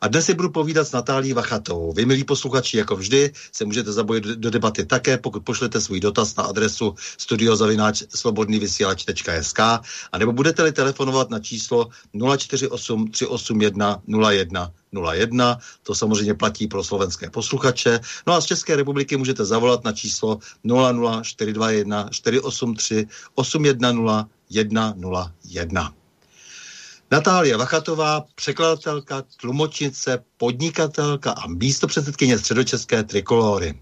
A dnes si budu povídat s Natálí Vachatovou. Vy, milí posluchači, jako vždy, se můžete zabojit do debaty také, pokud pošlete svůj dotaz na adresu studiozavináč.slobodnývysílač.sk a nebo budete-li telefonovat na číslo 048 381 01 01, to samozřejmě platí pro slovenské posluchače. No a z České republiky můžete zavolat na číslo 00 421 483 810 101. Natália Vachatová, překladatelka, tlumočnice, podnikatelka a místo předsedkyně středočeské trikolory.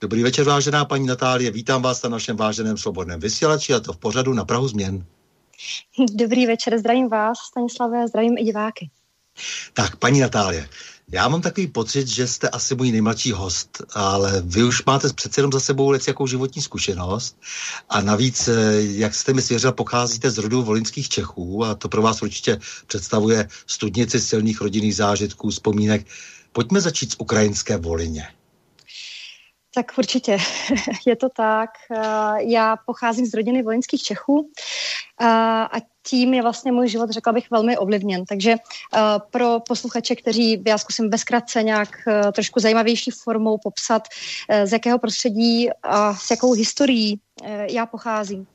Dobrý večer, vážená paní Natálie, vítám vás na našem váženém svobodném vysílači a to v pořadu na Prahu změn. Dobrý večer, zdravím vás, Stanislave, zdravím i diváky. Tak, paní Natálie, já mám takový pocit, že jste asi můj nejmladší host, ale vy už máte přece jenom za sebou jakou životní zkušenost a navíc, eh, jak jste mi svěřil, pocházíte z rodu volinských Čechů a to pro vás určitě představuje studnici silných rodinných zážitků, vzpomínek. Pojďme začít z ukrajinské Volině. Tak určitě, je to tak. Eh, já pocházím z rodiny vojenských Čechů eh, a tím je vlastně můj život, řekla bych, velmi ovlivněn. Takže eh, pro posluchače, kteří já zkusím bezkratce nějak trošku zajímavější formou popsat, z jakého prostředí a s jakou historií já pocházím.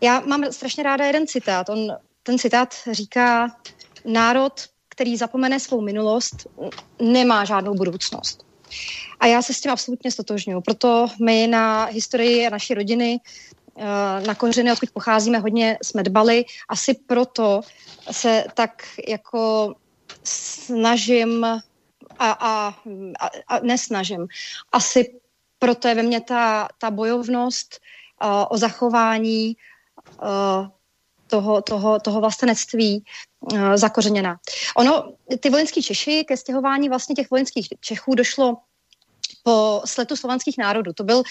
Já mám strašně ráda jeden citát. On, ten citát říká, národ, který zapomene svou minulost, nemá žádnou budoucnost. A já se s tím absolutně stotožňuji. Proto my na historii naší rodiny, na kořeny, odkud pocházíme, hodně jsme dbali. Asi proto se tak jako snažím a, a, a, a nesnažím. Asi proto je ve mně ta, ta bojovnost uh, o zachování uh, toho, toho, toho vlastenectví uh, zakořeněná. Ono, ty vojenský Češi, ke stěhování vlastně těch vojenských Čechů došlo po sletu slovanských národů. To byl uh,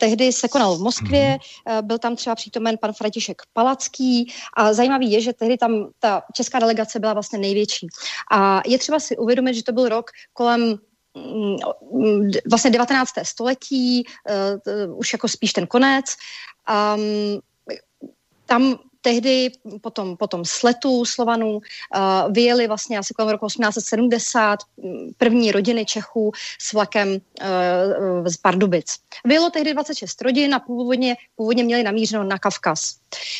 tehdy se konal v Moskvě, uh, byl tam třeba přítomen pan František Palacký a zajímavý je, že tehdy tam ta česká delegace byla vlastně největší. A je třeba si uvědomit, že to byl rok kolem mm, vlastně 19. století, uh, už jako spíš ten konec. Um, tam tehdy potom, potom z letu Slovanů uh, vyjeli vlastně asi kolem roku 1870 mm, první rodiny Čechů s vlakem uh, z Pardubic. Vyjelo tehdy 26 rodin a původně, původně měli namířeno na Kavkaz.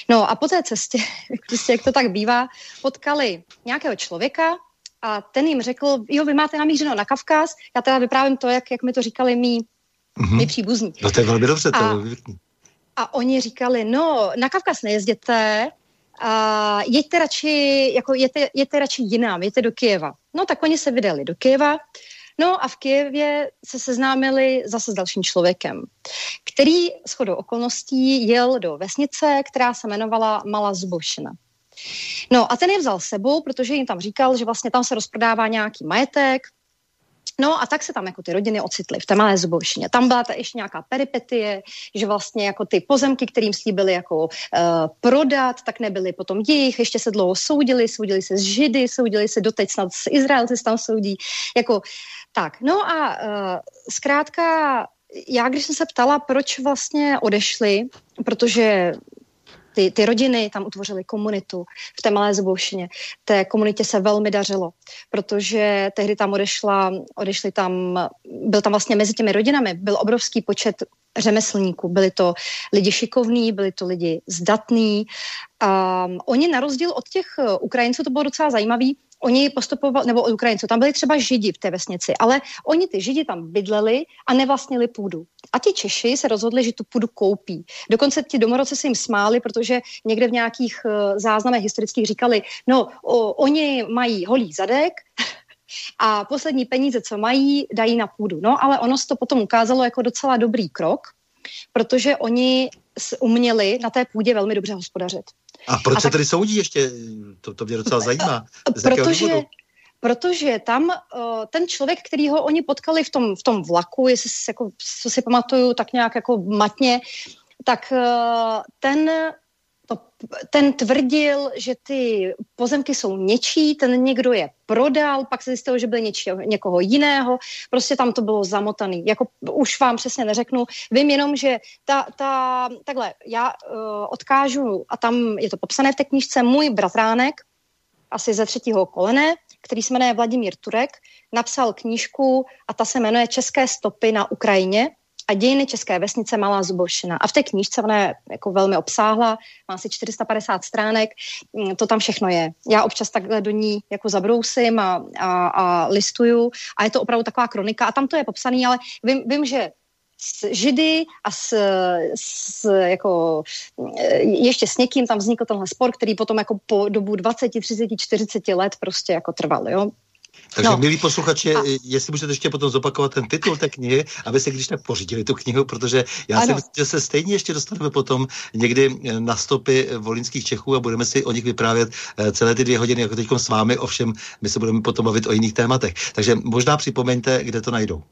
No a po té cestě, prostě jak to tak bývá, potkali nějakého člověka, a ten jim řekl, jo, vy máte namířeno na Kavkaz, já teda vyprávím to, jak, jak mi to říkali mý, mm-hmm. mý příbuzní. No to je velmi dobře, to a, a oni říkali, no, na Kavkaz nejezděte, a jeďte radši, jako jeďte, jeďte radši jinam, jeďte do Kijeva. No tak oni se vydali do Kijeva, no a v Kijevě se seznámili zase s dalším člověkem, který shodou okolností jel do vesnice, která se jmenovala Malá Zbošina. No a ten je vzal sebou, protože jim tam říkal, že vlastně tam se rozprodává nějaký majetek, No a tak se tam jako ty rodiny ocitly v té malé zubovšině. Tam byla ta ještě nějaká peripetie, že vlastně jako ty pozemky, kterým slíbili jako uh, prodat, tak nebyly potom jejich, ještě se dlouho soudili, soudili se s Židy, soudili se doteď snad s Izraelci tam soudí. Jako, tak, no a uh, zkrátka já, když jsem se ptala, proč vlastně odešli, protože ty, ty rodiny tam utvořily komunitu v té malé zuboušině. Té komunitě se velmi dařilo, protože tehdy tam odešla, odešli tam, byl tam vlastně mezi těmi rodinami, byl obrovský počet řemeslníků. Byli to lidi šikovní, byli to lidi zdatní. Um, oni na rozdíl od těch Ukrajinců, to bylo docela zajímavé, oni postupovali, nebo od Ukrajinců, tam byli třeba Židi v té vesnici, ale oni ty Židi tam bydleli a nevlastnili půdu. A ti Češi se rozhodli, že tu půdu koupí. Dokonce ti domorodci se jim smáli, protože někde v nějakých uh, záznamech historických říkali, no, o, oni mají holý zadek, a poslední peníze, co mají, dají na půdu. No, ale ono se to potom ukázalo jako docela dobrý krok, protože oni uměli na té půdě velmi dobře hospodařit. A proč a se tak... tady soudí ještě? To, to mě docela zajímá. Z protože, protože tam uh, ten člověk, který ho oni potkali v tom, v tom vlaku, jestli si, jako, co si pamatuju tak nějak jako matně, tak uh, ten ten tvrdil, že ty pozemky jsou něčí, ten někdo je prodal, pak se zjistilo, že byl něčí, někoho jiného, prostě tam to bylo zamotaný. Jako už vám přesně neřeknu, vím jenom, že ta, ta takhle, já uh, odkážu, a tam je to popsané v té knižce, můj bratránek, asi ze třetího kolene, který se jmenuje Vladimír Turek, napsal knížku a ta se jmenuje České stopy na Ukrajině a dějiny České vesnice Malá Zubovšina. A v té knížce, ona je jako velmi obsáhla, má asi 450 stránek, mm, to tam všechno je. Já občas takhle do ní jako zabrousím a, a, a listuju a je to opravdu taková kronika a tam to je popsaný, ale vím, vím že s Židy a s, s, jako, ještě s někým tam vznikl tenhle spor, který potom jako po dobu 20, 30, 40 let prostě jako trval, jo. Takže, no. milí posluchači, a... jestli můžete ještě potom zopakovat ten titul té knihy, aby se když tak pořídili tu knihu, protože já ano. si myslím, že se stejně ještě dostaneme potom někdy na stopy volinských Čechů a budeme si o nich vyprávět eh, celé ty dvě hodiny, jako teď s vámi, ovšem my se budeme potom bavit o jiných tématech. Takže možná připomeňte, kde to najdou.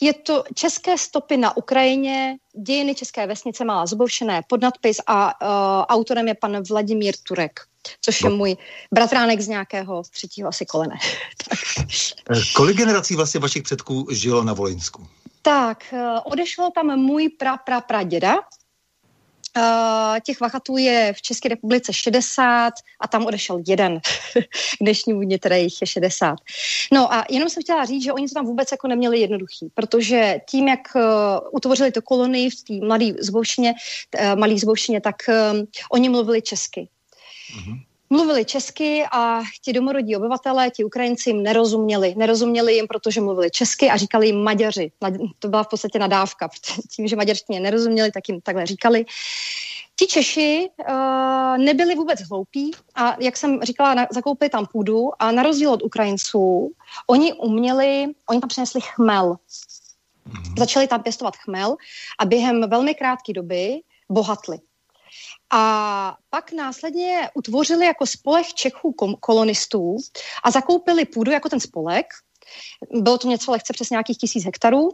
Je to České stopy na Ukrajině, dějiny České vesnice Malá Zubovšené, podnadpis a uh, autorem je pan Vladimír Turek což je no. můj bratránek z nějakého třetího asi kolene. Eh, kolik generací vlastně vašich předků žilo na Volinsku? Tak, eh, odešlo tam můj pra, pra, pra děda, těch vachatů je v České republice 60 a tam odešel jeden. K dnešnímu dně teda jich je 60. No a jenom jsem chtěla říct, že oni to tam vůbec jako neměli jednoduchý, protože tím, jak uh, utvořili to kolonii v té mladé zboušině, malé zboušině, tak oni mluvili česky. Mm-hmm. Mluvili česky a ti domorodí obyvatelé, ti Ukrajinci jim nerozuměli. Nerozuměli jim, protože mluvili česky a říkali jim Maďaři. To byla v podstatě nadávka, protože tím, že maďarštině nerozuměli, tak jim takhle říkali. Ti Češi uh, nebyli vůbec hloupí a jak jsem říkala, na, zakoupili tam půdu a na rozdíl od Ukrajinců, oni uměli, oni tam přinesli chmel. Mm-hmm. Začali tam pěstovat chmel a během velmi krátké doby bohatli. A pak následně utvořili jako spolek Čechů kolonistů a zakoupili půdu jako ten spolek. Bylo to něco lehce přes nějakých tisíc hektarů.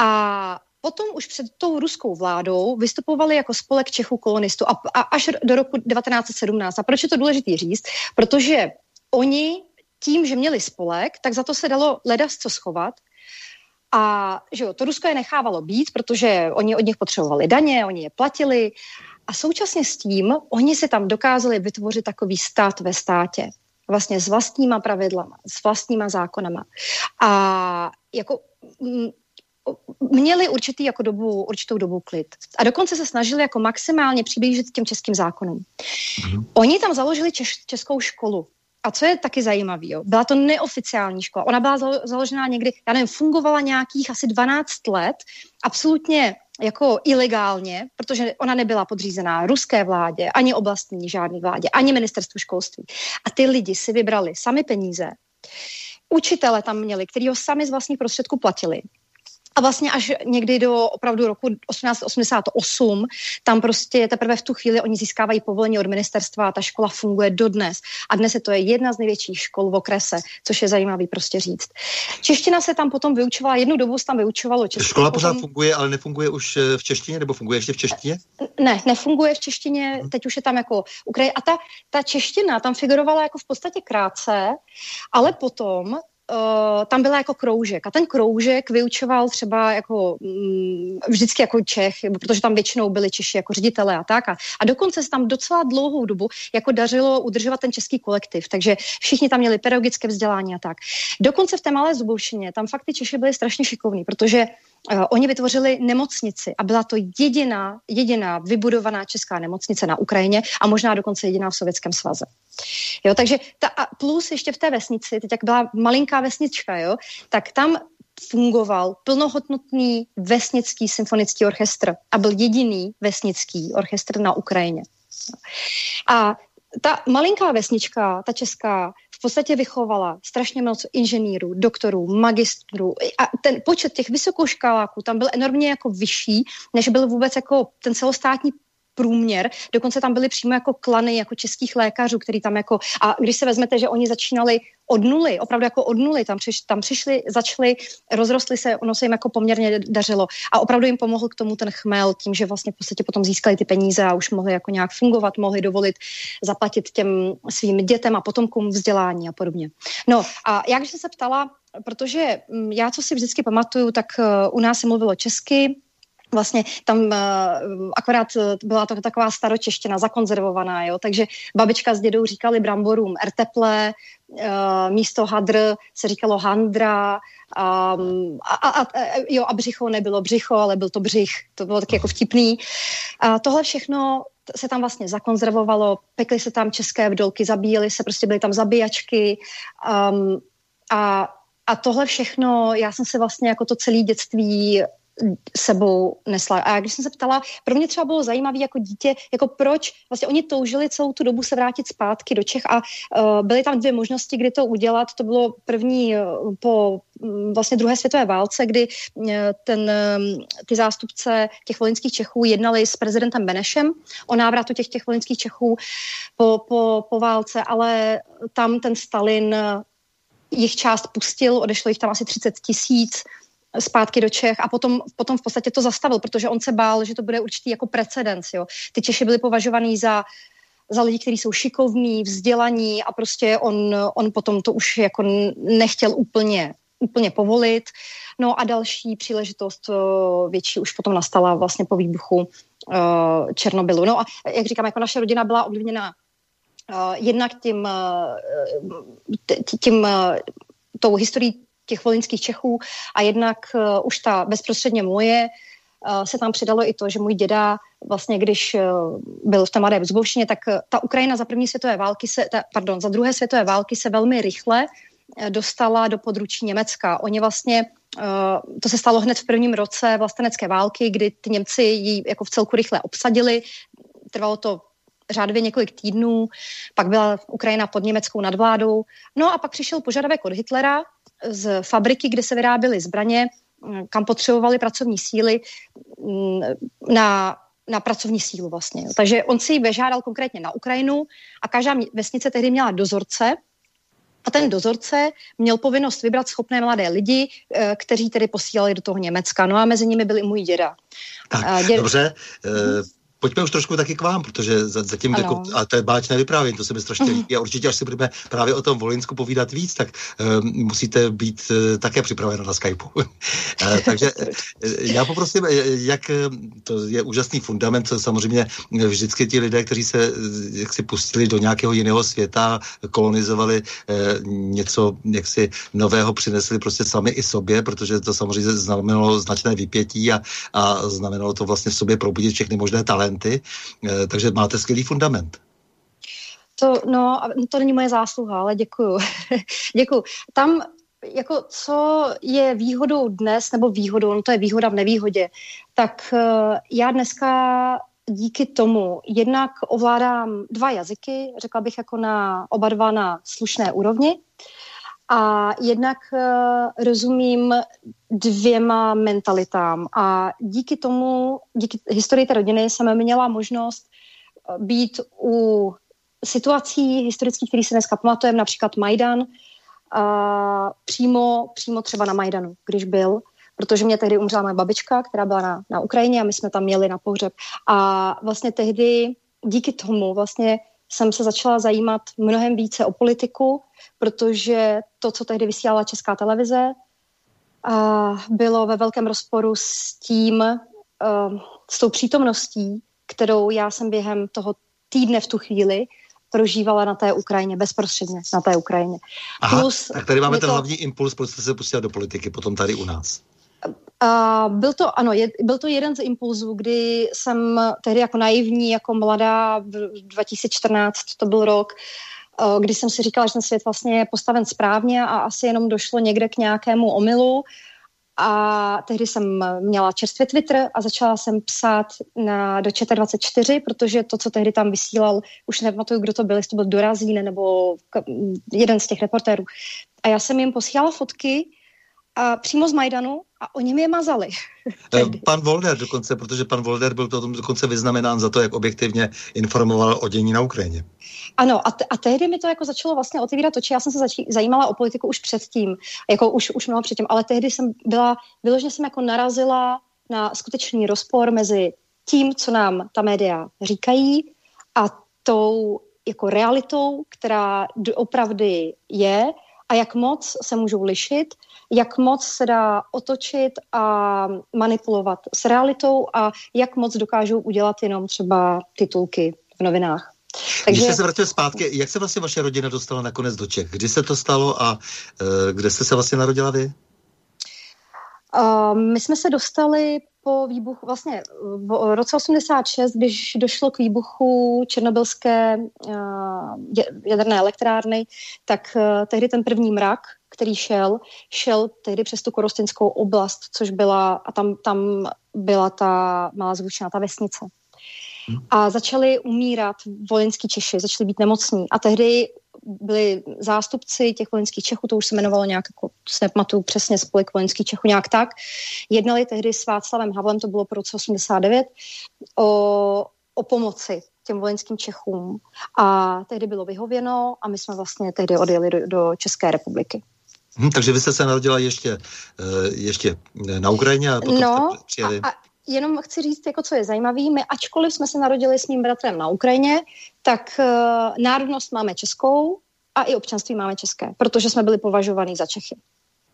A potom už před tou ruskou vládou vystupovali jako spolek Čechů kolonistů a, a až do roku 1917. A proč je to důležité říct? Protože oni tím, že měli spolek, tak za to se dalo ledas co schovat. A že jo, to Rusko je nechávalo být, protože oni od nich potřebovali daně, oni je platili a současně s tím oni si tam dokázali vytvořit takový stát ve státě. Vlastně s vlastníma pravidlama, s vlastníma zákonama. A jako mm, měli určitý jako dobu, určitou dobu klid. A dokonce se snažili jako maximálně přiblížit těm českým zákonům. Mm-hmm. Oni tam založili češ, českou školu. A co je taky zajímavé, byla to neoficiální škola. Ona byla založená někdy, já nevím, fungovala nějakých asi 12 let, absolutně jako ilegálně, protože ona nebyla podřízená ruské vládě, ani oblastní žádný vládě, ani ministerstvu školství. A ty lidi si vybrali sami peníze, učitele tam měli, který ho sami z vlastních prostředků platili. A vlastně až někdy do opravdu roku 1888, tam prostě teprve v tu chvíli oni získávají povolení od ministerstva a ta škola funguje dodnes. A dnes je to je jedna z největších škol v okrese, což je zajímavý prostě říct. Čeština se tam potom vyučovala, jednu dobu se tam vyučovalo čeština. Škola pořád potom... funguje, ale nefunguje už eh, v češtině, nebo funguje ještě v češtině? Ne, nefunguje v češtině, teď už je tam jako Ukrajina. A ta, ta čeština tam figurovala jako v podstatě krátce, ale potom uh, tam byla jako kroužek a ten kroužek vyučoval třeba jako um, vždycky jako Čech, protože tam většinou byli Češi jako ředitele a tak a, a dokonce se tam docela dlouhou dobu jako dařilo udržovat ten český kolektiv, takže všichni tam měli pedagogické vzdělání a tak. Dokonce v té malé Zubovšině tam fakt ty Češi byli strašně šikovní, protože Uh, oni vytvořili nemocnici a byla to jediná, jediná vybudovaná česká nemocnice na Ukrajině a možná dokonce jediná v Sovětském svaze. Jo, takže ta, a plus ještě v té vesnici, teď jak byla malinká vesnička, jo, tak tam fungoval plnohodnotný vesnický symfonický orchestr a byl jediný vesnický orchestr na Ukrajině. A ta malinká vesnička, ta česká, v podstatě vychovala strašně moc inženýrů, doktorů, magistrů a ten počet těch vysokoškoláků tam byl enormně jako vyšší, než byl vůbec jako ten celostátní průměr. Dokonce tam byly přímo jako klany jako českých lékařů, který tam jako, a když se vezmete, že oni začínali od nuly, opravdu jako od nuly, tam, přiš, tam přišli, začali, rozrostli se, ono se jim jako poměrně dařilo a opravdu jim pomohl k tomu ten chmel tím, že vlastně v podstatě potom získali ty peníze a už mohli jako nějak fungovat, mohli dovolit zaplatit těm svým dětem a potomkům vzdělání a podobně. No a jak se ptala, protože mm, já, co si vždycky pamatuju, tak uh, u nás se mluvilo česky, vlastně tam uh, akorát uh, byla to taková staročeština zakonzervovaná, jo, takže babička s dědou říkali bramborům erteple, uh, místo hadr se říkalo handra, um, a, a, a, jo, a břicho nebylo břicho, ale byl to břich, to bylo taky jako vtipný. A tohle všechno se tam vlastně zakonzervovalo, pekly se tam české vdolky, zabíjely se, prostě byly tam zabíjačky um, a a tohle všechno, já jsem se vlastně jako to celé dětství sebou nesla. A když jsem se ptala, pro mě třeba bylo zajímavé jako dítě, jako proč vlastně oni toužili celou tu dobu se vrátit zpátky do Čech a uh, byly tam dvě možnosti, kdy to udělat. To bylo první uh, po um, vlastně druhé světové válce, kdy uh, ten, ty zástupce těch volinských Čechů jednali s prezidentem Benešem o návratu těch, těch volinských Čechů po, po, po válce, ale tam ten Stalin jich část pustil, odešlo jich tam asi 30 tisíc, zpátky do Čech a potom, potom v podstatě to zastavil, protože on se bál, že to bude určitý jako precedens. Jo. Ty Češi byli považovaný za za lidi, kteří jsou šikovní, vzdělaní a prostě on, on potom to už jako nechtěl úplně, úplně povolit. No a další příležitost větší už potom nastala vlastně po výbuchu uh, Černobylu. No a jak říkám, jako naše rodina byla ovlivněna uh, jednak tím, tím tou historií těch volinských Čechů a jednak uh, už ta bezprostředně moje uh, se tam přidalo i to, že můj děda vlastně, když uh, byl v té mladé vzboušině, tak ta Ukrajina za první světové války se, ta, pardon, za druhé světové války se velmi rychle dostala do područí Německa. Oni vlastně to se stalo hned v prvním roce vlastenecké války, kdy ty Němci ji jako v celku rychle obsadili. Trvalo to řádově několik týdnů, pak byla Ukrajina pod německou nadvládou. No a pak přišel požadavek od Hitlera z fabriky, kde se vyráběly zbraně, kam potřebovali pracovní síly mm, na, na pracovní sílu vlastně. Takže on si ji vyžádal konkrétně na Ukrajinu a každá vesnice tehdy měla dozorce, a ten dozorce měl povinnost vybrat schopné mladé lidi, eh, kteří tedy posílali do toho Německa. No a mezi nimi byl i můj děda. Tak, Děd... dobře. Pojďme už trošku taky k vám, protože zatím, jako, a to je báčné vyprávění, to se mi strašně líbí. A určitě, až si budeme právě o tom Volinsku povídat víc, tak uh, musíte být uh, také připravena na Skypeu. uh, takže uh, já poprosím, jak to je úžasný fundament, co samozřejmě vždycky ti lidé, kteří se jak si pustili do nějakého jiného světa, kolonizovali uh, něco jaksi nového, přinesli prostě sami i sobě, protože to samozřejmě znamenalo značné vypětí a, a znamenalo to vlastně v sobě probudit všechny možné talenty, eh, takže máte skvělý fundament. To, no, to není moje zásluha, ale děkuju. děkuju. Tam jako co je výhodou dnes, nebo výhodou, no to je výhoda v nevýhodě, tak uh, já dneska díky tomu jednak ovládám dva jazyky, řekla bych jako na oba dva na slušné úrovni a jednak uh, rozumím dvěma mentalitám a díky tomu, díky historii té rodiny jsem měla možnost uh, být u situací historických, které se dneska pamatujeme, například Majdan, uh, přímo, přímo třeba na Majdanu, když byl, protože mě tehdy umřela moje babička, která byla na, na Ukrajině a my jsme tam měli na pohřeb. A vlastně tehdy díky tomu vlastně jsem se začala zajímat mnohem více o politiku, protože to, co tehdy vysílala Česká televize, a bylo ve velkém rozporu s tím, uh, s tou přítomností, kterou já jsem během toho týdne v tu chvíli prožívala na té Ukrajině, bezprostředně na té Ukrajině. Aha, Plus, tak tady máme ten to... hlavní impuls, proč jste se pustila do politiky potom tady u nás. Uh, byl to, ano, je, byl to jeden z impulzů, kdy jsem tehdy jako naivní, jako mladá, v 2014 to byl rok, uh, kdy jsem si říkala, že ten svět vlastně je postaven správně a asi jenom došlo někde k nějakému omylu. A tehdy jsem měla čerstvě Twitter a začala jsem psát na, do ČT24, protože to, co tehdy tam vysílal, už nepamatuju, kdo to byl, jestli to byl Dorazín nebo jeden z těch reportérů. A já jsem jim posílala fotky a přímo z Majdanu a oni mi je mazali. Pan Volder dokonce, protože pan Volder byl potom dokonce vyznamenán za to, jak objektivně informoval o dění na Ukrajině. Ano, a, t- a tehdy mi to jako začalo vlastně otevírat oči. Já jsem se zač- zajímala o politiku už předtím, jako už, už mnoho předtím, ale tehdy jsem byla, vyloženě jsem jako narazila na skutečný rozpor mezi tím, co nám ta média říkají a tou jako realitou, která opravdu je a jak moc se můžou lišit jak moc se dá otočit a manipulovat s realitou a jak moc dokážou udělat jenom třeba titulky v novinách. Takže... Když jste se vrátili zpátky, jak se vlastně vaše rodina dostala nakonec do Čech? Kdy se to stalo a uh, kde jste se vlastně narodila vy? Uh, my jsme se dostali po výbuchu, vlastně v roce 86, když došlo k výbuchu černobylské uh, jaderné elektrárny, tak uh, tehdy ten první mrak který šel, šel tehdy přes tu korostinskou oblast, což byla, a tam, tam byla ta malá zvučná, ta vesnice. Hmm. A začali umírat vojenský Češi, začali být nemocní. A tehdy byli zástupci těch vojenských Čechů, to už se jmenovalo nějak, jako, se nepamatuju přesně, spolek vojenských Čechů, nějak tak. Jednali tehdy s Václavem Havlem, to bylo po roce 89, o, o pomoci těm vojenským Čechům. A tehdy bylo vyhověno a my jsme vlastně tehdy odjeli do, do České republiky. Hm, takže vy jste se narodila ještě, uh, ještě na Ukrajině a potom no, jste přijeli... A, a jenom chci říct, jako co je zajímavé, my ačkoliv jsme se narodili s mým bratrem na Ukrajině, tak uh, národnost máme českou a i občanství máme české, protože jsme byli považovaní za Čechy.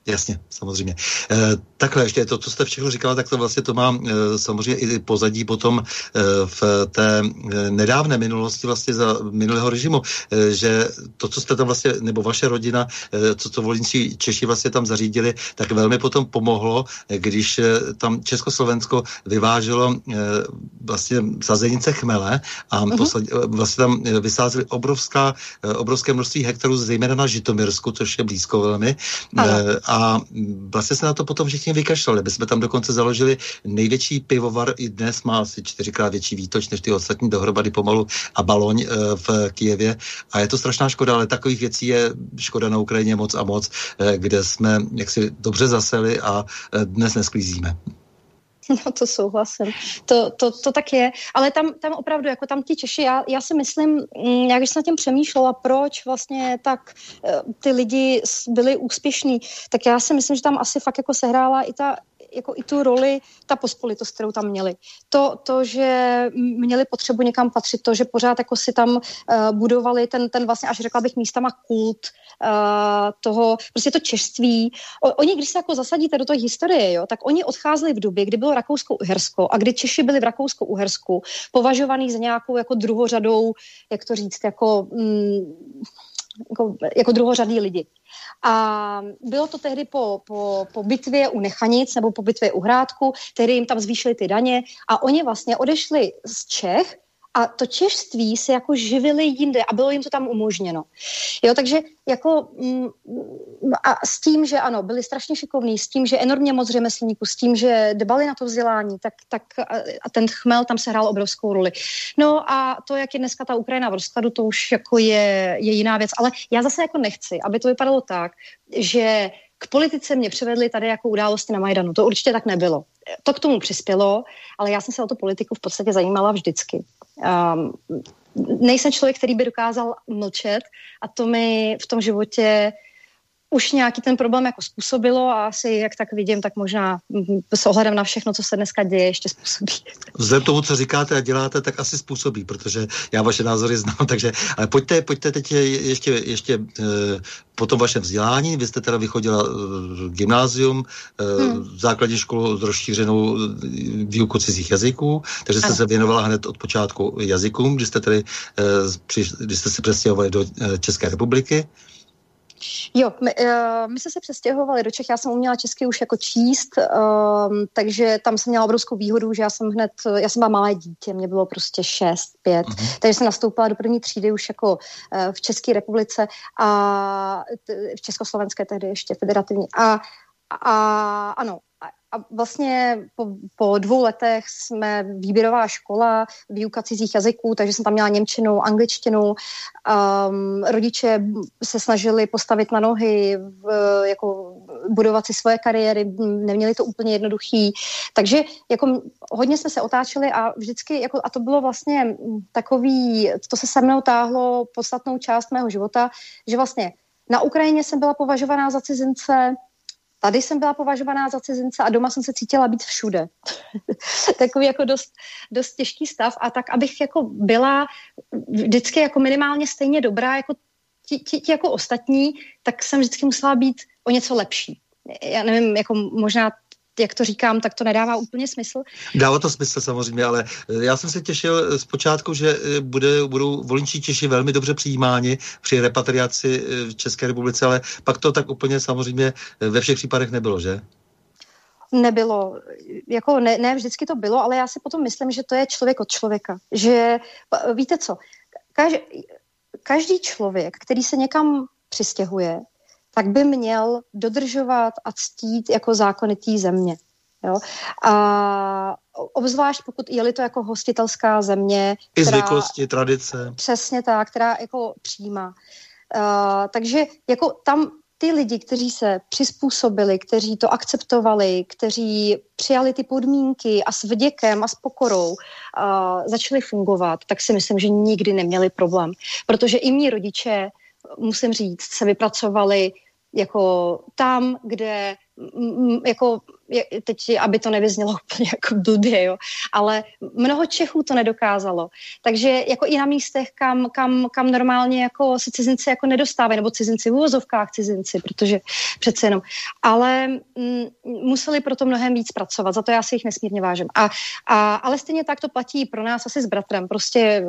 Jasně, samozřejmě. E, takhle ještě to, co jste všechno říkala, tak to vlastně to má e, samozřejmě i pozadí potom e, v té e, nedávné minulosti vlastně za minulého režimu, e, že to, co jste tam vlastně, nebo vaše rodina, e, co to volinci Češi vlastně tam zařídili, tak velmi potom pomohlo, když e, tam Československo vyváželo e, vlastně sazenice chmele a uh-huh. posled, vlastně tam vysázeli obrovská, obrovské množství hektarů, zejména na Žitomirsku, což je blízko velmi. E, a vlastně se na to potom všichni vykašlali. My jsme tam dokonce založili největší pivovar, i dnes má asi čtyřikrát větší výtoč než ty ostatní dohromady pomalu a baloň e, v Kijevě. A je to strašná škoda, ale takových věcí je škoda na Ukrajině moc a moc, e, kde jsme jaksi dobře zaseli a e, dnes nesklízíme. No to souhlasím. To, to, to tak je. Ale tam, tam opravdu, jako tam ti Češi, já, já si myslím, mm, jak jsem na tím přemýšlela, proč vlastně tak eh, ty lidi byli úspěšní, tak já si myslím, že tam asi fakt jako sehrála i ta jako i tu roli, ta pospolitost, kterou tam měli. To, to že měli potřebu někam patřit, to, že pořád jako si tam uh, budovali ten, ten vlastně, až řekla bych místama kult uh, toho, prostě to češství. O, oni, když se jako zasadíte do toho historie, jo, tak oni odcházeli v době, kdy bylo Rakousko-Uhersko a kdy Češi byli v Rakousko-Uhersku považovaný za nějakou jako druhořadou, jak to říct, jako, mm, jako, jako druhořadý lidi. A bylo to tehdy po, po, po bitvě u Nechanic nebo po bitvě u Hrádku, tehdy jim tam zvýšili ty daně a oni vlastně odešli z Čech a to češtví se jako živili jinde a bylo jim to tam umožněno. Jo, takže jako mm, a s tím, že ano, byli strašně šikovní, s tím, že enormně moc řemeslníků, s tím, že dbali na to vzdělání, tak, tak a ten chmel tam se hrál obrovskou roli. No a to, jak je dneska ta Ukrajina v rozkladu, to už jako je, je jiná věc, ale já zase jako nechci, aby to vypadalo tak, že k politice mě přivedly tady jako události na Majdanu. To určitě tak nebylo. To k tomu přispělo, ale já jsem se o tu politiku v podstatě zajímala vždycky. Um, nejsem člověk, který by dokázal mlčet a to mi v tom životě už nějaký ten problém jako způsobilo a asi, jak tak vidím, tak možná s ohledem na všechno, co se dneska děje, ještě způsobí. Vzhledem tomu, co říkáte a děláte, tak asi způsobí, protože já vaše názory znám, takže ale pojďte, pojďte teď ještě, ještě e, po tom vašem vzdělání, vy jste teda vychodila e, gymnázium, e, hmm. základní školu s rozšířenou výukou cizích jazyků, takže jste ano. se věnovala hned od počátku jazykům, když jste, tady, při, když jste se přestěhovali do České republiky. Jo, my, uh, my jsme se přestěhovali do Čech, já jsem uměla česky už jako číst, uh, takže tam jsem měla obrovskou výhodu, že já jsem hned, já jsem byla malé dítě, mě bylo prostě 6, 5, uh-huh. takže jsem nastoupila do první třídy už jako uh, v České republice a t- v Československé tehdy ještě federativní. A, a ano, a vlastně po, po dvou letech jsme výběrová škola, výuka cizích jazyků, takže jsem tam měla Němčinu, angličtinu. Um, rodiče se snažili postavit na nohy, v, jako budovat si svoje kariéry, neměli to úplně jednoduchý. Takže jako hodně jsme se otáčeli a vždycky, jako, a to bylo vlastně takový, to se se mnou táhlo podstatnou část mého života, že vlastně na Ukrajině jsem byla považovaná za cizince, Tady jsem byla považovaná za cizince a doma jsem se cítila být všude. Takový jako dost, dost těžký stav a tak, abych jako byla vždycky jako minimálně stejně dobrá jako ti, ti, ti jako ostatní, tak jsem vždycky musela být o něco lepší. Já nevím, jako možná jak to říkám, tak to nedává úplně smysl. Dává to smysl samozřejmě, ale eh, já jsem se těšil eh, zpočátku, že eh, bude, budou voličí Češi velmi dobře přijímáni při repatriaci v České republice, ale pak to tak úplně samozřejmě ve všech případech nebylo, že? Nebylo. Jako ne, ne vždycky to bylo, ale já si potom myslím, že to je člověk od člověka. Že víte co, každý, každý člověk, který se někam přistěhuje, tak by měl dodržovat a ctít jako zákony té země. Jo? A obzvlášť pokud je-li to jako hostitelská země. I která, zvyklosti, tradice. Přesně tak, která jako přijímá. Uh, takže jako tam ty lidi, kteří se přizpůsobili, kteří to akceptovali, kteří přijali ty podmínky a s vděkem a s pokorou uh, začali fungovat, tak si myslím, že nikdy neměli problém. Protože i mý rodiče, musím říct, se vypracovali jako tam, kde jako, teď, aby to nevyznělo úplně jako blbě, jo, ale mnoho Čechů to nedokázalo. Takže jako i na místech, kam, kam, kam normálně jako se cizinci jako nedostávají, nebo cizinci v úvozovkách cizinci, protože přece jenom. Ale m, museli proto mnohem víc pracovat, za to já si jich nesmírně vážím. A, a, ale stejně tak to platí pro nás asi s bratrem. Prostě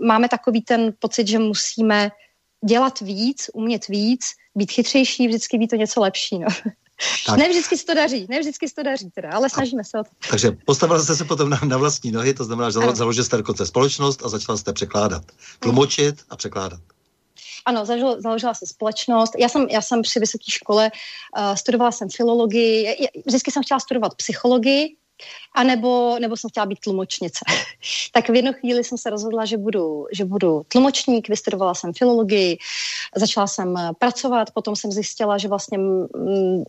máme takový ten pocit, že musíme dělat víc, umět víc, být chytřejší, vždycky být to něco lepší. No. Tak. Ne vždycky se to daří, ne vždycky se to daří, teda, ale snažíme se o to. Takže postavila jste se potom na, na vlastní nohy, to znamená, že ano. založil jste dokonce společnost a začala jste překládat, tlumočit a překládat. Ano, založila, založila jsem společnost. Já jsem, já jsem při vysoké škole uh, studovala jsem filologii, vždycky jsem chtěla studovat psychologii, a nebo, nebo jsem chtěla být tlumočnice. tak v jednu chvíli jsem se rozhodla, že budu, že budu tlumočník, vystudovala jsem filologii, začala jsem pracovat, potom jsem zjistila, že vlastně mm,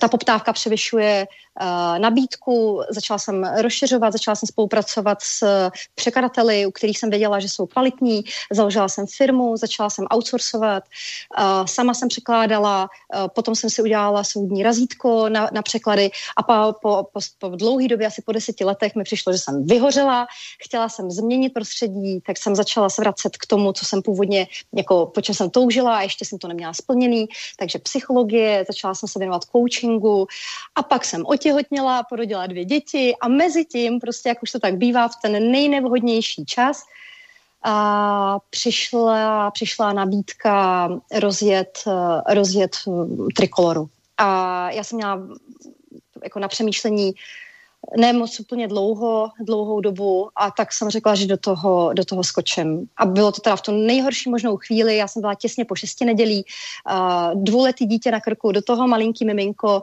ta poptávka převyšuje uh, nabídku, začala jsem rozšiřovat, začala jsem spolupracovat s překladateli, u kterých jsem věděla, že jsou kvalitní, založila jsem firmu, začala jsem outsourcovat, uh, sama jsem překládala, uh, potom jsem si udělala soudní razítko na, na překlady a po, po, po, po dlouhé době, asi po deseti letech, mi přišlo, že jsem vyhořela, chtěla jsem změnit prostředí, tak jsem začala se vracet k tomu, co jsem původně, jako po čem jsem toužila a ještě jsem to neměla splněný, takže psychologie, začala jsem se věnovat coachingu a pak jsem otěhotněla, porodila dvě děti a mezi tím, prostě jak už to tak bývá, v ten nejnevhodnější čas, a přišla, přišla nabídka rozjet, rozjet trikoloru. A já jsem měla jako na přemýšlení ne moc úplně dlouho, dlouhou dobu a tak jsem řekla, že do toho, do toho skočím. A bylo to teda v tu nejhorší možnou chvíli, já jsem byla těsně po šesti nedělí, dvouletý dítě na krku, do toho malinký miminko,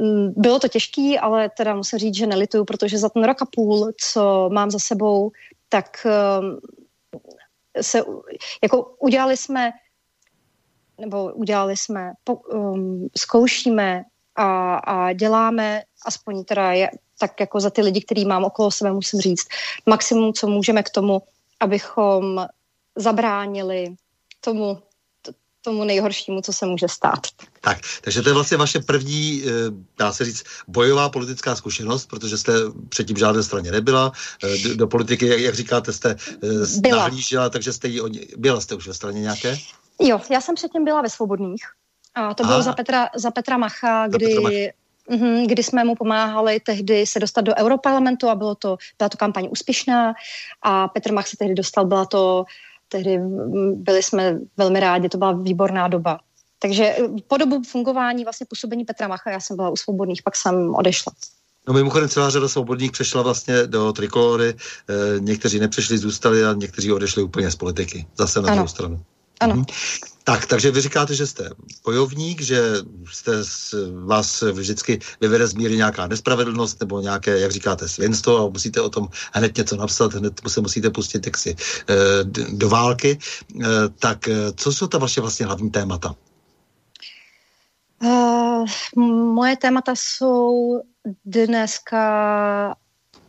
mm, bylo to těžký, ale teda musím říct, že nelituju, protože za ten rok a půl, co mám za sebou, tak um, se, jako udělali jsme nebo udělali jsme, po, um, zkoušíme a, a děláme, aspoň teda je, tak jako za ty lidi, který mám okolo sebe, musím říct, maximum, co můžeme k tomu, abychom zabránili tomu, tomu nejhoršímu, co se může stát. Tak, takže to je vlastně vaše první, eh, dá se říct, bojová politická zkušenost, protože jste předtím v žádné straně nebyla. Eh, do, do politiky, jak, jak říkáte, jste eh, byla. nahlížela, takže jste ji, byla jste už ve straně nějaké? Jo, já jsem předtím byla ve Svobodných. A to bylo za Petra, za Petra Macha, kdy, Petra Mach. Mhm, kdy jsme mu pomáhali tehdy se dostat do Europarlamentu a bylo to, byla to kampaň úspěšná a Petr Mach se tehdy dostal, byla to, tehdy byli jsme velmi rádi, to byla výborná doba. Takže eh, po dobu fungování vlastně působení Petra Macha já jsem byla u Svobodných, pak jsem odešla. No mimochodem celá řada svobodných přešla vlastně do trikolory, e, někteří nepřešli, zůstali a někteří odešli úplně z politiky, zase na ano. druhou stranu. Ano. Mhm. Tak, takže vy říkáte, že jste bojovník, že jste vás vždycky vyvede z míry nějaká nespravedlnost nebo nějaké, jak říkáte, svěnstvo a musíte o tom hned něco napsat, hned se musíte pustit jaksi eh, do války. Eh, tak eh, co jsou ta vaše vlastně hlavní témata? Uh, moje témata jsou dneska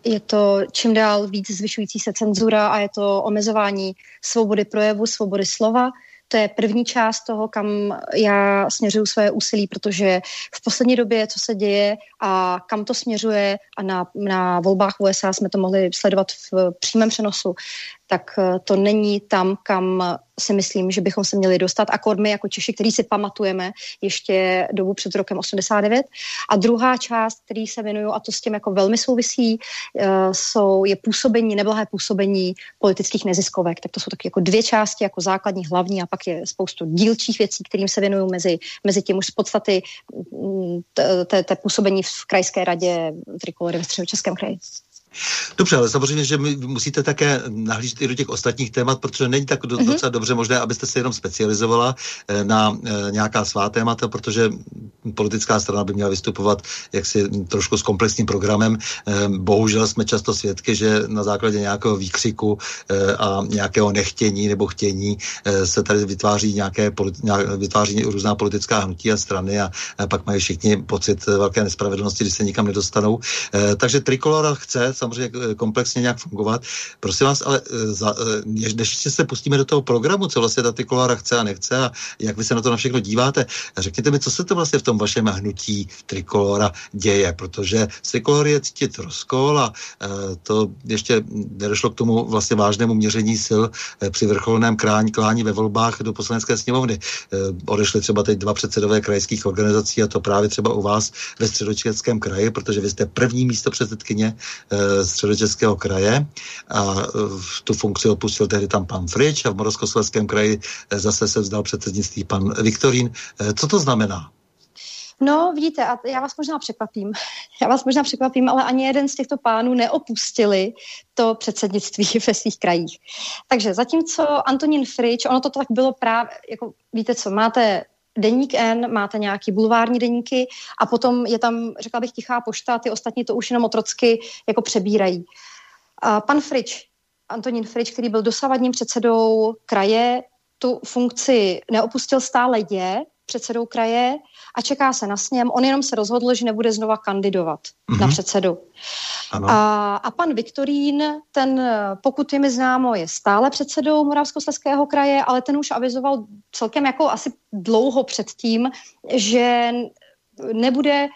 je to čím dál víc zvyšující se cenzura a je to omezování svobody projevu, svobody slova. To je první část toho, kam já směřuju své úsilí, protože v poslední době, co se děje a kam to směřuje, a na, na volbách USA jsme to mohli sledovat v přímém přenosu, tak to není tam, kam si myslím, že bychom se měli dostat. Akord my jako Češi, který si pamatujeme ještě dobu před rokem 89. A druhá část, který se věnuju, a to s tím jako velmi souvisí, uh, jsou, je působení, neblahé působení politických neziskovek. Tak to jsou taky jako dvě části, jako základní, hlavní a pak je spoustu dílčích věcí, kterým se věnuju mezi, mezi tím už z podstaty mm, té působení v krajské radě Trikolory ve středočeském kraji. Dobře, ale samozřejmě, že my musíte také nahlížet i do těch ostatních témat, protože není tak do, mm-hmm. docela dobře možné, abyste se jenom specializovala eh, na eh, nějaká svá témata, protože politická strana by měla vystupovat jaksi trošku s komplexním programem. Eh, bohužel jsme často svědky, že na základě nějakého výkřiku a nějakého nechtění nebo chtění se tady vytváří nějaké vytváří různá politická hnutí a strany a pak mají všichni pocit velké nespravedlnosti, když se nikam nedostanou. Takže Trikolora chce samozřejmě eh, komplexně nějak fungovat. Prosím vás, ale eh, za, eh, než se pustíme do toho programu, co vlastně ta Trikolora chce a nechce a jak vy se na to na všechno díváte, řekněte mi, co se to vlastně v tom vašem hnutí Trikolora děje, protože z Trikolory je cítit rozkol a to ještě nedošlo k tomu vlastně vážnému měření sil při vrcholném krání, klání ve volbách do poslanecké sněmovny. Odešli třeba teď dva předsedové krajských organizací a to právě třeba u vás ve středočeském kraji, protože vy jste první místo předsedkyně středočeského kraje a e, tu funkci opustil tehdy tam pan Frič a v Moravskoslezském kraji e, zase se vzdal předsednictví pan Viktorín. E, co to znamená? No, vidíte, a já vás možná překvapím. Já vás možná překvapím, ale ani jeden z těchto pánů neopustili to předsednictví ve svých krajích. Takže zatímco Antonín Frič, ono to tak bylo právě, jako víte co, máte deník N, máte nějaký bulvární deníky a potom je tam, řekla bych, tichá pošta, ty ostatní to už jenom otrocky jako přebírají. A pan Frič, Antonín Frič, který byl dosavadním předsedou kraje, tu funkci neopustil stále je, předsedou kraje a čeká se na sněm. On jenom se rozhodl, že nebude znova kandidovat mm-hmm. na mhm. předsedu. Ano. A, a pan Viktorín, ten, pokud je mi známo, je stále předsedou Moravskoslezského kraje, ale ten už avizoval celkem jako asi dlouho předtím, že nebude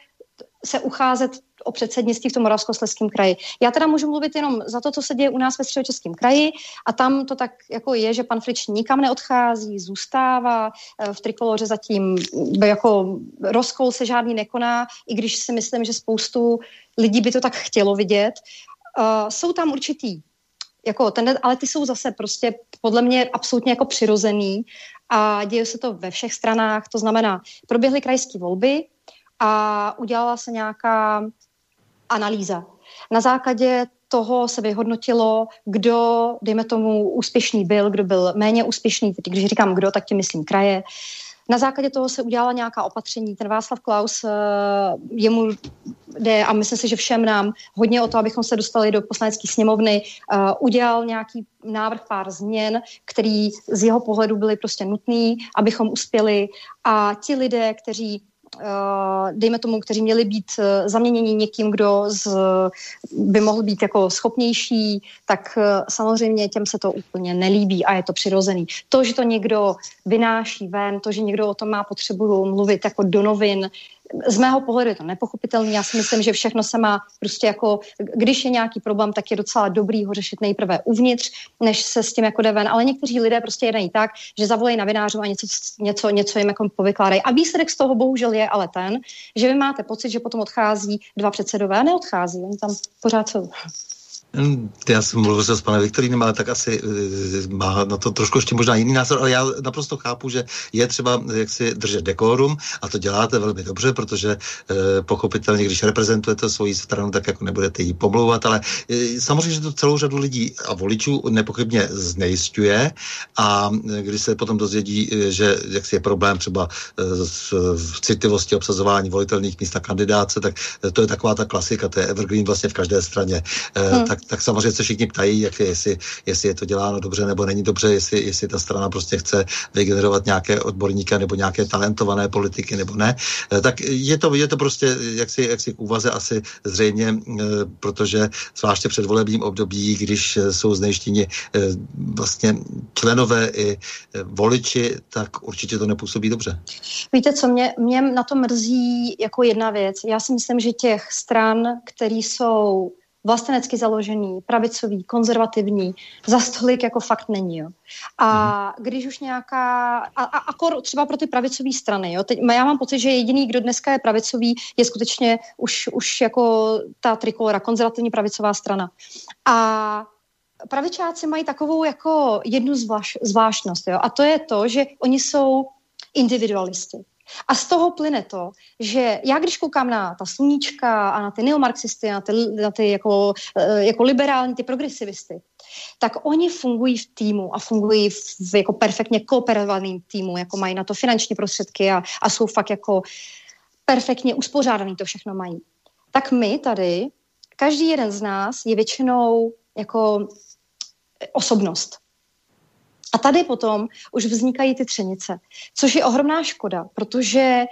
se ucházet o předsednictví v tom Moravskoslezském kraji. Já teda můžu mluvit jenom za to, co se děje u nás ve středočeském kraji a tam to tak jako je, že pan Frič nikam neodchází, zůstává eh, v trikoloře zatím, jako rozkol se žádný nekoná, i když si myslím, že spoustu lidí by to tak chtělo vidět. Uh, jsou tam určitý jako ten, ale ty jsou zase prostě podle mě absolutně jako přirozený a děje se to ve všech stranách, to znamená, proběhly krajské volby a udělala se nějaká analýza. Na základě toho se vyhodnotilo, kdo, dejme tomu, úspěšný byl, kdo byl méně úspěšný. Když říkám kdo, tak tím myslím kraje. Na základě toho se udělala nějaká opatření. Ten Václav Klaus, eh, jemu jde, a myslím si, že všem nám hodně o to, abychom se dostali do poslanecké sněmovny, eh, udělal nějaký návrh pár změn, který z jeho pohledu byly prostě nutný, abychom uspěli. A ti lidé, kteří dejme tomu, kteří měli být eh, zaměněni někým, kdo z, by mohl být jako schopnější, tak eh, samozřejmě těm se to úplně nelíbí a je to přirozený. To, že to někdo vynáší ven, to, že někdo o tom má potřebu mluvit jako do novin, z mého pohledu je to nepochopitelné. Já si myslím, že všechno se má prostě jako, když je nějaký problém, tak je docela dobrý ho řešit nejprve uvnitř, než se s tím jako jde ven. Ale někteří lidé prostě jednají tak, že zavolají na vinářů a něco, něco, něco jim jako povykládají. A výsledek z toho bohužel je ale ten, že vy máte pocit, že potom odchází dva předsedové a neodchází. Oni tam pořád jsou. Hm, já jsem mluvil s panem Viktorínem, ale tak asi eh, má na to trošku ještě možná jiný názor, ale já naprosto chápu, že je třeba jak si držet dekorum a to děláte velmi dobře, protože eh, pochopitelně, když reprezentujete svoji stranu, tak jako nebudete jí pomlouvat, ale eh, samozřejmě, že to celou řadu lidí a voličů nepochybně znejistuje a eh, když se potom dozvědí, eh, že jak si je problém třeba eh, v citlivosti obsazování volitelných míst na kandidáce, tak eh, to je taková ta klasika, to je evergreen vlastně v každé straně. Eh, hmm. Tak tak samozřejmě se všichni ptají, jak je, jestli, jestli je to děláno dobře nebo není dobře, jestli, jestli ta strana prostě chce vygenerovat nějaké odborníky nebo nějaké talentované politiky nebo ne. Eh, tak je to, je to prostě jaksi, jaksi k úvaze asi zřejmě, eh, protože zvláště před volebním období, když eh, jsou znejštěni vlastně členové i voliči, tak určitě to nepůsobí dobře. Víte, co mě, mě na to mrzí jako jedna věc. Já si myslím, že těch stran, které jsou vlastenecky založený, pravicový, konzervativní, za stolik jako fakt není. Jo. A mhm. když už nějaká, a, a akor třeba pro ty pravicové strany, jo, teď, já mám pocit, že jediný, kdo dneska je pravicový, je skutečně už, už jako ta trikolora, konzervativní pravicová strana. A pravičáci mají takovou jako jednu zvláš, zvláštnost, jo, a to je to, že oni jsou individualisti. A z toho plyne to, že já když koukám na ta sluníčka a na ty neomarxisty, na ty, na ty jako, eh, jako liberální, ty progresivisty, tak oni fungují v týmu a fungují v, jako perfektně kooperovaným týmu, jako mají na to finanční prostředky a, a jsou fakt jako perfektně uspořádaný, to všechno mají. Tak my tady, každý jeden z nás je většinou jako osobnost. A tady potom už vznikají ty třenice, což je ohromná škoda, protože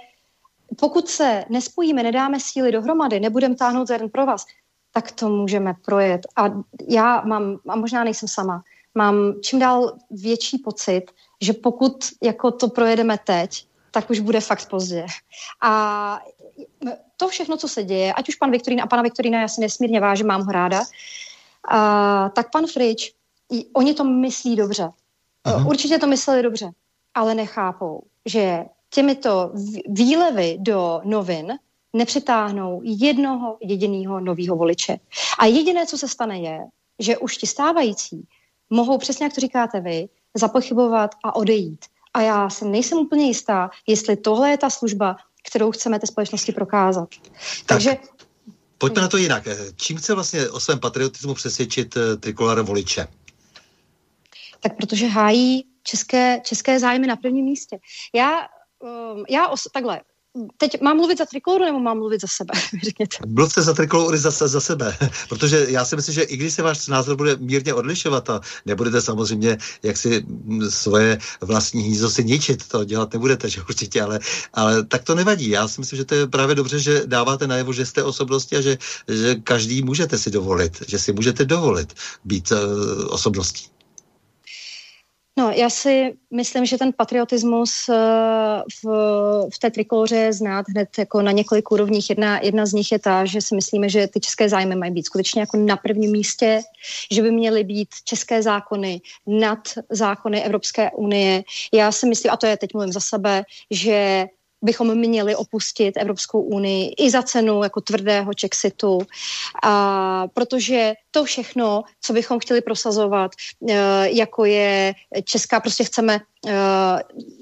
pokud se nespojíme, nedáme síly dohromady, nebudeme táhnout za jeden pro vás, tak to můžeme projet. A já mám, a možná nejsem sama, mám čím dál větší pocit, že pokud jako to projedeme teď, tak už bude fakt pozdě. A to všechno, co se děje, ať už pan Viktorín a pana Viktorína, já si nesmírně vážím, mám ho ráda, a, tak pan Frič, oni to myslí dobře. Aha. Určitě to mysleli dobře, ale nechápou, že těmito výlevy do novin nepřitáhnou jednoho jediného nového voliče. A jediné, co se stane, je, že už ti stávající mohou, přesně jak to říkáte vy, zapochybovat a odejít. A já si nejsem úplně jistá, jestli tohle je ta služba, kterou chceme té společnosti prokázat. Tak. Takže Pojďme na to jinak. Čím chce vlastně o svém patriotismu přesvědčit eh, trikolor voliče? Tak protože hájí české, české zájmy na prvním místě. Já um, já os, takhle, teď mám mluvit za trikoloru nebo mám mluvit za sebe? Řekněte. Mluvte za trikolory za, za sebe, protože já si myslím, že i když se váš názor bude mírně odlišovat a nebudete samozřejmě jak si svoje vlastní hnízdo si ničit, to dělat nebudete, že určitě, ale, ale tak to nevadí. Já si myslím, že to je právě dobře, že dáváte najevo, že jste osobnosti a že, že každý můžete si dovolit, že si můžete dovolit být uh, osobností. No, já si myslím, že ten patriotismus uh, v, v té trikoloře je znát hned jako na několik úrovních. Jedna, jedna z nich je ta, že si myslíme, že ty české zájmy mají být skutečně jako na prvním místě, že by měly být české zákony nad zákony Evropské unie. Já si myslím, a to je teď mluvím za sebe, že bychom měli opustit Evropskou unii i za cenu jako tvrdého Chexitu, a protože to všechno, co bychom chtěli prosazovat, e, jako je Česká, prostě chceme e,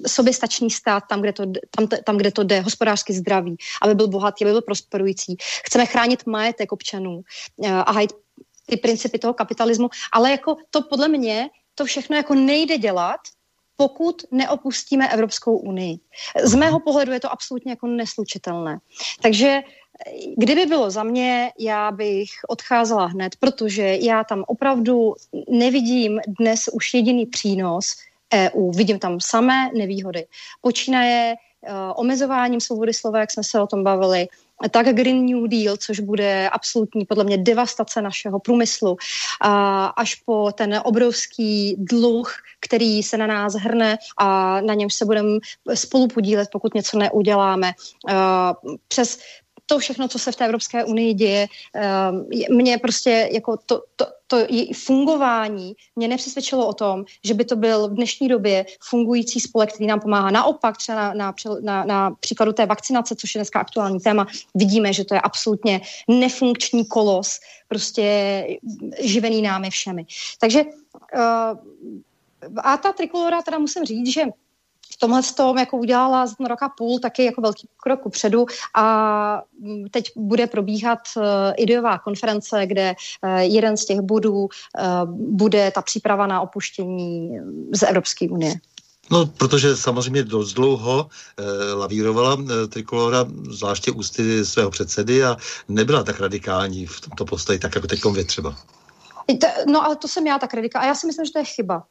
soběstačný stát tam kde, to, tam, tam, kde to jde, hospodářsky zdravý, aby byl bohatý, aby byl prosperující. Chceme chránit majetek občanů e, a hajit ty principy toho kapitalismu, ale jako to podle mě to všechno jako nejde dělat, pokud neopustíme Evropskou unii. Z mého pohledu je to absolutně jako neslučitelné. Takže kdyby bylo za mě, já bych odcházela hned, protože já tam opravdu nevidím dnes už jediný přínos EU. Vidím tam samé nevýhody. Počínaje uh, omezováním svobody slova, jak jsme se o tom bavili, tak Green New Deal, což bude absolutní podle mě devastace našeho průmyslu, až po ten obrovský dluh, který se na nás hrne a na něm se budeme spolu podílet, pokud něco neuděláme. Přes to všechno, co se v té Evropské unii děje, mě prostě jako to, to, to fungování mě nepřesvědčilo o tom, že by to byl v dnešní době fungující spolek, který nám pomáhá. Naopak, třeba na, na, na, na příkladu té vakcinace, což je dneska aktuální téma, vidíme, že to je absolutně nefunkční kolos, prostě živený námi všemi. Takže uh, a ta trikolora, teda musím říct, že tomhle s tom jako udělala za ten rok a půl taky jako velký krok upředu a mm, teď bude probíhat uh, ideová konference, kde uh, jeden z těch bodů uh, bude ta příprava na opuštění z Evropské unie. No, protože samozřejmě dost dlouho eh, lavírovala eh, Trikolora, zvláště ústy svého předsedy a nebyla tak radikální v tomto postoji, tak jako teď vy třeba. No ale to jsem já tak radikální. A já si myslím, že to je chyba.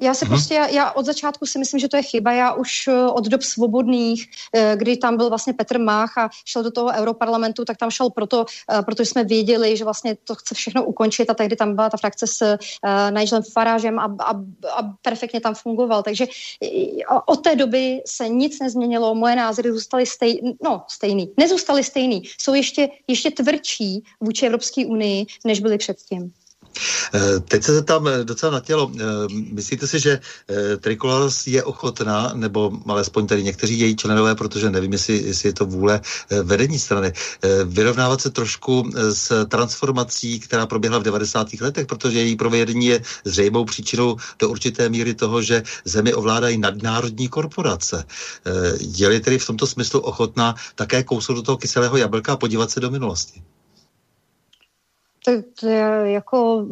Já se hmm. prostě, já, já od začátku si myslím, že to je chyba. Já už eh, od dob svobodných, eh, kdy tam byl vlastně Petr Mách a šel do toho europarlamentu, tak tam šel proto, eh, protože jsme věděli, že vlastně to chce všechno ukončit a tehdy tam byla ta frakce s uh, Nigelem Farážem a, a, a perfektně tam fungoval. Takže od té doby se nic nezměnilo, moje názory zůstaly stejný, no stejný, nezůstaly stejný, jsou ještě, ještě tvrdší vůči Evropské unii, než byly předtím. Eh, teď se zeptám eh, docela na tělo. Eh, myslíte si, že Tricolor je ochotná, nebo alespoň tady někteří její členové, protože nevím, jestli, jestli je to vůle vedení strany, vyrovnávat se trošku s transformací, která proběhla v 90. letech, protože její provedení je zřejmou příčinou do určité míry toho, že zemi ovládají nadnárodní korporace. Je-li tedy v tomto smyslu ochotná také kousnout do toho kyselého jablka a podívat se do minulosti? To, to je jako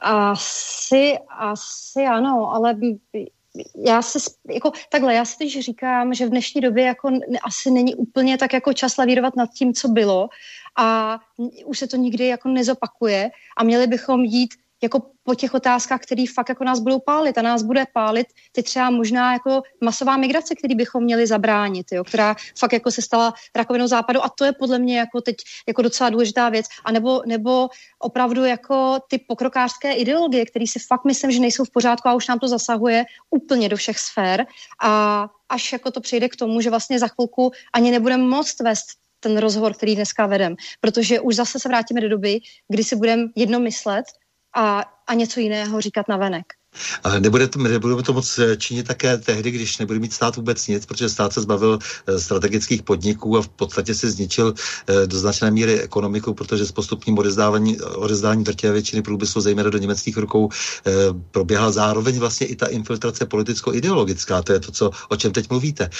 asi, asi ano, ale já si, jako takhle, já si teď říkám, že v dnešní době jako asi není úplně tak jako čas lavírovat nad tím, co bylo a už se to nikdy jako nezopakuje a měli bychom jít jako po těch otázkách, které fakt jako nás budou pálit a nás bude pálit ty třeba možná jako masová migrace, který bychom měli zabránit, jo, která fakt jako se stala rakovinou západu a to je podle mě jako teď jako docela důležitá věc. A nebo, nebo opravdu jako ty pokrokářské ideologie, které si fakt myslím, že nejsou v pořádku a už nám to zasahuje úplně do všech sfér a až jako to přijde k tomu, že vlastně za chvilku ani nebudeme moct vést ten rozhovor, který dneska vedem, protože už zase se vrátíme do doby, kdy si budeme jedno myslet a, a něco jiného říkat na venek. Ale nebude to, nebudeme to moc eh, činit také tehdy, když nebude mít stát vůbec nic, protože stát se zbavil eh, strategických podniků a v podstatě se zničil eh, do značné míry ekonomiku, protože s postupním odezdávání, odezdání drtivé většiny průmyslu, zejména do německých rukou, proběhla zároveň vlastně i ta infiltrace politicko-ideologická, to je to, co, o čem teď mluvíte,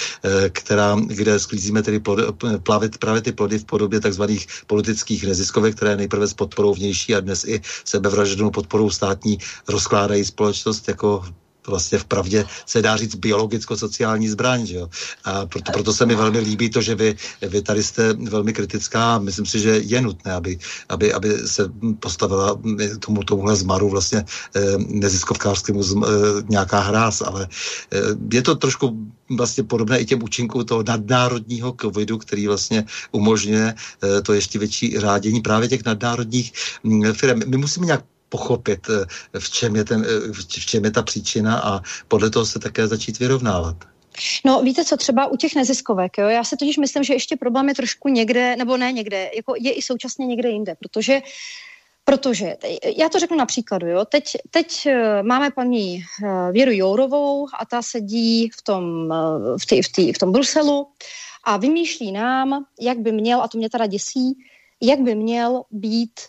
která, kde sklízíme tedy plod, plavit právě ty plody v podobě takzvaných politických neziskovek, které nejprve s podporou vnější a dnes i sebevražednou podporou státní rozkládají společnost společnost jako vlastně v pravdě se dá říct biologicko-sociální zbraň. Že jo? A proto, proto se mi velmi líbí to, že vy, vy tady jste velmi kritická. Myslím si, že je nutné, aby, aby, aby se postavila tomu, tomuhle zmaru vlastně eh, neziskovkářskému z, eh, nějaká hráz, ale eh, je to trošku vlastně podobné i těm účinkům toho nadnárodního covidu, který vlastně umožňuje eh, to ještě větší řádění právě těch nadnárodních mm, firm. My musíme nějak pochopit, eh, v čem, je ten, eh, v čem je ta příčina a podle toho se také začít vyrovnávat. No víte co, třeba u těch neziskovek, jo? já si totiž myslím, že ještě problém je trošku někde, nebo ne někde, jako je i současně někde jinde, protože Protože, já to řeknu na příkladu, jo. Teď, teď eh, máme paní Věru Jourovou a ta sedí v tom, v, tý, v, tý, v tom Bruselu a vymýšlí nám, jak by měl, a to mě teda děsí, jak by měl být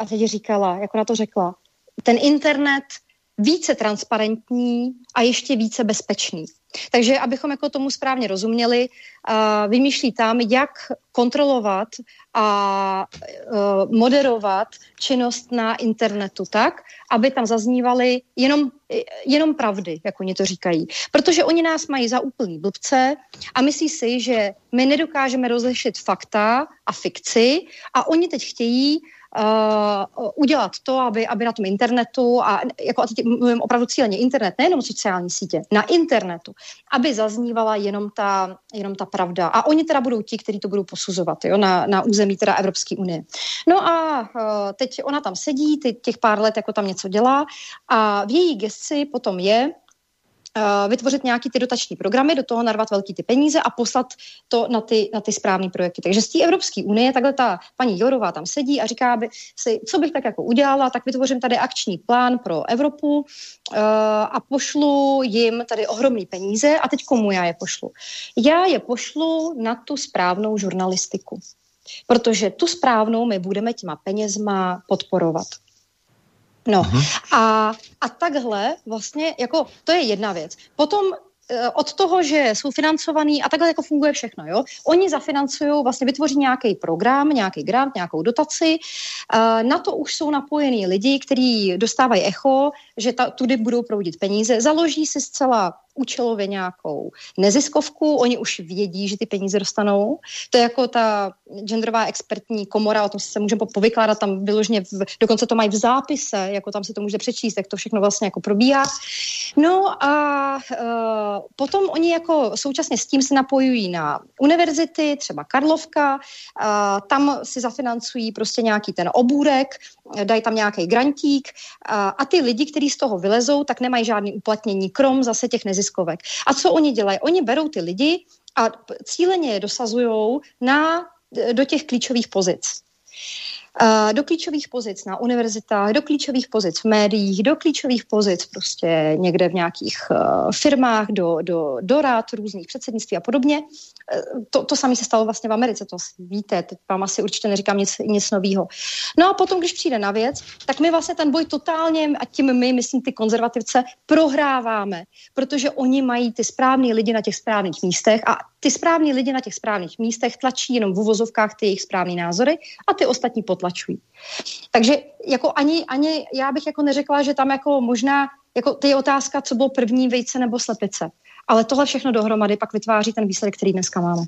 a teď říkala, jako na to řekla, ten internet více transparentní a ještě více bezpečný. Takže abychom jako tomu správně rozuměli, uh, vymýšlí tam, jak kontrolovat a uh, moderovat činnost na internetu tak, aby tam zaznívaly jenom, jenom pravdy, jak oni to říkají. Protože oni nás mají za úplný blbce a myslí si, že my nedokážeme rozlišit fakta a fikci a oni teď chtějí, uh, udělat to, aby, aby na tom internetu, a jako a teď mluvím opravdu cíleně internet, nejenom sociální sítě, na internetu, aby zaznívala jenom ta, jenom ta pravda. A oni teda budou ti, kteří to budou posuzovat jo, na, na území teda Evropské unie. No a uh, teď ona tam sedí, ty, těch pár let jako tam něco dělá a v její gesci potom je, vytvořit nějaký ty dotační programy, do toho narvat velký ty peníze a poslat to na ty, na ty správné projekty. Takže z té Evropské unie takhle ta paní Jorová tam sedí a říká by si, co bych tak jako udělala, tak vytvořím tady akční plán pro Evropu uh, a pošlu jim tady ohromný peníze a teď komu já je pošlu? Já je pošlu na tu správnou žurnalistiku. Protože tu správnou my budeme těma penězma podporovat. No uh-huh. a, a takhle vlastně, jako to je jedna věc. Potom eh, od toho, že jsou financovaný a takhle jako funguje všechno, jo. Oni zafinancují, vlastně vytvoří nějaký program, nějaký grant, nějakou dotaci, eh, na to už jsou napojení lidi, kteří dostávají echo, že ta, tudy budou proudit peníze, založí si zcela účelově nějakou neziskovku, oni už vědí, že ty peníze dostanou. To je jako ta genderová expertní komora, o tom se můžeme povykládat, tam vyložně, v, dokonce to mají v zápise, jako tam se to může přečíst, jak to všechno vlastně jako probíhá. No a uh, potom oni jako současně s tím se napojují na univerzity, třeba Karlovka, uh, tam si zafinancují prostě nějaký ten obůrek, dají tam nějaký grantík uh, a ty lidi, kteří z toho vylezou, tak nemají žádný uplatnění, krom zase těch neziskovek neziskovek. A co oni dělají? Oni berou ty lidi a cíleně je dosazují na, do těch klíčových pozic do klíčových pozic na univerzitách, do klíčových pozic v médiích, do klíčových pozic prostě někde v nějakých uh, firmách, do, do, do rád různých předsednictví a podobně. E, to, to samé se stalo vlastně v Americe, to víte, teď vám asi určitě neříkám nic, nic nového. No a potom, když přijde na věc, tak my vlastně ten boj totálně, a tím my, myslím ty konzervativce, prohráváme, protože oni mají ty správní lidi na těch správných místech a ty správní lidi na těch správných místech tlačí jenom v uvozovkách ty jejich správné názory a ty ostatní potlačují. Takže jako ani, ani já bych jako neřekla, že tam jako možná jako ty je otázka, co bylo první vejce nebo slepice. Ale tohle všechno dohromady pak vytváří ten výsledek, který dneska máme.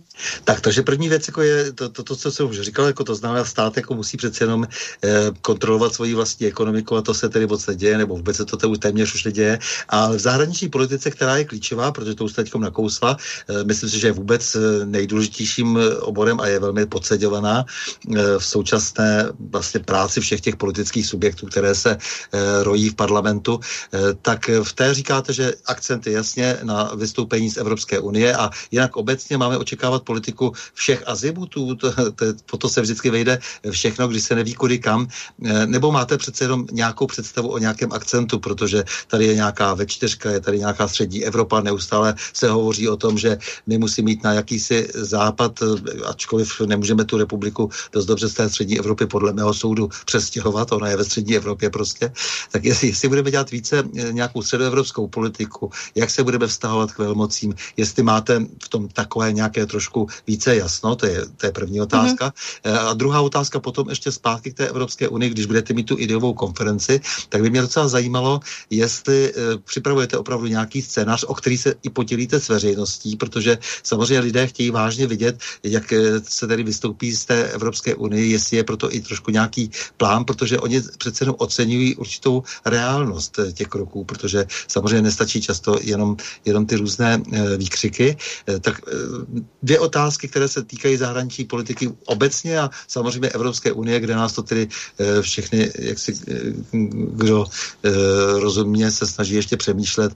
Tak, takže první věc jako je to, to, to co jsem už říkal, jako to znamená, stát jako musí přece jenom eh, kontrolovat svoji vlastní ekonomiku a to se tedy moc neděje, nebo vůbec se to tedy téměř už neděje. A v zahraniční politice, která je klíčová, protože to už teď nakousla, eh, myslím si, že je vůbec eh, nejdůležitějším oborem a je velmi podceďovaná eh, v současné vlastně práci všech těch politických subjektů, které se eh, rojí v parlamentu, eh, tak v té říkáte, že akcent je jasně na vystoupení z Evropské unie a jinak obecně máme očekávat politiku všech azimutů, to, to, to, to se vždycky vejde všechno, když se neví kudy kam, eh, nebo máte přece jenom nějakou představu o nějakém akcentu, protože tady je nějaká V4, je tady nějaká střední Evropa, neustále se hovoří o tom, že my musíme mít na jakýsi západ, eh, ačkoliv nemůžeme tu republiku dost dobře z té střední Evropy podle mého soudu přestěhovat, ona je ve střední Evropě prostě, tak jestli, jestli budeme dělat více eh, nějakou středoevropskou politiku, jak se budeme vztahovat k velmocím, jestli máte v tom takové nějaké trošku více jasno, to je, to je první otázka. Mm-hmm. A druhá otázka potom ještě zpátky k té Evropské unii, když budete mít tu ideovou konferenci, tak by mě docela zajímalo, jestli uh, připravujete opravdu nějaký scénář, o který se i podělíte s veřejností, protože samozřejmě lidé chtějí vážně vidět, jak se tedy vystoupí z té Evropské unie, jestli je proto i trošku nějaký plán, protože oni přece jenom oceňují určitou reálnost těch kroků, protože samozřejmě nestačí často jenom, jenom ty různé výkřiky. Tak dvě otázky, které se týkají zahraniční politiky obecně a samozřejmě Evropské unie, kde nás to tedy všechny, jak si kdo rozumně se snaží ještě přemýšlet,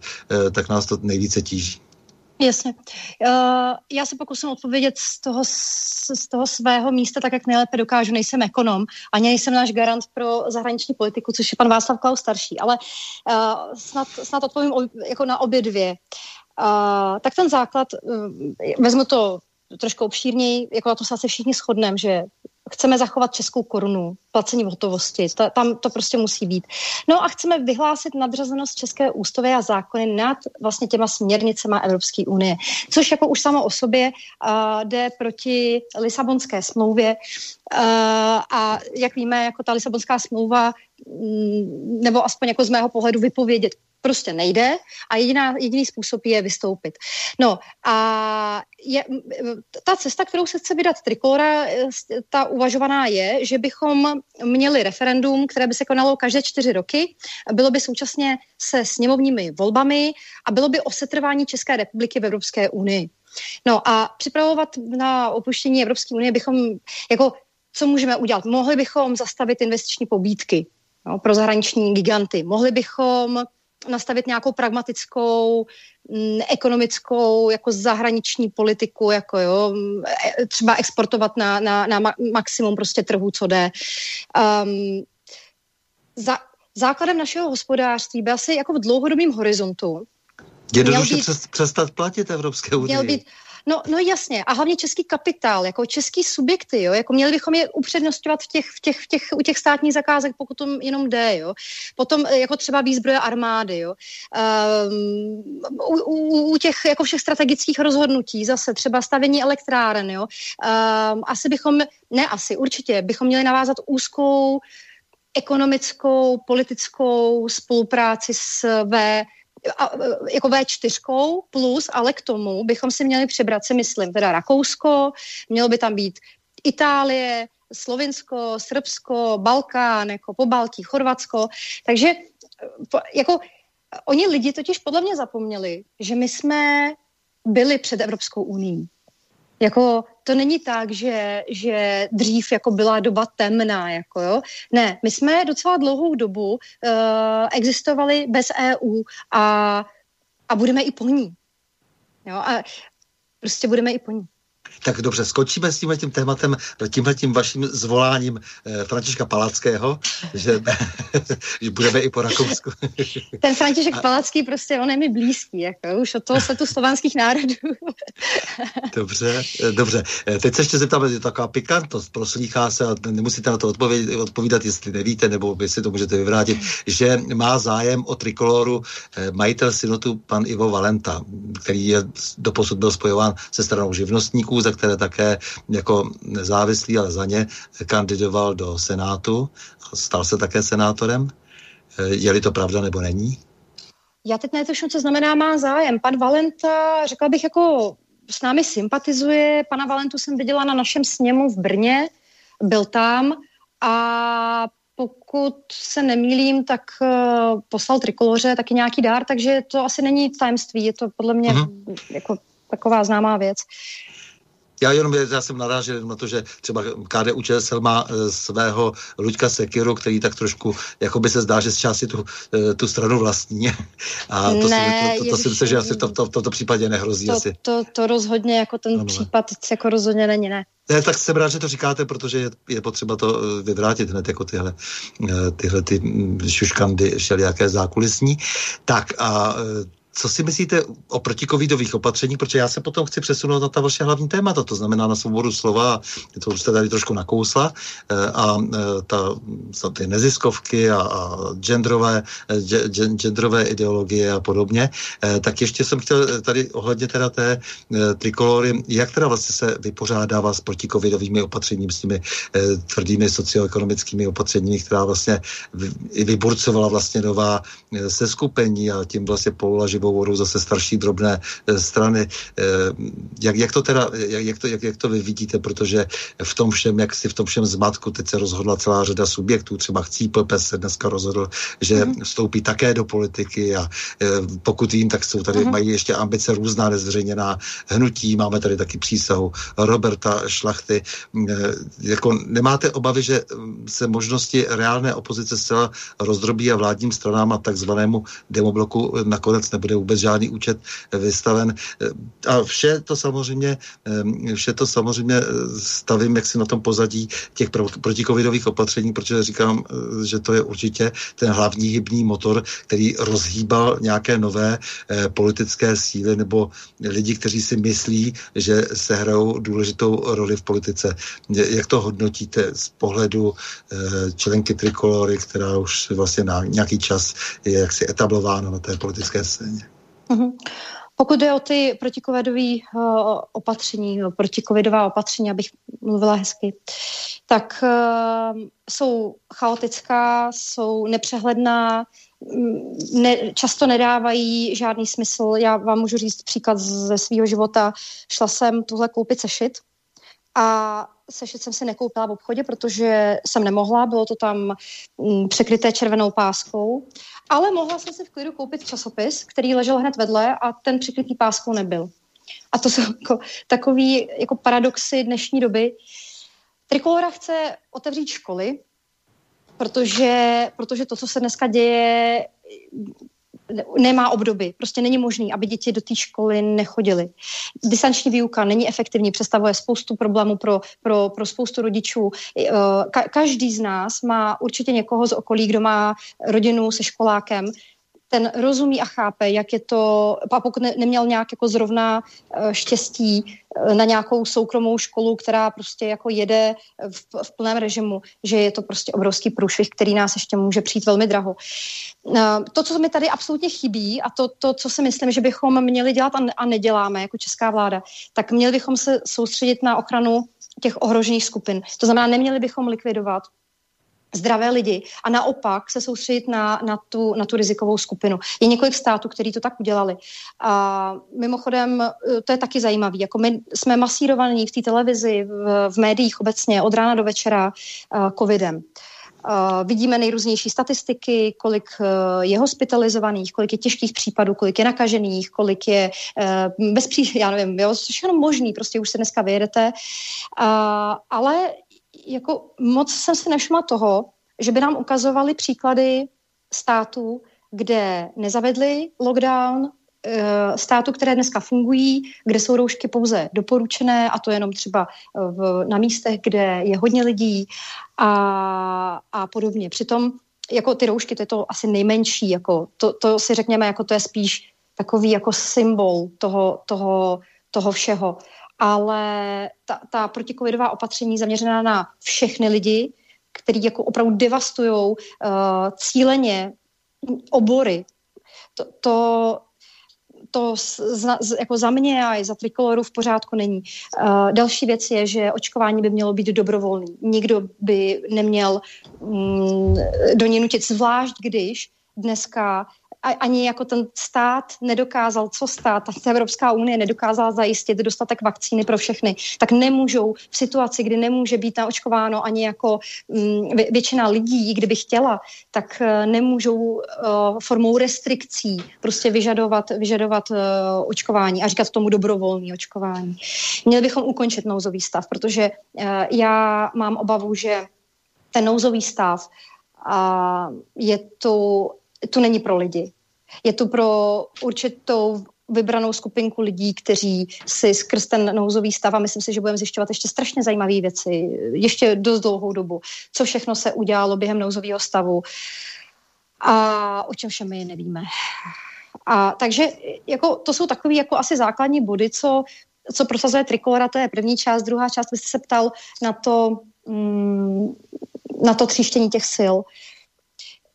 tak nás to nejvíce tíží. Jasně. Já se pokusím odpovědět z toho, z toho svého místa tak, jak nejlépe dokážu. Nejsem ekonom, ani nejsem náš garant pro zahraniční politiku, což je pan Václav Klaus starší, ale snad, snad odpovím jako na obě dvě. Uh, tak ten základ, uh, vezmu to trošku obšírněji, jako na to se asi všichni shodneme, že chceme zachovat českou korunu, placení v hotovosti, to, tam to prostě musí být. No a chceme vyhlásit nadřazenost České ústavy a zákony nad vlastně těma směrnicema Evropské unie, což jako už samo o sobě uh, jde proti Lisabonské smlouvě uh, a jak víme, jako ta Lisabonská smlouva nebo aspoň jako z mého pohledu vypovědět prostě nejde a jediná, jediný způsob je vystoupit. No a je, ta cesta, kterou se chce vydat Trikolora, ta uvažovaná je, že bychom měli referendum, které by se konalo každé čtyři roky, bylo by současně se sněmovními volbami a bylo by o setrvání České republiky v Evropské unii. No a připravovat na opuštění Evropské unie bychom, jako, co můžeme udělat? Mohli bychom zastavit investiční pobídky no, pro zahraniční giganty. Mohli bychom nastavit nějakou pragmatickou, mm, ekonomickou, jako zahraniční politiku, jako jo, e, třeba exportovat na, na, na maximum prostě trhu, co jde. Um, za, základem našeho hospodářství by asi jako v dlouhodobém horizontu Jednoduše být, přestat platit Evropské unii. Měl být, No, no jasně, a hlavně český kapitál, jako český subjekty, jo, jako měli bychom je upřednostňovat v těch, v těch, v těch, u těch státních zakázek, pokud to jenom jde, jo. Potom eh, jako třeba výzbroje armády, jo. Um, u, u, u těch jako všech strategických rozhodnutí, zase třeba stavění elektráren, jo. Um, asi bychom, ne asi, určitě, bychom měli navázat úzkou ekonomickou, politickou spolupráci s ve jako V4 plus, ale k tomu bychom si měli přibrat, si myslím, teda Rakousko, mělo by tam být Itálie, Slovinsko, Srbsko, Balkán, jako po Baltí, Chorvatsko. Takže jako oni lidi totiž podle mě zapomněli, že my jsme byli před Evropskou uní. Jako to není tak, že, že dřív jako byla doba temná, jako jo. Ne, my jsme docela dlouhou dobu uh, existovali bez EU a, a budeme i po ní. Jo, a prostě budeme i po ní. Tak dobře, skočíme s tímhle tím tématem, tímhle tím vaším zvoláním eh, Františka Palackého, že, že budeme i po Rakousku. Ten František a... Palacký prostě, on je mi blízký, jako už od toho tu slovanských národů. dobře, eh, dobře. Eh, teď se ještě zeptám, je taková pikantnost, proslýchá se, a nemusíte na to odpovědět, odpovídat, jestli nevíte, nebo si to můžete vyvrátit, že má zájem o trikoloru eh, majitel synotu pan Ivo Valenta, který je doposud byl spojován se stranou živnostníků, za které také jako nezávislý, ale za ně kandidoval do Senátu. Stal se také senátorem. Je-li to pravda nebo není? Já teď netuším, co znamená má zájem. Pan Valenta, řekla bych, jako s námi sympatizuje. Pana Valentu jsem viděla na našem sněmu v Brně, byl tam a pokud se nemýlím, tak uh, poslal trikoloře taky nějaký dár, takže to asi není tajemství, je to podle mě uh-huh. jako taková známá věc. Já jenom já jsem narážel na to, že třeba KDU ČSL má e, svého Luďka Sekiru, který tak trošku, jako by se zdá, že z části tu, e, tu stranu vlastní. A to, ne, si, to, to, to si myslím, že asi v, to, to, v tomto případě nehrozí. To, asi. To, to rozhodně, jako ten ano. případ jako rozhodně není, ne. Ne, tak jsem rád, že to říkáte, protože je, je potřeba to e, vyvrátit hned jako tyhle, tyhle ty šuškandy všelijaké zákulisní. Tak a co si myslíte o protikovidových opatřeních, protože já se potom chci přesunout na ta vaše hlavní témata, to znamená na svobodu slova, to už jste tady trošku nakousla, eh, a eh, ta, ty neziskovky a, a genderové, genderové ideologie a podobně, tak ještě jsem chtěl tady ohledně teda té trikolory, jak teda vlastně se vypořádává s protikovidovými opatřeními, s těmi tvrdými socioekonomickými opatřeními, která vlastně vyburcovala vlastně nová seskupení a tím vlastně poula živou vodou zase starší drobné e, strany. E, jak, jak to teda, jak, jak, to, jak, jak to vy vidíte, protože v tom všem, jak si v tom všem zmatku, teď se rozhodla celá řada subjektů, třeba Chcípl se dneska rozhodl, že mm-hmm. vstoupí také do politiky a e, pokud vím, tak jsou tady, mm-hmm. mají ještě ambice různá nezveřejněná hnutí, máme tady taky přísahu Roberta Šlachty. Jako nemáte obavy, že se možnosti reálné opozice zcela rozdrobí a vládním stranám a takzvanému demobloku nakonec nebude vůbec žádný účet vystaven. A vše to samozřejmě, vše to samozřejmě stavím jak si na tom pozadí těch protikovidových opatření, protože říkám, že to je určitě ten hlavní hybný motor, který rozhýbal nějaké nové eh, politické síly nebo lidi, kteří si myslí, že se hrajou důležitou roli v politice. Jak to hodnotíte z pohledu eh, členky Trikolory, která už vlastně na nějaký čas je jaksi etablována na té politické scéně? Mm-hmm. Pokud jde o ty protikovidové uh, opatření, no, protikovidová opatření, abych mluvila hezky, tak uh, jsou chaotická, jsou nepřehledná, mm, ne, často nedávají žádný smysl. Já vám můžu říct příklad ze svého života. Šla jsem tuhle koupit sešit a sešit jsem si nekoupila v obchodě, protože jsem nemohla, bylo to tam mm, překryté červenou páskou, ale mohla jsem si v klidu koupit časopis, který ležel hned vedle a ten překrytý páskou nebyl. A to jsou jako takový jako paradoxy dnešní doby. Trikolora chce otevřít školy, protože, protože to, co se dneska děje, nemá obdoby. Prostě není možný, aby děti do té školy nechodily. Distanční výuka není efektivní, představuje spoustu problémů pro, pro, pro spoustu rodičů. Eh, ka- každý z nás má určitě někoho z okolí, kdo má rodinu se školákem, ten rozumí a chápe, jak je to, a pokud ne, neměl nějak jako zrovna uh, štěstí uh, na nějakou soukromou školu, která prostě jako jede v, v plném režimu, že je to prostě obrovský průšvih, který nás ještě může přijít velmi draho. Uh, to, co mi tady absolutně chybí a to, to co si myslím, že bychom měli dělat a, a neděláme jako česká vláda, tak měli bychom se soustředit na ochranu těch ohrožených skupin. To znamená, neměli bychom likvidovat zdravé lidi a naopak se soustředit na, na, tu, na tu rizikovou skupinu. Je několik států, který to tak udělali. A mimochodem, e, to je taky zajímavé. Jako my jsme masírovaní v té televizi, v, v médiích obecně od rána do večera uh, covidem. Uh, vidíme nejrůznější statistiky, kolik uh, je hospitalizovaných, kolik je těžkých případů, kolik je nakažených, kolik je uh, bezpří, já nevím, jo, všechno možný, prostě už se dneska vyjedete. Ale jako moc jsem si nešla toho, že by nám ukazovali příklady států, kde nezavedli lockdown, eh, států, které dneska fungují, kde jsou roušky pouze doporučené a to jenom třeba v, na místech, kde je hodně lidí a, a podobně. Přitom jako ty roušky, to je to asi nejmenší, jako to, to si řekněme, jako to je spíš takový jako symbol toho, toho, toho všeho ale ta, ta protikovidová opatření zaměřená na všechny lidi, který jako opravdu devastují uh, cíleně obory, to, to, to z, z, jako za mě a i za trikoloru v pořádku není. Uh, další věc je, že očkování by mělo být dobrovolný. Nikdo by neměl um, do něj nutit, zvlášť když dneska ani jako ten stát nedokázal, co stát, ta Evropská unie nedokázala zajistit dostatek vakcíny pro všechny, tak nemůžou v situaci, kdy nemůže být naočkováno ani jako mm, většina lidí, kdyby chtěla, tak uh, nemůžou uh, formou restrikcí prostě vyžadovat, vyžadovat uh, očkování a říkat tomu dobrovolný očkování. Měli bychom ukončit nouzový stav, protože já mám obavu, že ten nouzový stav je to tu není pro lidi. Je tu pro určitou vybranou skupinku lidí, kteří si skrz ten nouzový stav a myslím si, že budeme zjišťovat ještě strašně zajímavé věci, ještě dost dlouhou dobu, co všechno se udělalo během nouzového stavu a o čem všem my nevíme. A takže jako, to jsou takové jako asi základní body, co, co prosazuje Trikolora, to je první část, druhá část, vy jste se ptal na to, mm, na to tříštění těch sil.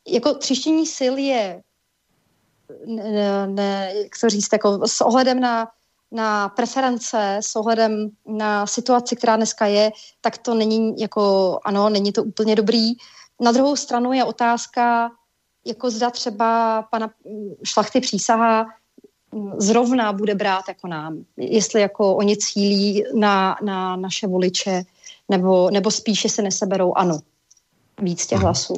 Jako tříštění sil je ne, ne, jak to říct, jako s ohledem na, na preference, s ohledem na situaci, která dneska je, tak to není jako, ano, není to úplně dobrý. Na druhou stranu je otázka, jako zda třeba pana šlachty přísaha zrovna bude brát jako nám. Jestli jako oni cílí na, na naše voliče, nebo, nebo spíše se neseberou ano víc těch hlasů.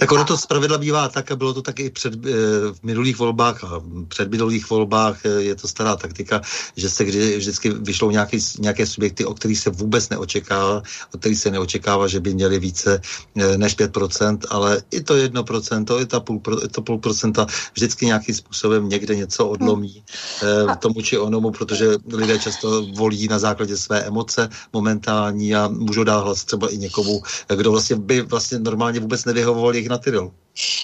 Tak ono to zpravidla bývá tak, a bylo to taky před, eh, v minulých volbách a před minulých volbách eh, je to stará taktika, že se kdy, vždycky vyšlou nějaký, nějaké subjekty, o kterých se vůbec neočekává, o kterých se neočekává, že by měli více eh, než 5%, ale i to 1%, i ta půl, to půl procenta vždycky nějakým způsobem někde něco odlomí hmm. tomu či onomu, protože lidé často volí na základě své emoce momentální a můžou dát hlas třeba i někomu, kdo vlastně by vlastně normálně vůbec nevyhovoval jejich na Tyrol.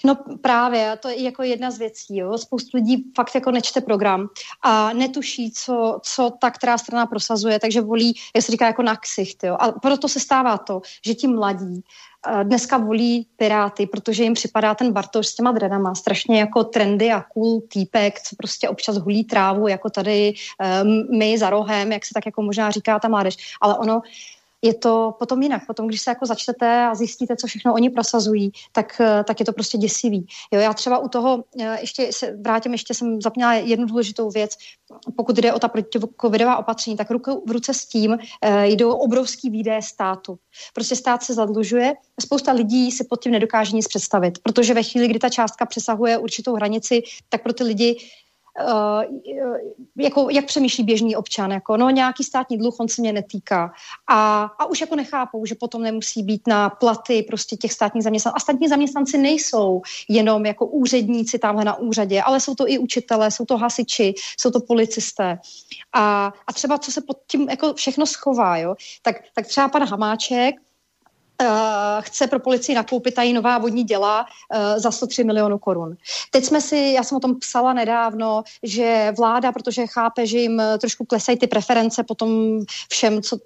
No právě, to je jako jedna z věcí. Jo. Spoustu lidí fakt jako nečte program a netuší, co, co ta která strana prosazuje, takže volí, jak se říká, jako na ksicht. Jo. A proto se stává to, že ti mladí uh, dneska volí Piráty, protože jim připadá ten Bartoš s těma drenama strašně jako trendy a cool týpek, co prostě občas hulí trávu, jako tady um, my za rohem, jak se tak jako možná říká ta mládež. Ale ono je to potom jinak. Potom, když se jako začtete a zjistíte, co všechno oni prosazují, tak, eh, tak je to prostě děsivý. Jo, já třeba u toho, eh, ještě se vrátím, ještě jsem zapněla jednu důležitou věc. Pokud jde o ta proticovidová opatření, tak ruku v ruce s tím eh, jdou obrovský výdaje státu. Prostě stát se zadlužuje, spousta lidí si pod tím nedokáže nic představit, protože ve chvíli, kdy ta částka přesahuje určitou hranici, tak pro ty lidi jako, jak přemýšlí běžný občan, jako no nějaký státní dluh, on se mě netýká. A, a už jako nechápou, že potom nemusí být na platy prostě těch státních zaměstnanců. A státní zaměstnanci nejsou jenom jako úředníci tamhle na úřadě, ale jsou to i učitelé, jsou to hasiči, jsou to policisté. A, a třeba co se pod tím jako všechno schová, jo? Tak, tak třeba pan Hamáček, chce pro policii nakoupit tady nová vodní děla uh, za 103 milionů korun. Teď jsme si, já jsem o tom psala nedávno, že vláda, protože chápe, že jim trošku klesají ty preference po tom všem, co,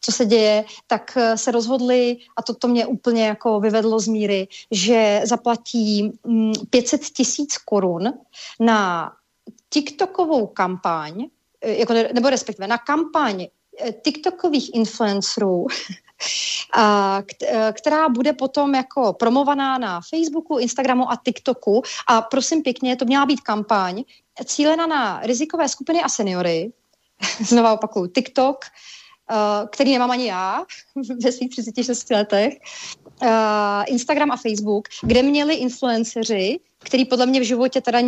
co se děje, tak se rozhodli, a to, to mě úplně jako vyvedlo z míry, že zaplatí um, 500 tisíc korun na TikTokovou kampaň, jako, nebo respektive na kampaň TikTokových influencerů, která bude potom jako promovaná na Facebooku, Instagramu a TikToku. A prosím pěkně, to měla být kampaň cílena na rizikové skupiny a seniory. Znova opakuju, TikTok, který nemám ani já ve svých 36 letech, Instagram a Facebook, kde měli influenceři který podle mě v životě teda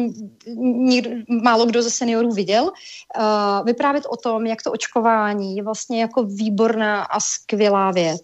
nikdo, málo kdo ze seniorů viděl, uh, vyprávět o tom, jak to očkování je vlastně jako výborná a skvělá věc.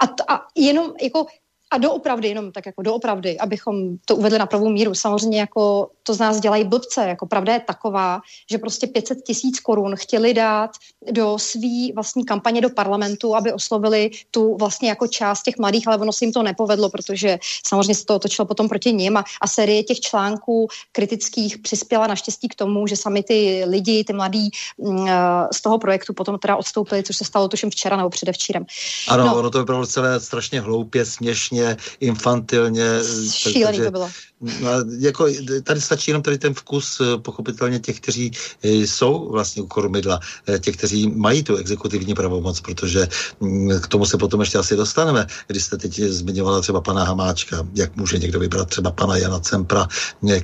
A, a jenom jako a doopravdy, jenom tak jako doopravdy, abychom to uvedli na pravou míru. Samozřejmě jako to z nás dělají blbce. Jako pravda je taková, že prostě 500 tisíc korun chtěli dát do svý vlastní kampaně do parlamentu, aby oslovili tu vlastně jako část těch mladých, ale ono se jim to nepovedlo, protože samozřejmě se to otočilo potom proti ním a, a série těch článků kritických přispěla naštěstí k tomu, že sami ty lidi, ty mladí mm, eh, z toho projektu potom teda odstoupili, což se stalo tuším včera nebo předevčírem. Ano, no, ono to bylo celé strašně hloupě, směšně, infantilně. Šílený takže, to bylo. No, jako, tady stačí jenom tady ten vkus eh, pochopitelně těch, kteří eh, jsou vlastně u kormidla, eh, těch, kteří mají tu exekutivní pravomoc, protože mm, k tomu se potom ještě asi dostaneme, když jste teď zmiňovala třeba pana Hamáčka, jak může někdo vybrat třeba pana Jana Cempra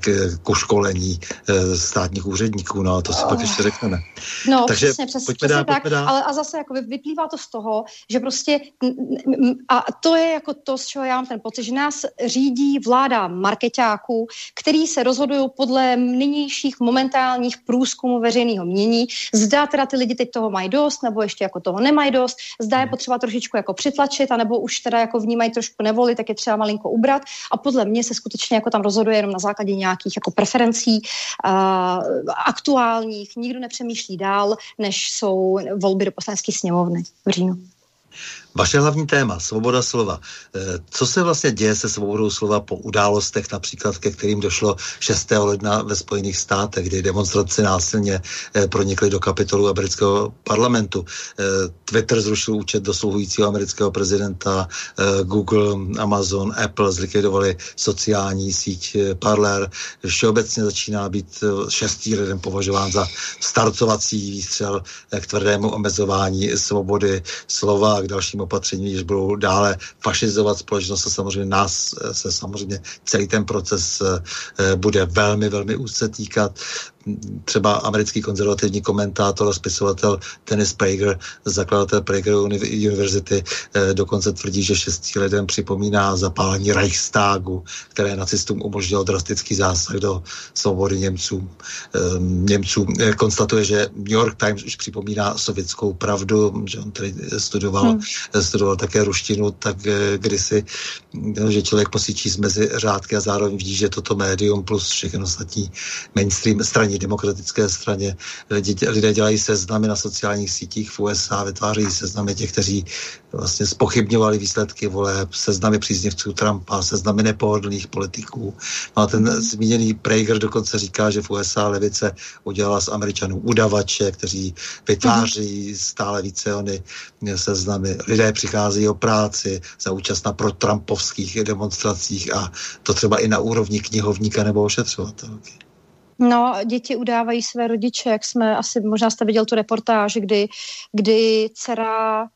k, k školení státních úředníků, no to si oh. pak ještě řekneme. No, Takže přesně, přesně, pojďme přesně dál, tak, pojďme dál. Ale a zase jako vyplývá to z toho, že prostě a to je jako to, z čeho já mám ten pocit, že nás řídí vláda marketia Čecháků, který se rozhodují podle nynějších momentálních průzkumů veřejného mění. Zda teda ty lidi teď toho mají dost, nebo ještě jako toho nemají dost, zda je hmm. potřeba trošičku jako přitlačit, anebo už teda jako vnímají trošku nevoli, tak je třeba malinko ubrat. A podle mě se skutečně jako tam rozhoduje jenom na základě nějakých jako preferencí uh, aktuálních. Nikdo nepřemýšlí dál, než jsou volby do poslanecké sněmovny v říjnu. Vaše hlavní téma, svoboda slova. Eh, co se vlastně děje se svobodou slova po událostech, například ke kterým došlo 6. ledna ve Spojených státech, kdy demonstraci násilně eh, pronikly do kapitolu amerického parlamentu. Eh, Twitter zrušil účet dosluhujícího amerického prezidenta, Google, Amazon, Apple zlikvidovali sociální síť Parler. Všeobecně začíná být šestý leden považován za startovací výstřel k tvrdému omezování svobody slova a k dalšímu opatření, když budou dále fašizovat společnost a samozřejmě nás se samozřejmě celý ten proces eh, bude velmi, velmi úzce týkat třeba americký konzervativní komentátor a spisovatel Dennis Prager, zakladatel Prager University, eh, dokonce tvrdí, že šestý lidem připomíná zapálení Reichstagu, které nacistům umožnilo drastický zásah do svobody Němců. Ehm, Němců eh, konstatuje, že New York Times už připomíná sovětskou pravdu, že on tady studoval, hmm. studoval také ruštinu, tak eh, kdysi, že člověk musí číst mezi řádky a zároveň vidí, že toto médium plus všechno ostatní mainstream straní demokratické straně. Lidé dělají seznamy na sociálních sítích v USA, vytvářejí seznamy těch, kteří vlastně spochybňovali výsledky voleb, seznamy příznivců Trumpa, seznamy nepohodlných politiků. No a ten zmíněný Prager dokonce říká, že v USA levice udělala z Američanů udavače, kteří vytváří stále více ony seznamy. Lidé přicházejí o práci za účast na protrampovských demonstracích a to třeba i na úrovni knihovníka nebo ošetřovatelky. No, děti udávají své rodiče, jak jsme asi, možná jste viděl tu reportáž, kdy, kdy dcera uh,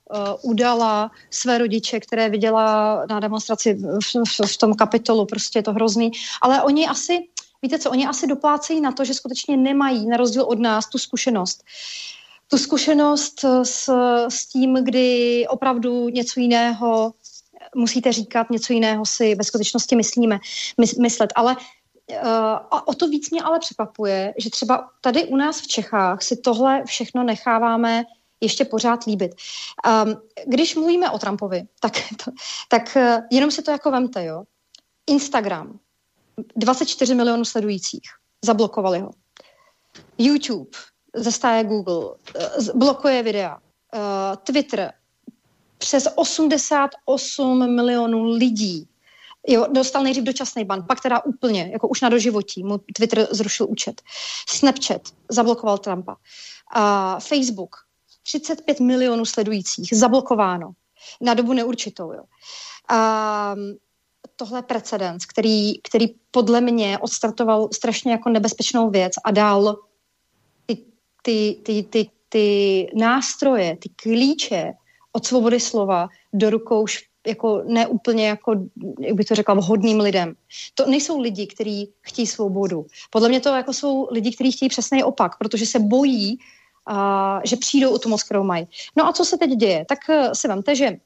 udala své rodiče, které viděla na demonstraci v, v, v tom kapitolu, prostě je to hrozný. Ale oni asi, víte co, oni asi doplácejí na to, že skutečně nemají, na rozdíl od nás, tu zkušenost. Tu zkušenost s, s tím, kdy opravdu něco jiného musíte říkat, něco jiného si ve skutečnosti myslíme, myslet. Ale a o to víc mě ale překvapuje, že třeba tady u nás v Čechách si tohle všechno necháváme ještě pořád líbit. Um, když mluvíme o Trumpovi, tak, to, tak uh, jenom si to jako vemte, jo. Instagram, 24 milionů sledujících, zablokovali ho. YouTube, ze stáje Google, uh, blokuje videa. Uh, Twitter, přes 88 milionů lidí Jo, dostal nejdřív dočasný ban, pak teda úplně, jako už na doživotí, mu Twitter zrušil účet. Snapchat zablokoval Trumpa. A Facebook, 35 milionů sledujících, zablokováno na dobu neurčitou. Jo. A tohle je precedens, který, který podle mě odstartoval strašně jako nebezpečnou věc a dal ty, ty, ty, ty, ty nástroje, ty klíče od svobody slova do rukou jako neúplně jako, jak bych to řekla, vhodným lidem. To nejsou lidi, kteří chtějí svobodu. Podle mě to jako jsou lidi, kteří chtějí přesný opak, protože se bojí, a, že přijdou o tu moc, kterou mají. No a co se teď děje? Tak uh, si vemte, že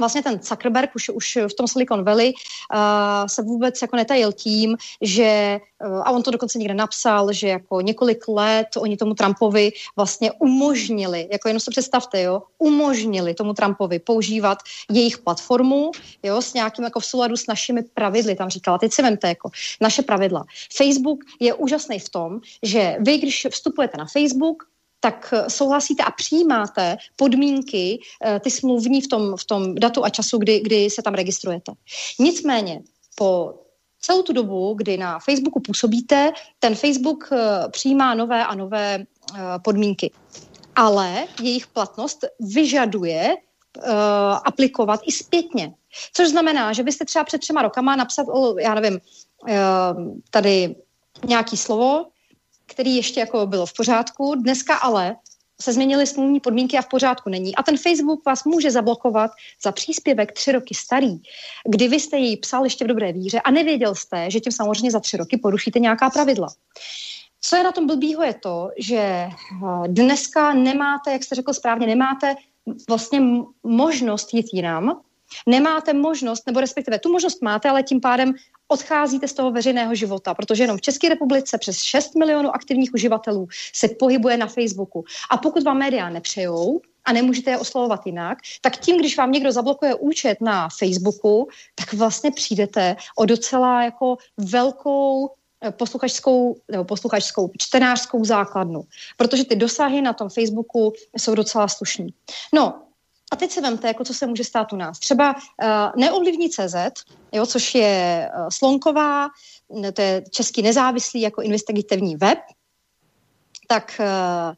vlastně ten Zuckerberg už, už v tom Silicon Valley uh, se vůbec jako netajil tím, že, uh, a on to dokonce někde napsal, že jako několik let oni tomu Trumpovi vlastně umožnili, jako jenom se představte, jo, umožnili tomu Trumpovi používat jejich platformu, jo, s nějakým jako v souladu s našimi pravidly, tam říkala, teď si vemte, jako naše pravidla. Facebook je úžasný v tom, že vy, když vstupujete na Facebook, tak eh, souhlasíte a přijímáte podmínky, eh, ty smluvní v tom, v tom datu a času, kdy, kdy se tam registrujete. Nicméně po celou tu dobu, kdy na Facebooku působíte, ten Facebook eh, přijímá nové a nové podmínky. Ale jejich platnost vyžaduje aplikovat i zpětně. Což znamená, že byste třeba před třema rokama napsat, já nevím, tady nějaký slovo, který ještě jako bylo v pořádku. Dneska ale se změnily smluvní podmínky a v pořádku není. A ten Facebook vás může zablokovat za příspěvek tři roky starý, kdy vy jste jej psal ještě v dobré víře a nevěděl jste, že tím samozřejmě za tři roky porušíte nějaká pravidla. Co je na tom blbýho je to, že eh, dneska nemáte, jak jste řekl správně, nemáte vlastně možnost jít jinam, nemáte možnost, nebo respektive tu možnost máte, ale tím pádem odcházíte z toho veřejného života, protože jenom v České republice přes 6 milionů aktivních uživatelů se pohybuje na Facebooku. A pokud vám média nepřejou, a nemůžete je oslovovat jinak, tak tím, když vám někdo zablokuje účet na Facebooku, tak vlastně přijdete o docela jako velkou eh, posluchačskou, nebo posluchačskou čtenářskou základnu, protože ty dosahy na tom Facebooku jsou docela slušní. No, a teď se vemte, jako co se může stát u nás. Třeba uh, neovlivní CZ, jo, což je uh, Slonková, to je český nezávislý jako investigativní web, tak uh,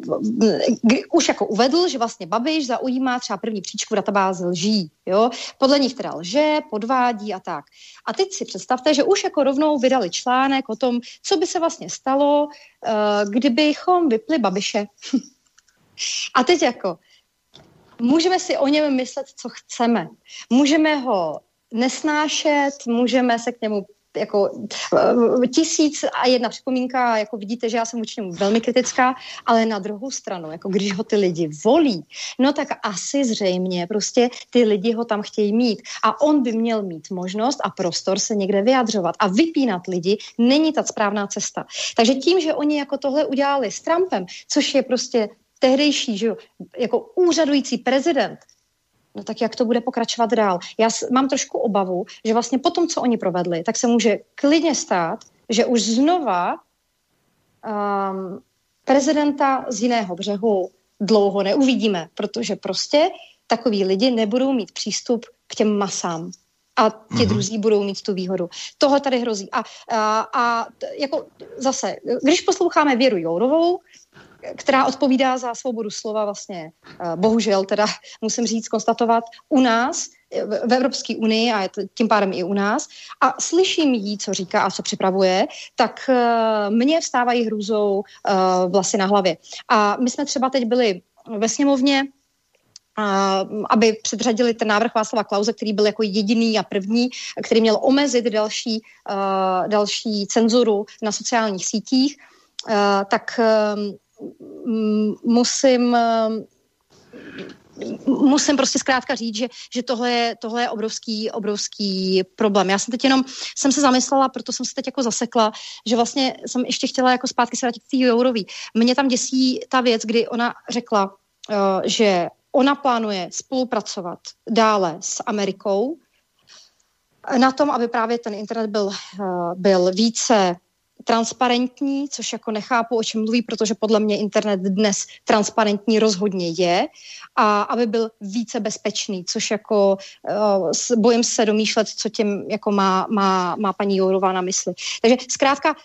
uh, už jako uvedl, že vlastně Babiš zaujímá třeba první příčku v databázi lží. Jo? Podle nich teda lže, podvádí a tak. A teď si představte, že už jako rovnou vydali článek o tom, co by se vlastně stalo, uh, kdybychom vypli Babiše. a teď jako můžeme si o něm myslet, co chceme. Můžeme ho nesnášet, můžeme se k němu jako eh, tisíc a jedna připomínka, jako vidíte, že já jsem němu velmi kritická, ale na druhou stranu, jako když ho ty lidi volí, no tak asi zřejmě prostě ty lidi ho tam chtějí mít a on by měl mít možnost a prostor se někde vyjadřovat a vypínat lidi není ta správná cesta. Takže tím, že oni jako tohle udělali s Trumpem, což je prostě tehdejší, že jo, jako úřadující prezident, no tak jak to bude pokračovat dál. Já mám trošku obavu, že vlastně po tom, co oni provedli, tak se může klidně stát, že už znova um, prezidenta z jiného břehu dlouho neuvidíme, protože prostě takový lidi nebudou mít přístup k těm masám a ti mm-hmm. druzí budou mít tu výhodu. Toho tady hrozí. A, a, a jako zase, když posloucháme Věru Jourovou, která odpovídá za svobodu slova vlastně, eh, bohužel teda musím říct, konstatovat u nás, v Evropské unii a tím pádem i u nás a slyším jí, co říká a co připravuje, tak uh, mně vstávají hrůzou vlasy na hlavě. A my jsme třeba teď byli ve sněmovně aby předřadili ten návrh Václava Klauze, který byl jako jediný a první, který měl omezit další, další cenzuru na sociálních sítích, tak musím musím prostě zkrátka říct, že, že tohle, je, tohle je obrovský, obrovský problém. Já jsem teď jenom, jsem se zamyslela, proto jsem se teď jako zasekla, že vlastně jsem ještě chtěla jako zpátky se vrátit k té Jourový. Mě tam děsí ta věc, kdy ona řekla, uh, že ona plánuje spolupracovat dále s Amerikou na tom, aby právě ten internet byl, uh, byl více transparentní, což jako nechápu, o čem mluví, protože podle mě internet dnes transparentní rozhodně je a aby byl více bezpečný, což jako uh, bojím se domýšlet, co tím jako má, má, má paní Jourová na mysli. Takže zkrátka,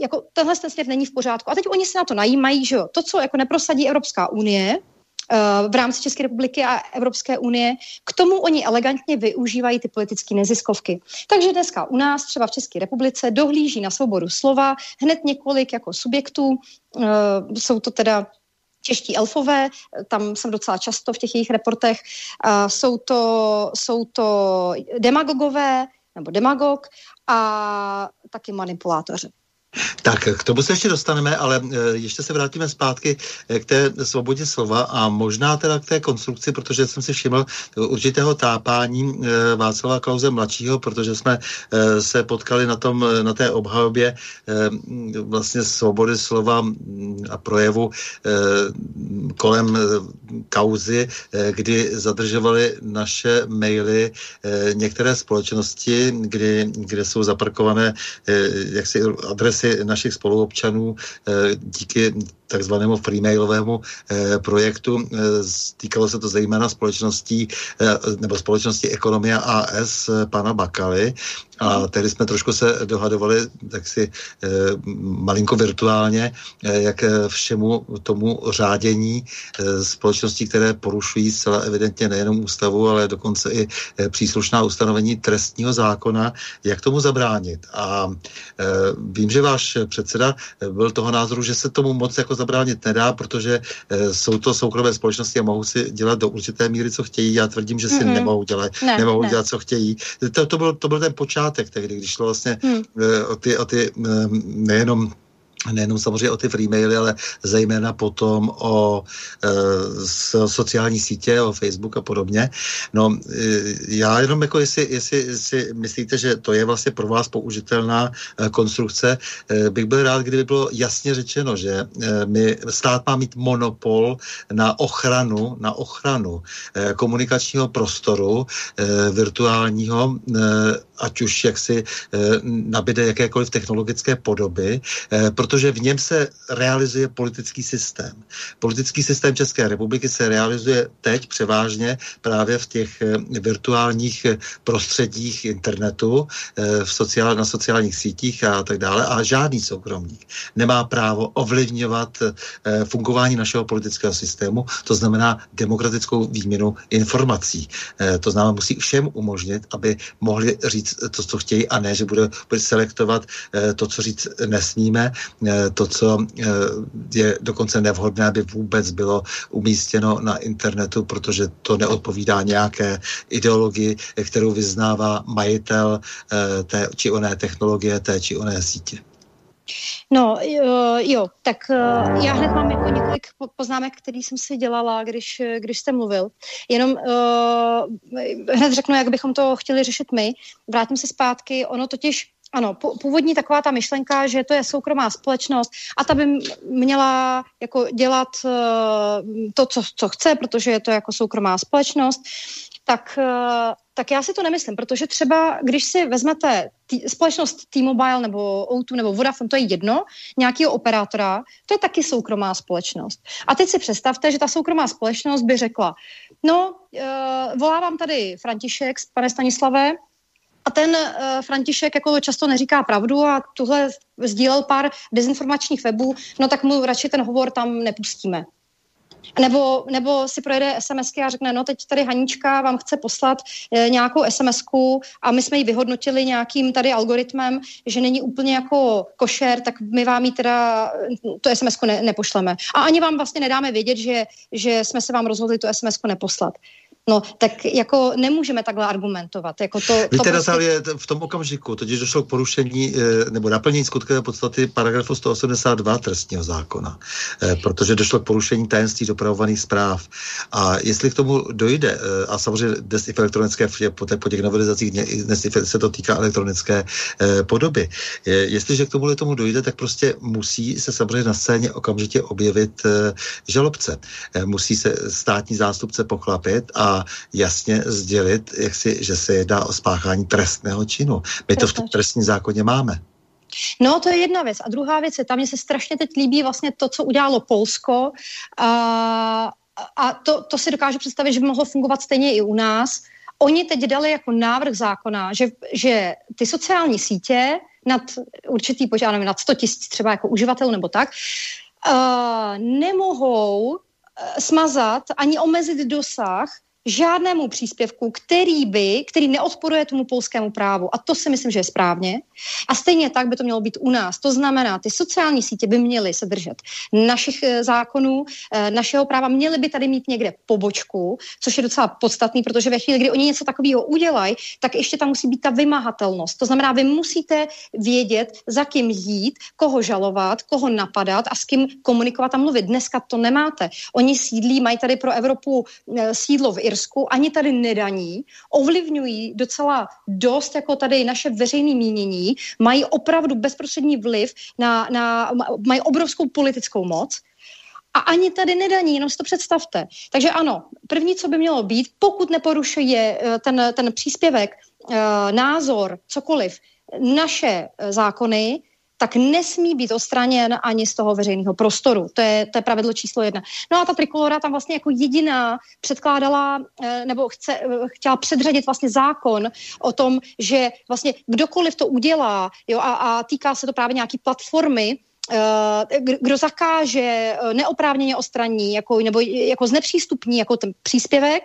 jako tenhle ten směr není v pořádku. A teď oni se na to najímají, že jo, to, co jako neprosadí Evropská unie, Eh, v rámci České republiky a Evropské unie. K tomu oni elegantně využívají ty politické neziskovky. Takže dneska u nás, třeba v České republice, dohlíží na svobodu slova hned několik jako subjektů. Eh, jsou to teda čeští elfové, tam jsem docela často v těch jejich reportech, eh, jsou to, jsou to demagogové nebo demagog a taky manipulátoři. Tak k tomu se ještě dostaneme, ale eh, ještě se vrátíme zpátky eh, k té svobodě slova a možná teda k té konstrukci, protože jsem si všiml určitého tápání eh, Václava Klauze mladšího, protože jsme se potkali na, tom, na té obhajobě vlastně svobody slova a projevu kolem kauzy, kdy zadržovali naše maily některé společnosti, kdy, kde jsou zaparkované jaksi adresy našich spoluobčanů eh, díky takzvanému freemailovému eh, projektu. Eh, týkalo se to zejména společností nebo společnosti Ekonomia AS pana Bakaly, a tehdy jsme trošku se dohadovali tak si malinko virtuálně, jak všemu tomu řádění společností, které porušují zcela evidentně nejenom ústavu, ale dokonce i příslušná ustanovení trestního zákona, jak tomu zabránit. A vím, že váš předseda byl toho názoru, že se tomu moc jako zabránit nedá, protože e, jsou to soukromé společnosti a mohou si dělat do určité míry, co chtějí. Já tvrdím, že si mm-hmm. nemohou dělat, ne, nemohou ne. dělat, co chtějí. To, to, byl, to byl ten počátek tehdy, když šlo vlastně. Eh, o ty, o ty eh, nejenom nejenom samozřejmě o ty freemaily, ale zejména potom o e, sociální sítě, o Facebook a podobně. No, e, já jenom jako jestli, jestli si myslíte, že to je vlastně pro vás použitelná e, konstrukce, e, bych byl rád, kdyby bylo jasně řečeno, že e, my, stát má mít monopol na ochranu, na ochranu e, komunikačního prostoru e, virtuálního e, ať už jaksi eh, nabide jakékoliv technologické podoby, eh, protože v něm se realizuje politický systém. Politický systém České republiky se realizuje teď převážně právě v těch eh, virtuálních prostředích internetu, v sociál, na sociálních sítích a tak dále a žádný soukromník nemá právo ovlivňovat fungování našeho politického systému, to znamená demokratickou výměnu informací. To znamená, musí všem umožnit, aby mohli říct říct to, co chtějí a ne, že bude, bude selektovat eh, to, co říct nesmíme, eh, to, co eh, je dokonce nevhodné, aby vůbec bylo umístěno na internetu, protože to neodpovídá nějaké ideologii, kterou vyznává majitel té či oné technologie, té či oné sítě. No, jo, tak já hned mám jako několik poznámek, který jsem si dělala, když, když jste mluvil. Jenom uh, hned řeknu, jak bychom to chtěli řešit my. Vrátím se zpátky. Ono totiž ano, původní taková ta myšlenka, že to je soukromá společnost a ta by měla jako dělat uh, to, co, co chce, protože je to jako soukromá společnost tak, eh, tak já si to nemyslím, protože třeba, když si vezmete tý, společnost T-Mobile nebo O2 nebo Vodafone, to je jedno, nějakého operátora, to je taky soukromá společnost. A teď si představte, že ta soukromá společnost by řekla, no, uh, volávám tady František, pane Stanislave, a ten uh, František jako často neříká pravdu a tuhle sdílel pár dezinformačních webů, no tak mu radši ten hovor tam nepustíme. Nebo, nebo si projede SMSky a řekne, no teď tady Hanička vám chce poslat e, nějakou SMSku a my jsme ji vyhodnotili nějakým tady algoritmem, že není úplně jako košer, tak my vám ji teda tu SMSku ne, nepošleme. A ani vám vlastně nedáme vědět, že, že jsme se vám rozhodli tu SMSku neposlat. No, tak jako nemůžeme takhle argumentovat. Jako to, Víte, to prostě... V tom okamžiku totiž došlo k porušení eh, nebo naplnění skutkové podstaty paragrafu 182 trestního zákona, eh, protože došlo k porušení tajemství dopravovaných zpráv. A jestli k tomu dojde, eh, a samozřejmě dnes i v elektronické, po, po těch novelizacích dnes se to týká elektronické podoby, jestliže k tomu tomu dojde, tak prostě musí se samozřejmě na scéně okamžitě objevit žalobce. Musí se státní zástupce pochlapit a jasně sdělit, jak si, že se jedná o spáchání trestného činu. My to v tom trestním zákoně máme. No, to je jedna věc. A druhá věc je, tam mně se strašně teď líbí vlastně to, co udělalo Polsko. A, a to, to si dokážu představit, že by mohlo fungovat stejně i u nás. Oni teď dali jako návrh zákona, že, že ty sociální sítě nad určitý požádám, nad 100 tisíc třeba jako uživatel nebo tak, uh, nemohou uh, smazat ani omezit dosah žádnému příspěvku, který by, který neodporuje tomu polskému právu. A to si myslím, že je správně. A stejně tak by to mělo být u nás. To znamená, ty sociální sítě by měly se držet našich eh, zákonů, eh, našeho práva, měly by tady mít někde pobočku, což je docela podstatný, protože ve chvíli, kdy oni něco takového udělají, tak ještě tam musí být ta vymahatelnost. To znamená, vy musíte vědět, za kým jít, koho žalovat, koho napadat a s kým komunikovat a mluvit. Dneska to nemáte. Oni sídlí, mají tady pro Evropu eh, sídlo v Irsku, ani tady nedaní, ovlivňují docela dost jako tady naše veřejné mínění, mají opravdu bezprostřední vliv na, na mají obrovskou politickou moc, a ani tady nedaní, jenom si to představte. Takže ano, první, co by mělo být, pokud neporušuje eh, ten, ten příspěvek, eh, názor, cokoliv, naše eh, zákony, tak nesmí být odstraněn ani z toho veřejného prostoru. To je, to je pravidlo číslo jedna. No a ta trikolora tam vlastně jako jediná předkládala, eh, nebo chce, eh, chtěla předřadit vlastně zákon o tom, že vlastně kdokoliv to udělá jo, a, a týká se to právě nějaký platformy, eh, kdo zakáže neoprávněně ostraní jako, nebo jako znepřístupní jako ten příspěvek,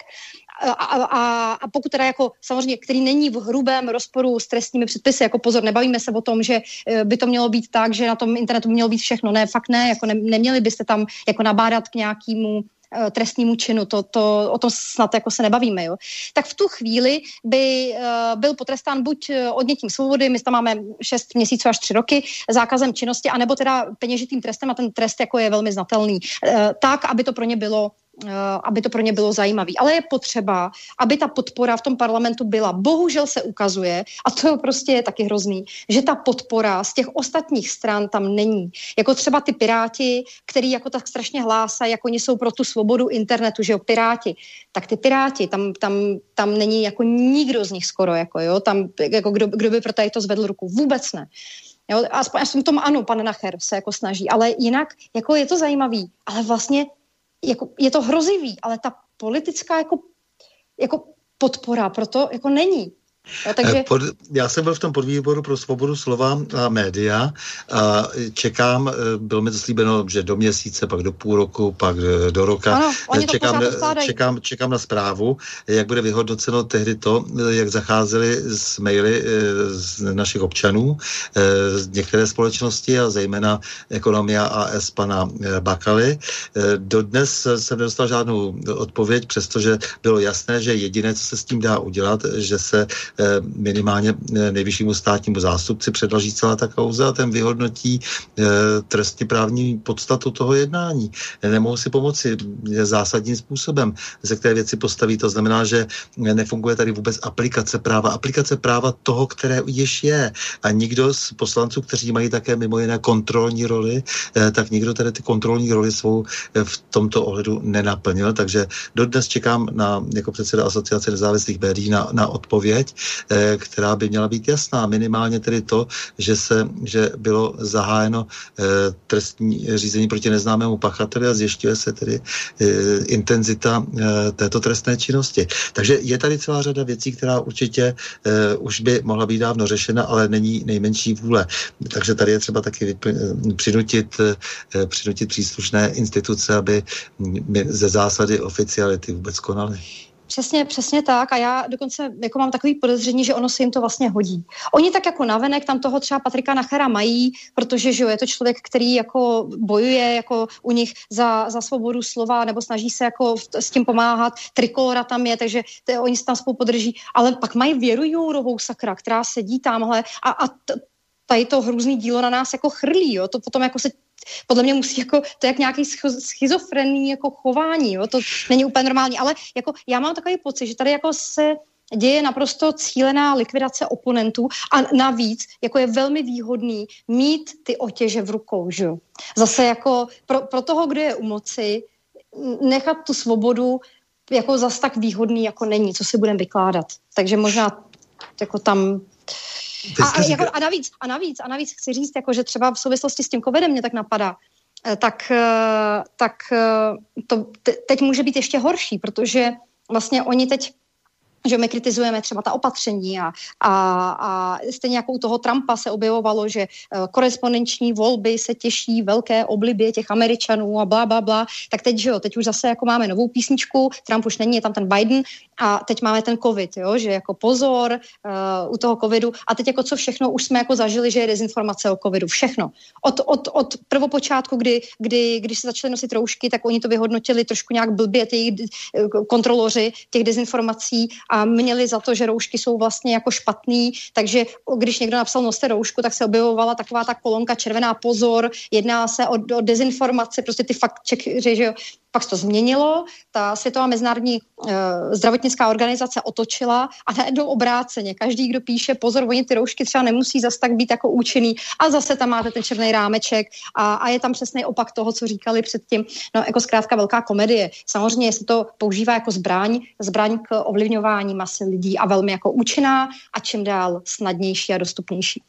a, a, a pokud teda jako samozřejmě, který není v hrubém rozporu s trestními předpisy, jako pozor, nebavíme se o tom, že e, by to mělo být tak, že na tom internetu mělo být všechno, ne, fakt ne, jako ne, neměli byste tam jako nabádat k nějakému e, trestnímu činu, to, to, o tom snad jako se nebavíme, jo. Tak v tu chvíli by uh, byl potrestán buď odnětím svobody, my tam máme 6 měsíců až 3 roky, zákazem činnosti, anebo teda peněžitým trestem a ten trest jako je velmi znatelný, uh, tak, aby to pro ně bylo aby to pro ně bylo zajímavé. Ale je potřeba, aby ta podpora v tom parlamentu byla. Bohužel se ukazuje, a to je prostě je taky hrozný, že ta podpora z těch ostatních stran tam není. Jako třeba ty piráti, který jako tak strašně hlásají, jako oni jsou pro tu svobodu internetu, že jo, piráti. Tak ty piráti, tam, tam, tam není jako nikdo z nich skoro, jako jo, tam, jako kdo, kdo by pro tady to zvedl ruku, vůbec ne. Jo, aspoň, aspoň tom ano, pan Nacher se jako snaží, ale jinak jako je to zajímavý, ale vlastně jako, je to hrozivý, ale ta politická jako, jako podpora proto jako není. Takže... Eh, pod, já jsem byl v tom podvýboru pro svobodu slova a média a čekám, eh, bylo mi to slíbeno, že do měsíce, pak do půl roku, pak eh, do roka. Ano, čekám, čekám, čekám na zprávu, jak bude vyhodnoceno tehdy to, jak zacházeli s maily z našich občanů, z některé společnosti a zejména ekonomia AS pana Bakaly. Dodnes jsem nedostal žádnou odpověď, přestože bylo jasné, že jediné, co se s tím dá udělat, že se minimálně eh, nejvyššímu státnímu zástupci předloží celá ta kauza a ten vyhodnotí eh, trestně právní podstatu toho jednání. Nemohou si pomoci zásadním způsobem, ze které věci postaví. To znamená, že nefunguje tady vůbec aplikace práva. Aplikace práva toho, které již je. A nikdo z poslanců, kteří mají také mimo jiné kontrolní roli, tak nikdo tady ty kontrolní roli svou v tomto ohledu nenaplnil. Takže dodnes čekám na, jako předseda Asociace nezávislých médií na, na odpověď. Eh, která by měla být jasná. Minimálně tedy to, že, se, že bylo zahájeno eh, trestní řízení proti neznámému pachateli a zjišťuje se tedy eh, intenzita této trestné činnosti. Takže je tady celá řada věcí, která určitě už by mohla být dávno řešena, ale není nejmenší vůle. Takže tady je třeba taky přinutit, přinutit příslušné instituce, aby ze zásady oficiality vůbec konaly. Přesně, přesně tak a já dokonce jako mám takový podezření, že ono se jim to vlastně hodí. Oni tak jako navenek tam toho třeba Patrika Nachera mají, protože že jo, je to člověk, který jako bojuje jako u nich za, za svobodu slova nebo snaží se jako s tím pomáhat. Trikolora tam je, takže oni se tam spolu podrží, ale pak mají Věru Jourovou sakra, která sedí tamhle a, a t, tady to hrůzný dílo na nás jako chrlí, jo? to potom jako se podle mě musí jako, to je jak nějaký schizofrenní jako chování, jo? to není úplně normální, ale jako já mám takový pocit, že tady jako se děje naprosto cílená likvidace oponentů a navíc jako je velmi výhodný mít ty otěže v rukou, že Zase jako pro, pro toho, kdo je u moci, nechat tu svobodu jako zas tak výhodný jako není, co si budeme vykládat. Takže možná jako tam a, a, jako, a, navíc, a, navíc, a navíc chci říct, jako, že třeba v souvislosti s tím covidem mě tak napadá, eh, tak, eh, tak eh, to teď může být ještě horší, protože vlastně oni teď že my kritizujeme třeba ta opatření a, a, a stejně jako u toho Trumpa se objevovalo, že uh, korespondenční volby se těší velké oblibě těch Američanů a bla, bla, bla, tak teď, že jo, teď už zase jako máme novou písničku, Trump už není, je tam ten Biden a teď máme ten covid, jo, že jako pozor uh, u toho covidu. A teď jako co všechno už jsme jako zažili, že je dezinformace o covidu, všechno. Od, od, od prvopočátku, kdy, kdy, když se začaly nosit roušky, tak oni to vyhodnotili trošku nějak blbě, ty uh, kontroloři těch dezinformací a měli za to, že roušky jsou vlastně jako špatný, takže když někdo napsal noste roušku, tak se objevovala taková ta kolonka červená pozor, jedná se o, o dezinformace, prostě ty fakt, že, že jo, pak se to změnilo, ta Světová mezinárodní uh, zdravotnická organizace otočila a najednou obráceně. Každý, kdo píše, pozor, oni ty roušky třeba nemusí zas tak být jako účinný a zase tam máte ten černý rámeček a, a je tam přesný opak toho, co říkali předtím. No, jako zkrátka velká komedie. Samozřejmě se to používá jako zbraň, zbraň k ovlivňování masy lidí a velmi jako účinná a čím dál snadnější a dostupnější.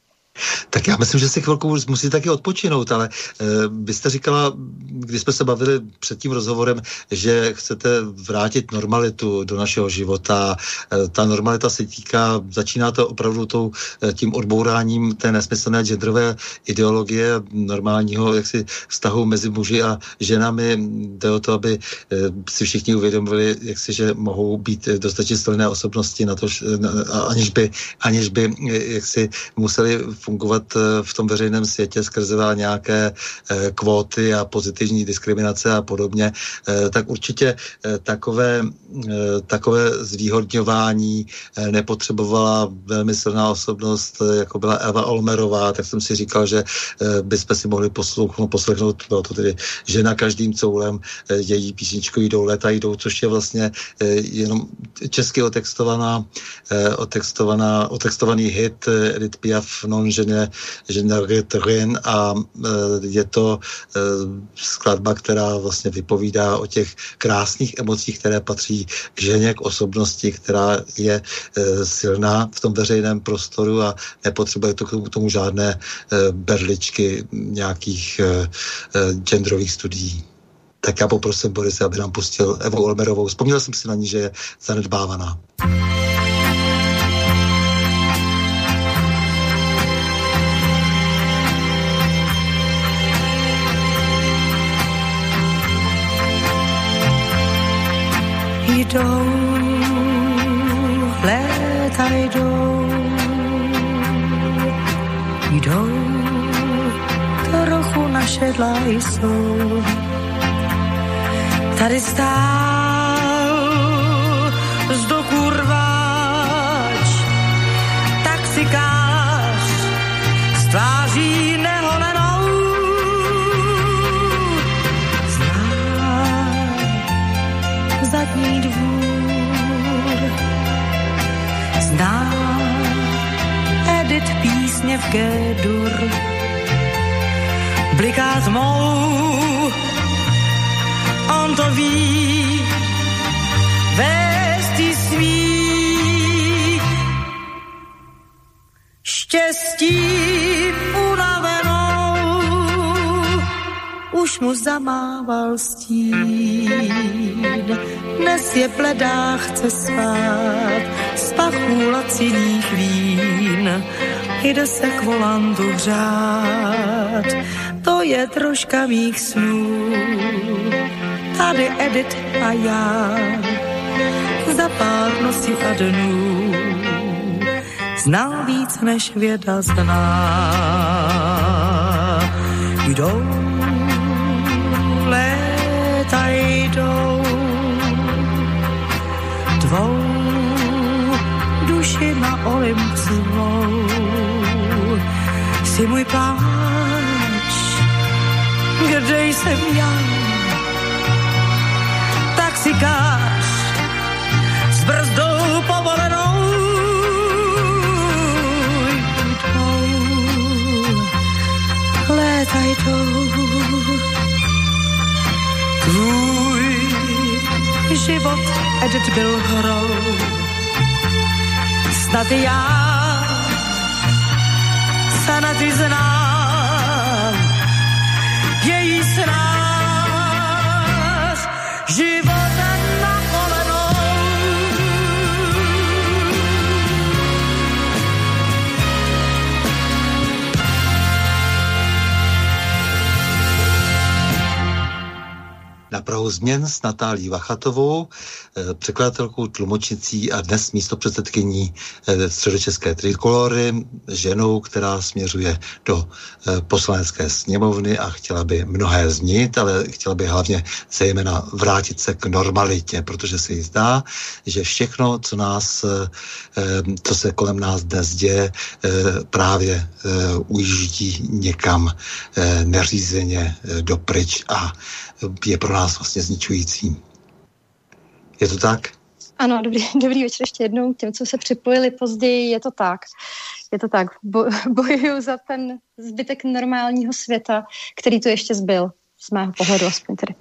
Tak já myslím, že si chvilku musí taky odpočinout, ale e, vy jste říkala, když jsme se bavili před tím rozhovorem, že chcete vrátit normalitu do našeho života. E, ta normalita se týká, začíná to opravdu tou, e, tím odbouráním té nesmyslné genderové ideologie normálního jaksi vztahu mezi muži a ženami. Jde o to, aby e, si všichni uvědomili, jak si, že mohou být dostatečně silné osobnosti na to, aniž by, aniž by jak si museli fungovat v tom veřejném světě skrze nějaké kvóty a pozitivní diskriminace a podobně, tak určitě takové, takové zvýhodňování nepotřebovala velmi silná osobnost, jako byla Eva Olmerová, tak jsem si říkal, že bychom si mohli poslouchnout, poslechnout, bylo to tedy žena každým coulem, její písničku jdou leta jdou, což je vlastně jenom česky otextovaná, otextovaná, otextovaný hit Edith Piaf non je ne, je ne rien a je to skladba, která vlastně vypovídá o těch krásných emocích, které patří k ženě, k osobnosti, která je silná v tom veřejném prostoru a nepotřebuje to k tomu, tomu žádné berličky nějakých genderových studií. Tak já poprosím Borise, aby nám pustil Evu Olmerovou. Vzpomněl jsem si na ní, že je zanedbávaná. Jdou, léta jdou, jdou, trochu našedla jsou. Tady stál písně v G-dur, bliká tmou, on to ví, vést svý štěstí unavenou, už mu zamával stín. Dnes je bledá, chce spát, z pachů laciných vín, jde se k volantu hřát, to je troška mých snů. Tady Edit a já, za pár nocí a dnů, zná víc než věda zná. Jdou, si můj pláč, kde jsem já, taxikář s brzdou povolenou. Jdou, léta jdou, tvůj život Edit byl hrou. Snad já znám, její na. Na Prahu změn s Natálí Vachatovou, překladatelkou, tlumočnicí a dnes místo předsedkyní eh, středočeské trikolory, ženou, která směřuje do eh, poslanecké sněmovny a chtěla by mnohé změnit, ale chtěla by hlavně zejména vrátit se k normalitě, protože se jí zdá, že všechno, co nás, co se kolem nás dnes děje, právě ujíždí někam neřízeně dopryč a je pro nás vlastně zničující. Je to tak? Ano, dobrý, dobrý večer ještě jednou. Těm, co se připojili později, je to tak. Je to tak. Bo, bojuju za ten zbytek normálního světa, který tu ještě zbyl. Z mého pohledu aspoň tedy.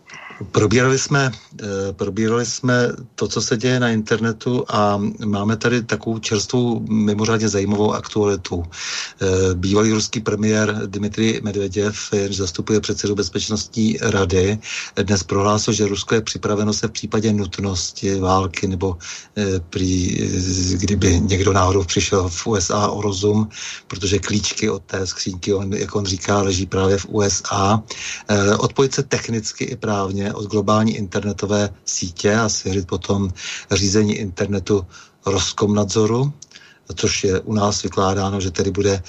Probírali jsme, eh, probírali jsme to, co se děje na internetu a máme tady takovou čerstvou, mimořádně zajímavou aktualitu. Eh, bývalý ruský premiér Dmitry Medveděv, jenž zastupuje předsedu bezpečnostní rady, dnes prohlásil, že Rusko je připraveno se v případě nutnosti války nebo eh, prý, kdyby někdo náhodou přišel v USA o rozum, protože klíčky od té skřínky, on, jak on říká, leží právě v USA, odpojit se technicky i právně od globální internetové sítě a svěřit potom řízení internetu Roskomnadzoru, což je u nás vykládáno, že tedy bude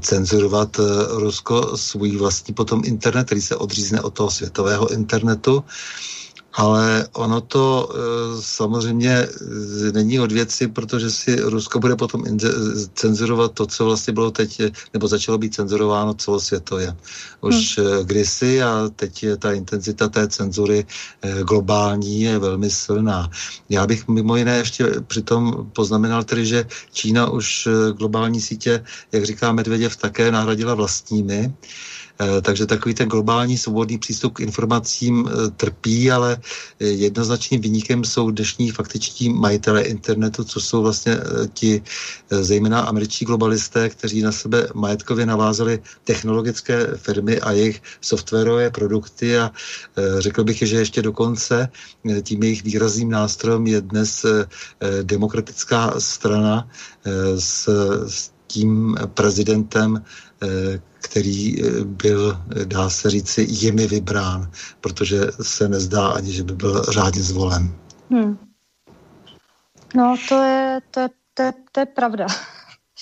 cenzurovat Rusko svůj vlastní potom internet, který se odřízne od toho světového internetu ale ono to e, samozřejmě e, není od věci, protože si Rusko bude potom cenzurovat to, co vlastně bylo teď, nebo začalo být cenzurováno celosvětově. Už hmm. kdysi a teď je ta intenzita té cenzury globální je velmi silná. Já bych mimo jiné ještě přitom poznamenal tedy, že Čína už globální sítě, jak říká Medvěděv, také nahradila vlastními. Eh, takže takový ten globální svobodný přístup k informacím eh, trpí, ale eh, jednoznačným vynikem jsou dnešní faktičtí majitele internetu, co jsou vlastně ti zejména američtí globalisté, kteří na sebe majetkově navázali technologické firmy a jejich softwarové produkty. A řekl bych, že ještě dokonce tím jejich výrazným nástrojem je dnes demokratická strana s, s tím prezidentem, který eh, byl, dá se říci, jimi vybrán, protože se nezdá ani, že by byl řádně zvolen. Hmm. No, to je, to je, to je, to je pravda.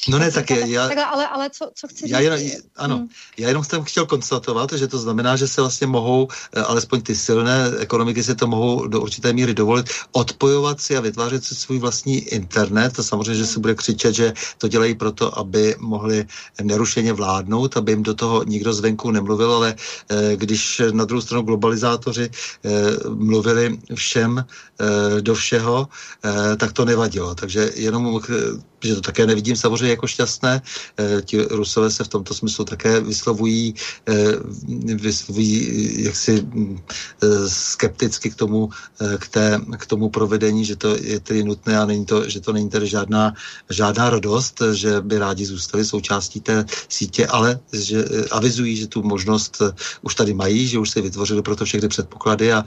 No ne, tak je, já... Takhle, ale, ale co, co chci já jenom, ano, hmm. já jenom jsem chtěl konstatovat, že to znamená, že se vlastně mohou, eh, alespoň ty silné ekonomiky si to mohou do určité míry dovolit, odpojovat si a vytvářet si svůj vlastní internet. To samozřejmě, že se bude křičet, že to dělají proto, aby mohli nerušeně vládnout, aby jim do toho nikdo zvenku nemluvil, ale eh, když na druhou stranu globalizátoři eh, mluvili všem do všeho, tak to nevadilo. Takže jenom že to také nevidím samozřejmě jako šťastné. E, ti Rusové se v tomto smyslu také vyslovují, e, vyslovují jaksi e, skepticky k tomu, k, té, k tomu provedení, že to je tedy nutné a není to, že to není tedy žádná, žádná radost, že by rádi zůstali součástí té sítě, ale že avizují, že tu možnost už tady mají, že už se vytvořili pro to všechny předpoklady a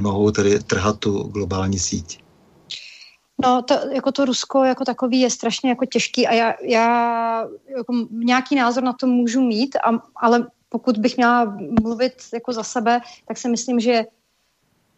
mohou tedy trhat tu globální síť. No, to, jako to Rusko jako takový je strašně jako těžký a já, já jako nějaký názor na to můžu mít, a, ale pokud bych měla mluvit jako za sebe, tak si myslím, že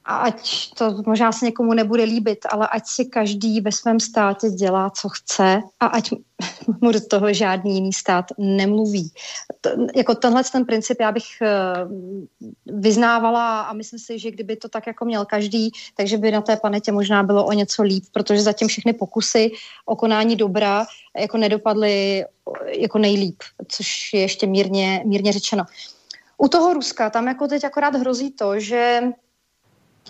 a ať to možná se někomu nebude líbit, ale ať si každý ve svém státě dělá, co chce a ať mu do toho žádný jiný stát nemluví. To, jako tenhle ten princip já bych uh, vyznávala a myslím si, že kdyby to tak jako měl každý, takže by na té planetě možná bylo o něco líp, protože zatím všechny pokusy o konání dobra jako nedopadly jako nejlíp, což je ještě mírně, mírně řečeno. U toho Ruska tam jako teď akorát hrozí to, že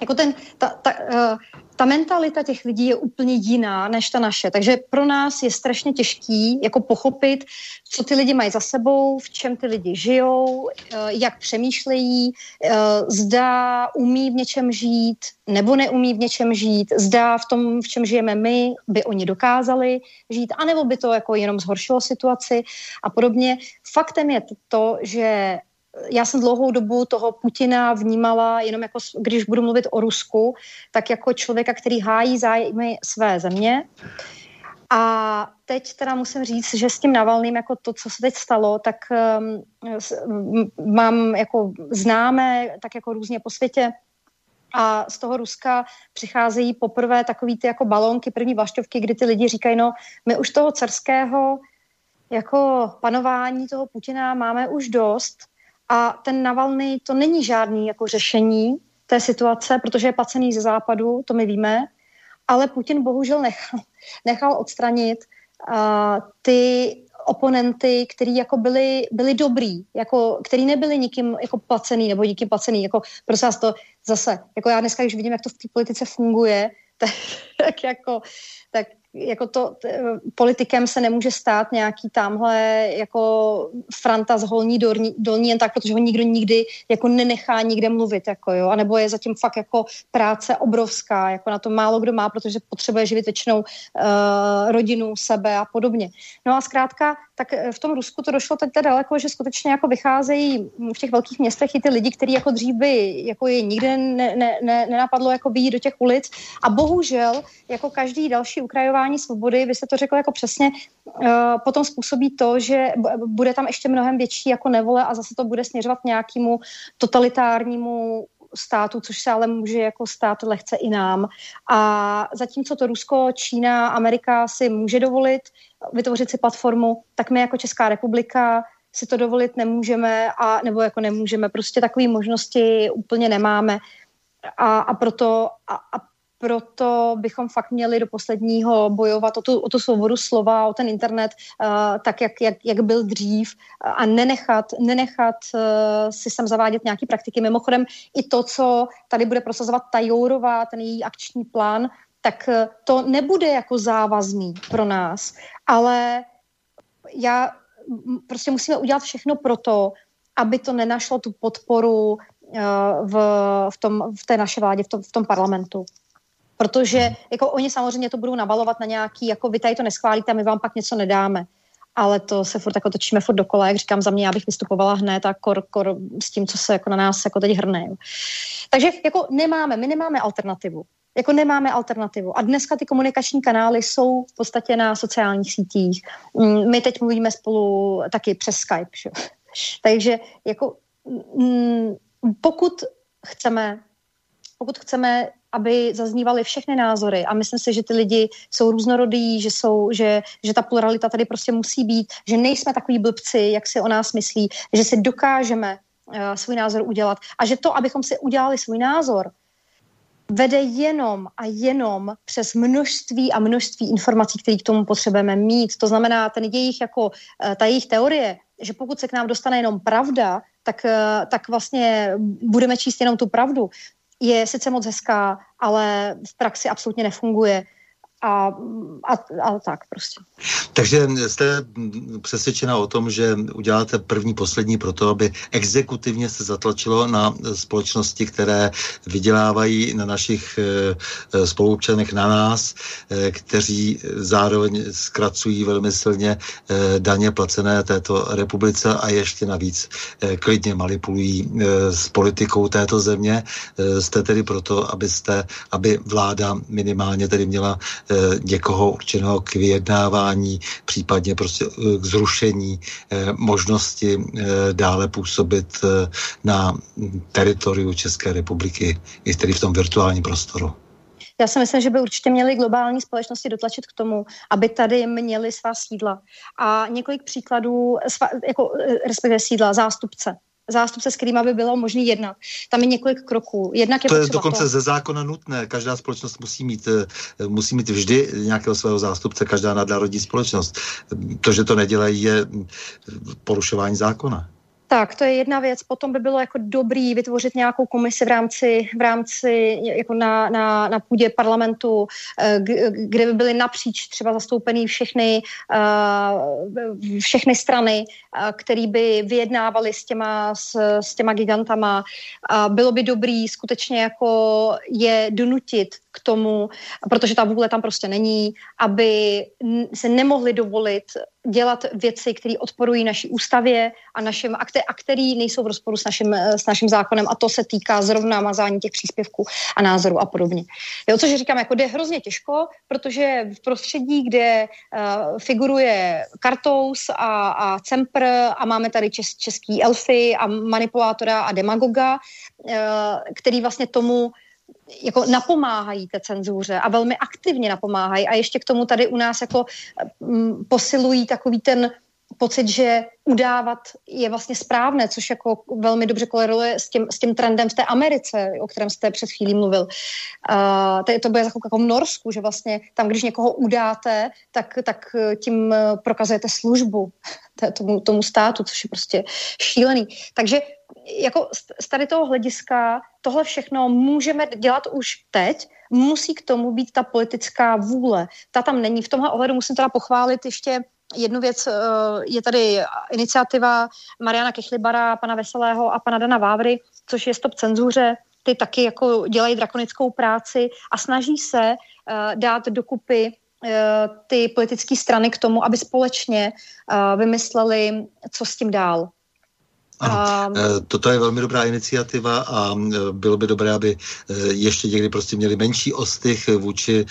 jako ten, ta, ta, uh, ta mentalita těch lidí je úplně jiná než ta naše. Takže pro nás je strašně těžký jako pochopit, co ty lidi mají za sebou, v čem ty lidi žijou, uh, jak přemýšlejí, uh, zda umí v něčem žít nebo neumí v něčem žít, zda v tom, v čem žijeme my, by oni dokázali žít, anebo by to jako jenom zhoršilo situaci a podobně. Faktem je to, že já jsem dlouhou dobu toho Putina vnímala jenom jako, když budu mluvit o Rusku, tak jako člověka, který hájí zájmy své země. A teď teda musím říct, že s tím Navalným, jako to, co se teď stalo, tak um, mám jako známé, tak jako různě po světě, a z toho Ruska přicházejí poprvé takový ty jako balónky, první vlašťovky, kdy ty lidi říkají, no my už toho carského jako panování toho Putina máme už dost, a ten Navalny to není žádný jako řešení té situace, protože je pacený ze západu, to my víme, ale Putin bohužel nechal, nechal odstranit uh, ty oponenty, který jako byli, byli dobrý, jako, který nebyli nikým jako placený nebo nikým placený, jako prosím vás to zase, jako já dneska, když vidím, jak to v té politice funguje, tak, tak jako, tak jako to politikem se nemůže stát nějaký tamhle jako Franta z holní dolní, dolní jen tak, protože ho nikdo nikdy jako nenechá nikde mluvit, jako jo, anebo je zatím fakt jako práce obrovská, jako na to málo kdo má, protože potřebuje živit většinou uh, rodinu, sebe a podobně. No a zkrátka, tak v tom Rusku to došlo teď daleko, že skutečně jako vycházejí v těch velkých městech i ty lidi, kteří jako dřív by jako je nikde ne, ne, ne, nenapadlo jako být do těch ulic. A bohužel jako každý další ukrajová omezování svobody, vy jste to řekl jako přesně, uh, potom způsobí to, že bude tam ještě mnohem větší jako nevole a zase to bude směřovat nějakému totalitárnímu států, což se ale může jako stát lehce i nám. A zatímco to Rusko, Čína, Amerika si může dovolit vytvořit si platformu, tak my jako Česká republika si to dovolit nemůžeme a nebo jako nemůžeme, prostě takové možnosti úplně nemáme a, a proto a, a proto bychom fakt měli do posledního bojovat o tu, o tu svobodu slova, o ten internet, uh, tak jak, jak, jak byl dřív a nenechat, nenechat uh, si sem zavádět nějaké praktiky. Mimochodem i to, co tady bude prosazovat Tajourová, ten její akční plán, tak uh, to nebude jako závazný pro nás, ale já prostě musíme udělat všechno pro to, aby to nenašlo tu podporu v, v, tom, v té naší vládě, v tom, v tom parlamentu protože jako oni samozřejmě to budou nabalovat na nějaký, jako vy tady to neschválíte a my vám pak něco nedáme. Ale to se furt jako točíme furt dokola, jak říkám, za mě já bych vystupovala hned a kor, kor s tím, co se jako na nás jako teď hrne. Takže jako nemáme, my nemáme alternativu. Jako nemáme alternativu. A dneska ty komunikační kanály jsou v podstatě na sociálních sítích. Mm, my teď mluvíme spolu taky přes Skype. Že? Takže jako mm, pokud chceme pokud chceme aby zaznívaly všechny názory. A myslím si, že ty lidi jsou různorodí, že, jsou, že, že ta pluralita tady prostě musí být, že nejsme takový blbci, jak si o nás myslí, že si dokážeme uh, svůj názor udělat. A že to, abychom si udělali svůj názor, vede jenom a jenom přes množství a množství informací, které k tomu potřebujeme mít. To znamená, ten jejich jako, eh, ta jejich teorie, že pokud se k nám dostane jenom pravda, tak, eh, tak vlastně budeme číst jenom tu pravdu je sice moc hezká, ale v praxi absolutně nefunguje a, a, a tak prostě. Takže jste přesvědčena o tom, že uděláte první, poslední pro to, aby exekutivně se zatlačilo na společnosti, které vydělávají na našich e, spoluobčanech, na nás, e, kteří zároveň zkracují velmi silně daně placené této republice a ještě navíc klidně manipulují s politikou této země. Jste tedy proto, abyste, aby vláda minimálně tedy měla Eh, někoho určeného k vyjednávání, případně prostě eh, k zrušení eh, možnosti dále působit na teritoriu České republiky, i tedy v tom virtuálním prostoru. Já si myslím, že by určitě měly globální společnosti dotlačit k tomu, aby tady měli svá sídla. A několik příkladů, jako, respektive sídla, zástupce zástupce, s kterými by bylo možné jednat. Tam je několik kroků. Jednak je to je dokonce to... ze zákona nutné. Každá společnost musí mít, eh, musí mít vždy nějakého svého zástupce, každá nadnárodní společnost. To, že to nedělají, je porušování zákona. Tak, to je jedna věc. Potom by bylo jako dobrý vytvořit nějakou komisi v rámci, v rámci jako na, na, na půdě parlamentu, eh, kde by byly napříč třeba zastoupený všechny, eh, všechny strany, eh, které by vyjednávaly s těma, s, s těma gigantama. Bylo by dobrý skutečně jako je donutit k tomu, protože ta vůle tam prostě není, aby se nemohli dovolit dělat věci, které odporují naší ústavě a, našim, a který nejsou v rozporu s naším, s naším zákonem a to se týká zrovna mazání těch příspěvků a názorů a podobně. Jo, což říkám, jako jde hrozně těžko, protože v prostředí, kde uh, figuruje Kartous a, a Cempr a máme tady čes, český elfy a manipulátora a demagoga, uh, který vlastně tomu jako napomáhají té cenzuře a velmi aktivně napomáhají a ještě k tomu tady u nás jako mm, posilují takový ten pocit, že udávat je vlastně správné, což jako velmi dobře koreluje s tím, s tím trendem v té Americe, o kterém jste před chvílí mluvil. Uh, to, to bude jako v Norsku, že vlastně tam, když někoho udáte, tak, tak tím prokazujete službu tomu, tomu státu, což je prostě šílený. Takže jako z tady toho hlediska tohle všechno můžeme dělat už teď, musí k tomu být ta politická vůle. Ta tam není. V tomhle ohledu musím teda pochválit ještě jednu věc. Eh, je tady iniciativa Mariana Kechlibara, pana Veselého a pana Dana Vávry, což je Stop cenzuře. Ty taky jako dělají drakonickou práci a snaží se uh, dát dokupy uh, ty politické strany k tomu, aby společně vymysleli, co s tím dál. Ano, um, toto je velmi dobrá iniciativa a bylo by dobré, aby ještě někdy prostě měli menší ostych vůči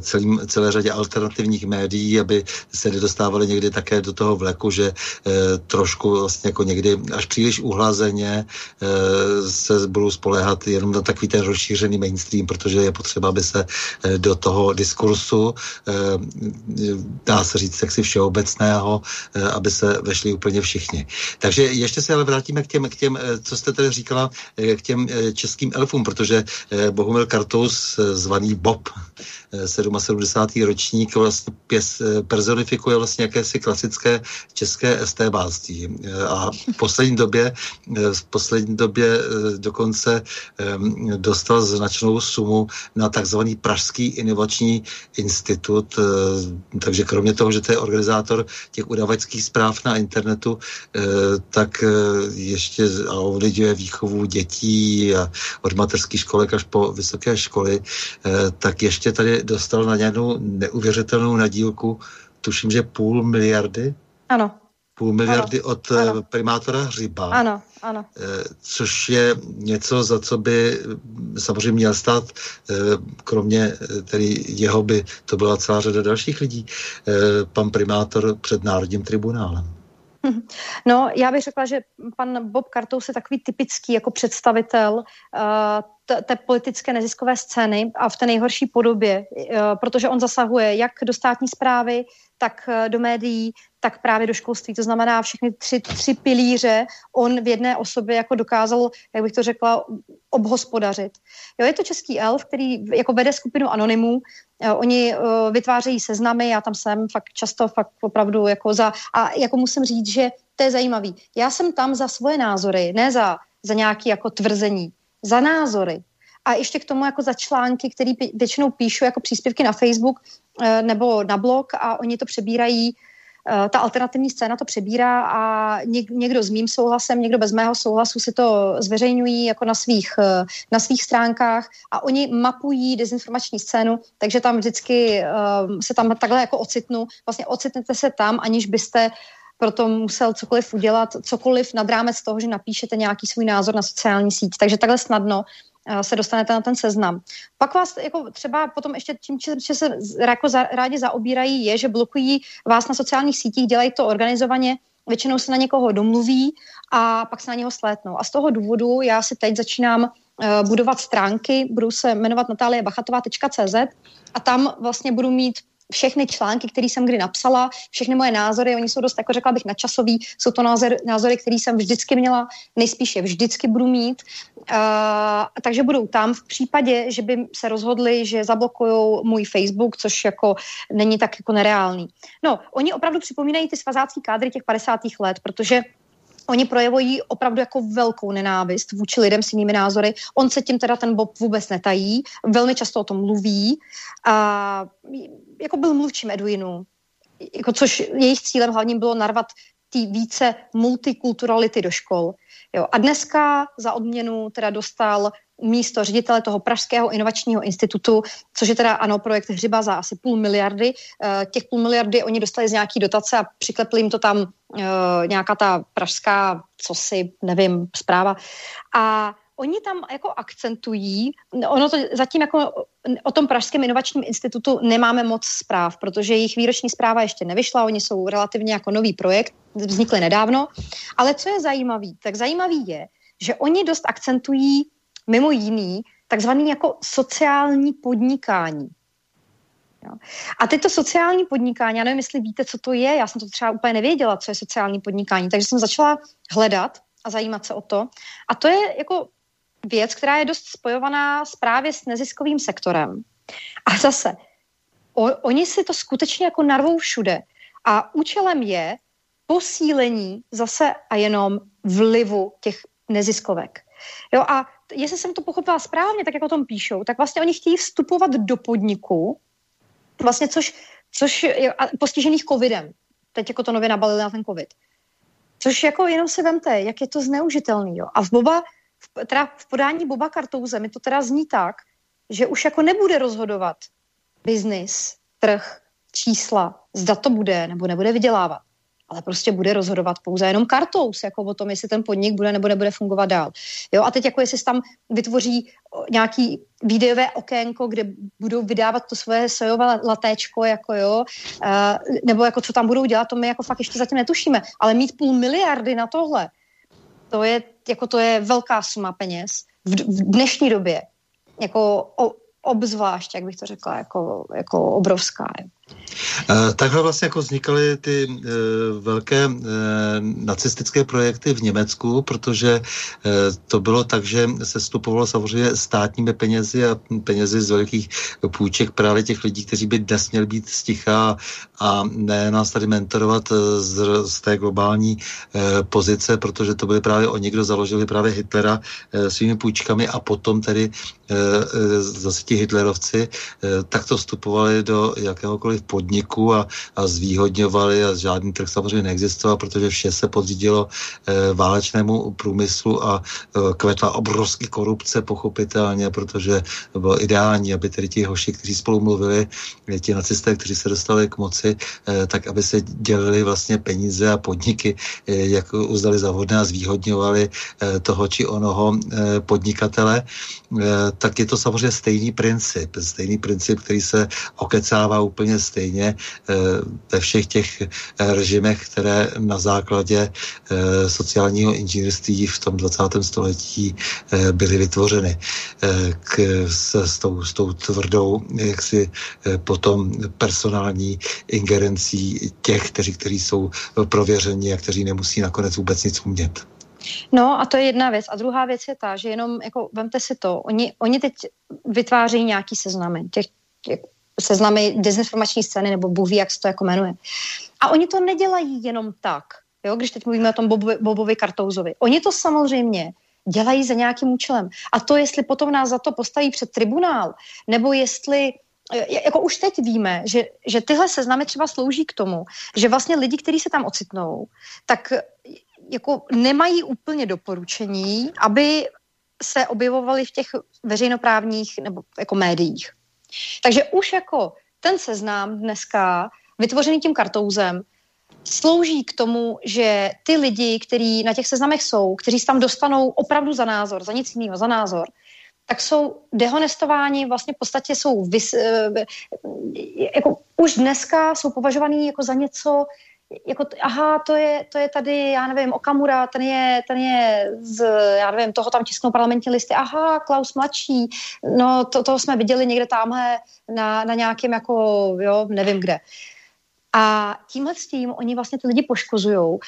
celým, celé řadě alternativních médií, aby se nedostávali někdy také do toho vleku, že trošku vlastně jako někdy až příliš uhlazeně se budou spoléhat jenom na takový ten rozšířený mainstream, protože je potřeba, aby se do toho diskursu, dá se říct, sexy všeobecného, aby se vešli úplně všichni. Takže ještě se ale vrátíme k těm, k těm eh, co jste tady říkala, eh, k těm eh, českým elfům, protože Bohumil Kartous, zvaný Bob, 77. ročník, vlastně pěs, personifikuje vlastně jakési klasické české estébáctví. A v poslední době, v poslední době dokonce dostal značnou sumu na takzvaný Pražský inovační institut. Takže kromě toho, že to je organizátor těch udavačských zpráv na internetu, tak ještě ovlivňuje výchovu dětí a od mateřských školek až po vysoké školy, eh, tak ještě tady dostal na nějakou neuvěřitelnou nadílku, tuším, že půl miliardy? Ano. Půl miliardy ano. od eh, ano. primátora Hřiba. Ano, ano. Eh, což je něco, za co by samozřejmě měl stát, kromě tedy jeho by to byla celá řada dalších lidí, pan primátor před Národním tribunálem. No, já bych řekla, že pan Bob Kartous je takový typický jako představitel uh, té politické neziskové scény a v té nejhorší podobě, uh, protože on zasahuje jak do státní zprávy, tak uh, do médií, tak právě do školství. To znamená všechny tři, tři pilíře on v jedné osobě jako dokázal, jak bych to řekla, obhospodařit. Jo, je to český elf, který jako vede skupinu anonymů, oni uh, vytvářejí seznamy, já tam jsem fakt často, fakt opravdu jako za, a jako musím říct, že to je zajímavý. Já jsem tam za svoje názory, ne za, za nějaké jako tvrzení, za názory. A ještě k tomu jako za články, které většinou píšu jako příspěvky na Facebook uh, nebo na blog a oni to přebírají Eh, ta alternativní scéna to přebírá a někdo s mým souhlasem, někdo bez mého souhlasu si to zveřejňují jako na svých, eh, na svých stránkách a oni mapují dezinformační scénu, takže tam vždycky uh, se tam takhle jako ocitnu. Vlastně ocitnete se tam, aniž byste proto musel cokoliv udělat, cokoliv nad rámec toho, že napíšete nějaký svůj názor na sociální síť. Takže takhle snadno se dostanete na ten seznam. Pak vás jako třeba potom ještě tím, že se jako za, rádi zaobírají, je, že blokují vás na sociálních sítích, dělají to organizovaně, většinou se na někoho domluví a pak se na něho slétnou. A z toho důvodu já si teď začínám uh, budovat stránky, budu se jmenovat nataliabachatová.cz a tam vlastně budu mít všechny články, které jsem kdy napsala, všechny moje názory, oni jsou dost, jako řekla bych, načasový, jsou to názory, názory které jsem vždycky měla, nejspíš je vždycky budu mít, uh, takže budou tam v případě, že by se rozhodli, že zablokují můj Facebook, což jako není tak jako nereálný. No, oni opravdu připomínají ty svazácký kádry těch 50. let, protože Oni projevují opravdu jako velkou nenávist vůči lidem s jinými názory. On se tím teda ten Bob vůbec netají, velmi často o tom mluví. A jako byl mluvčím Edwinu, jako což jejich cílem hlavním bylo narvat ty více multikulturality do škol. Jo. A dneska za odměnu teda dostal místo ředitele toho Pražského inovačního institutu, což je teda ano projekt Hřiba za asi půl miliardy. Eh, těch půl miliardy oni dostali z nějaký dotace a přiklepli jim to tam eh, nějaká ta pražská, co si, nevím, zpráva. A oni tam jako akcentují, ono to zatím jako o tom Pražském inovačním institutu nemáme moc zpráv, protože jejich výroční zpráva ještě nevyšla, oni jsou relativně jako nový projekt, vznikly nedávno, ale co je zajímavý, tak zajímavý je, že oni dost akcentují mimo jiný takzvaný jako sociální podnikání. A tyto sociální podnikání, já nevím, jestli víte, co to je, já jsem to třeba úplně nevěděla, co je sociální podnikání, takže jsem začala hledat a zajímat se o to. A to je jako věc, která je dost spojovaná s právě s neziskovým sektorem. A zase, o, oni si to skutečně jako narvou všude. A účelem je posílení zase a jenom vlivu těch neziskovek. Jo, a jestli jsem to pochopila správně, tak jak o tom píšou, tak vlastně oni chtějí vstupovat do podniku, vlastně což, což je postižených covidem. Teď jako to nově nabalili na ten covid. Což jako jenom si vemte, jak je to zneužitelný. Jo. A v Boba, v, teda v podání Boba Kartouze mi to teda zní tak, že už jako nebude rozhodovat biznis, trh, čísla, zda to bude nebo nebude vydělávat. ale prostě bude rozhodovat pouze jenom kartou, jako o tom, jestli ten podnik bude nebo nebude fungovat dál. Jo, a teď jako jestli tam vytvoří nějaký videové okénko, kde budou vydávat to svoje sojové latéčko, jako jo, uh, nebo jako co tam budou dělat, to my jako fakt ještě zatím netušíme, ale mít půl miliardy na tohle, to je, jako to je velká suma peněz v, v dnešní době, jako o, obzvlášť, jak bych to řekla, jako, jako obrovská. Je. Eh, takhle vlastně jako vznikaly ty e, velké e, nacistické projekty v Německu, protože e, to bylo tak, že se stupovalo samozřejmě státními penězi a penězi z velkých půjček právě těch lidí, kteří by dnes měli být sticha a ne nás tady mentorovat z, z té globální e, pozice, protože to byly právě oni, kdo založili právě Hitlera e, svými půjčkami a potom tedy e, zase ti hitlerovci e, takto vstupovali do jakéhokoliv podniku a, a zvýhodňovali a žádný trh samozřejmě neexistoval, protože vše se podřídilo e, válečnému průmyslu a e, kvetla obrovský korupce pochopitelně, protože to bylo ideální, aby tedy ti hoši, kteří spolu mluvili, eh, ti nacisté, kteří se dostali k moci, e, tak aby se dělili vlastně peníze a podniky, e, jak uzdali za vhodné a zvýhodňovali e, toho či onoho e, podnikatele, e, tak je to samozřejmě stejný princip. Stejný princip, který se okecává úplně stejně eh, ve všech těch eh, režimech, které na základě eh, sociálního inženýrství v tom 20. století byly vytvořeny k, s, s, tou, s tou tvrdou jaksi potom personální ingerencí těch, kteří, kteří jsou prověřeni a kteří nemusí nakonec vůbec nic umět. No a to je jedna věc. A druhá věc je ta, že jenom, jako, vemte si to, oni, oni teď vytvářejí nějaký seznamy těch, těch seznamy dezinformační scény, nebo Bůh ví, jak se to jako jmenuje. A oni to nedělají jenom tak, jo, když teď mluvíme o tom Bobovi, Bobovi Kartouzovi. Oni to samozřejmě dělají za nějakým účelem. A to, jestli potom nás za to postaví před tribunál, nebo jestli jako už teď víme, že, že tyhle seznamy třeba slouží k tomu, že vlastně lidi, kteří se tam ocitnou, tak jako nemají úplně doporučení, aby se objevovali v těch veřejnoprávních nebo jako médiích. Takže už jako ten seznam dneska, vytvořený tím kartouzem, slouží k tomu, že ty lidi, kteří na těch seznamech jsou, kteří se tam dostanou opravdu za názor, za nic jiného, za názor, tak jsou dehonestováni, vlastně v podstatě jsou vys, eh, jako už dneska jsou považovaný jako za něco, jako, aha, to je, to je tady, já nevím, Okamura, ten je, ten je z, já nevím, toho tam tisknou parlamentní listy, aha, Klaus mladší, no to, toho jsme viděli někde tamhle na, na nějakém jako, jo, nevím kde. A tímhle s tím oni vlastně ty lidi poškozují, uh,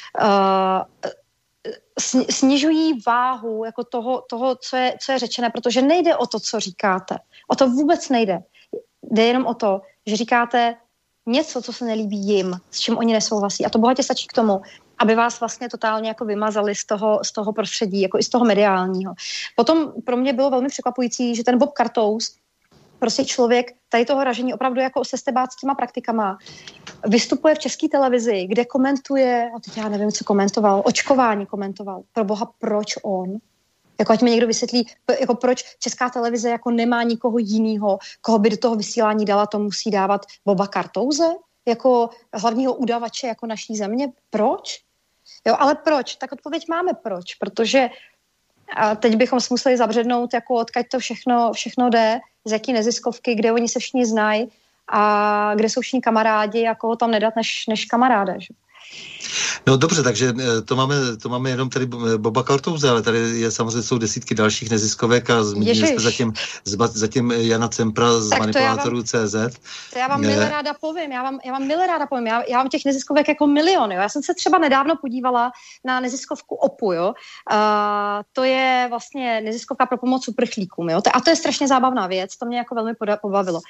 snižují váhu jako toho, toho co, je, co je řečené, protože nejde o to, co říkáte. O to vůbec nejde. Jde jenom o to, že říkáte něco, co se nelíbí jim, s čím oni nesouhlasí. A to bohatě stačí k tomu, aby vás vlastně totálně jako vymazali z toho, z toho prostředí, jako i z toho mediálního. Potom pro mě bylo velmi překvapující, že ten Bob Kartous, prostě člověk tady toho ražení opravdu jako se stebáckýma praktikama vystupuje v české televizi, kde komentuje, a teď já nevím, co komentoval, očkování komentoval. Pro boha, proč on? Jako ať mi někdo vysvětlí, jako proč česká televize jako nemá nikoho jiného, koho by do toho vysílání dala, to musí dávat Boba Kartouze jako hlavního udavače jako naší země. Proč? Jo, ale proč? Tak odpověď máme proč, protože a teď bychom si museli zabřednout, jako odkaď to všechno, všechno jde, z jaký neziskovky, kde oni se všichni znají a kde jsou všichni kamarádi koho tam nedat než, než kamaráde. Že? No dobře, takže eh, to máme, to máme jenom tady Boba Kartouze, ale tady je samozřejmě jsou desítky dalších neziskovek a zmínili jsme zatím, zatím Jana Cempra z tak manipulátorů to CZ. To já vám milé ráda povím, já vám, já vám milé ráda povím, já, já mám těch neziskovek jako milion, jo. Já jsem se třeba nedávno podívala na neziskovku OPU, jo. Uh, to je vlastně neziskovka pro pomoc uprchlíkům, jo. A to je strašně zábavná věc, to mě jako velmi pobavilo.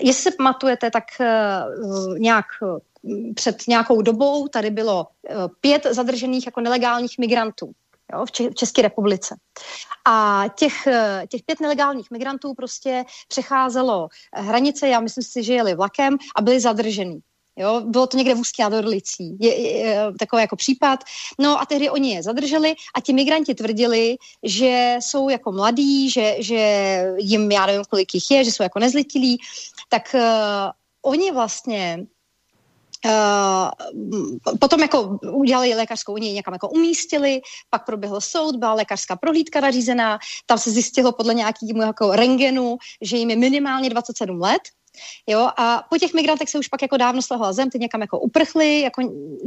Jestli se pamatujete, tak uh, nějak před nějakou dobou tady bylo eh, pět zadržených jako nelegálních migrantů jo, v, Če- v České republice. A těch, eh, těch pět nelegálních migrantů prostě přecházelo hranice, já myslím si, že jeli vlakem a byli zadržený. Jo, bylo to někde v Ústí nad Orlicí, je, je, je, takový jako případ. No a tehdy oni je zadrželi a ti migranti tvrdili, že jsou jako mladí, že, že jim, já nevím, kolik jich je, že jsou jako nezletilí, tak uh, oni vlastně Uh, potom jako udělali lékařskou unii, někam jako umístili, pak proběhl soud, byla lékařská prohlídka nařízená, tam se zjistilo podle nějakého jako rengenu, že jim je minimálně 27 let, Jo, a po těch migrantech se už pak jako dávno slehla zem, ty někam jako uprchli, jako,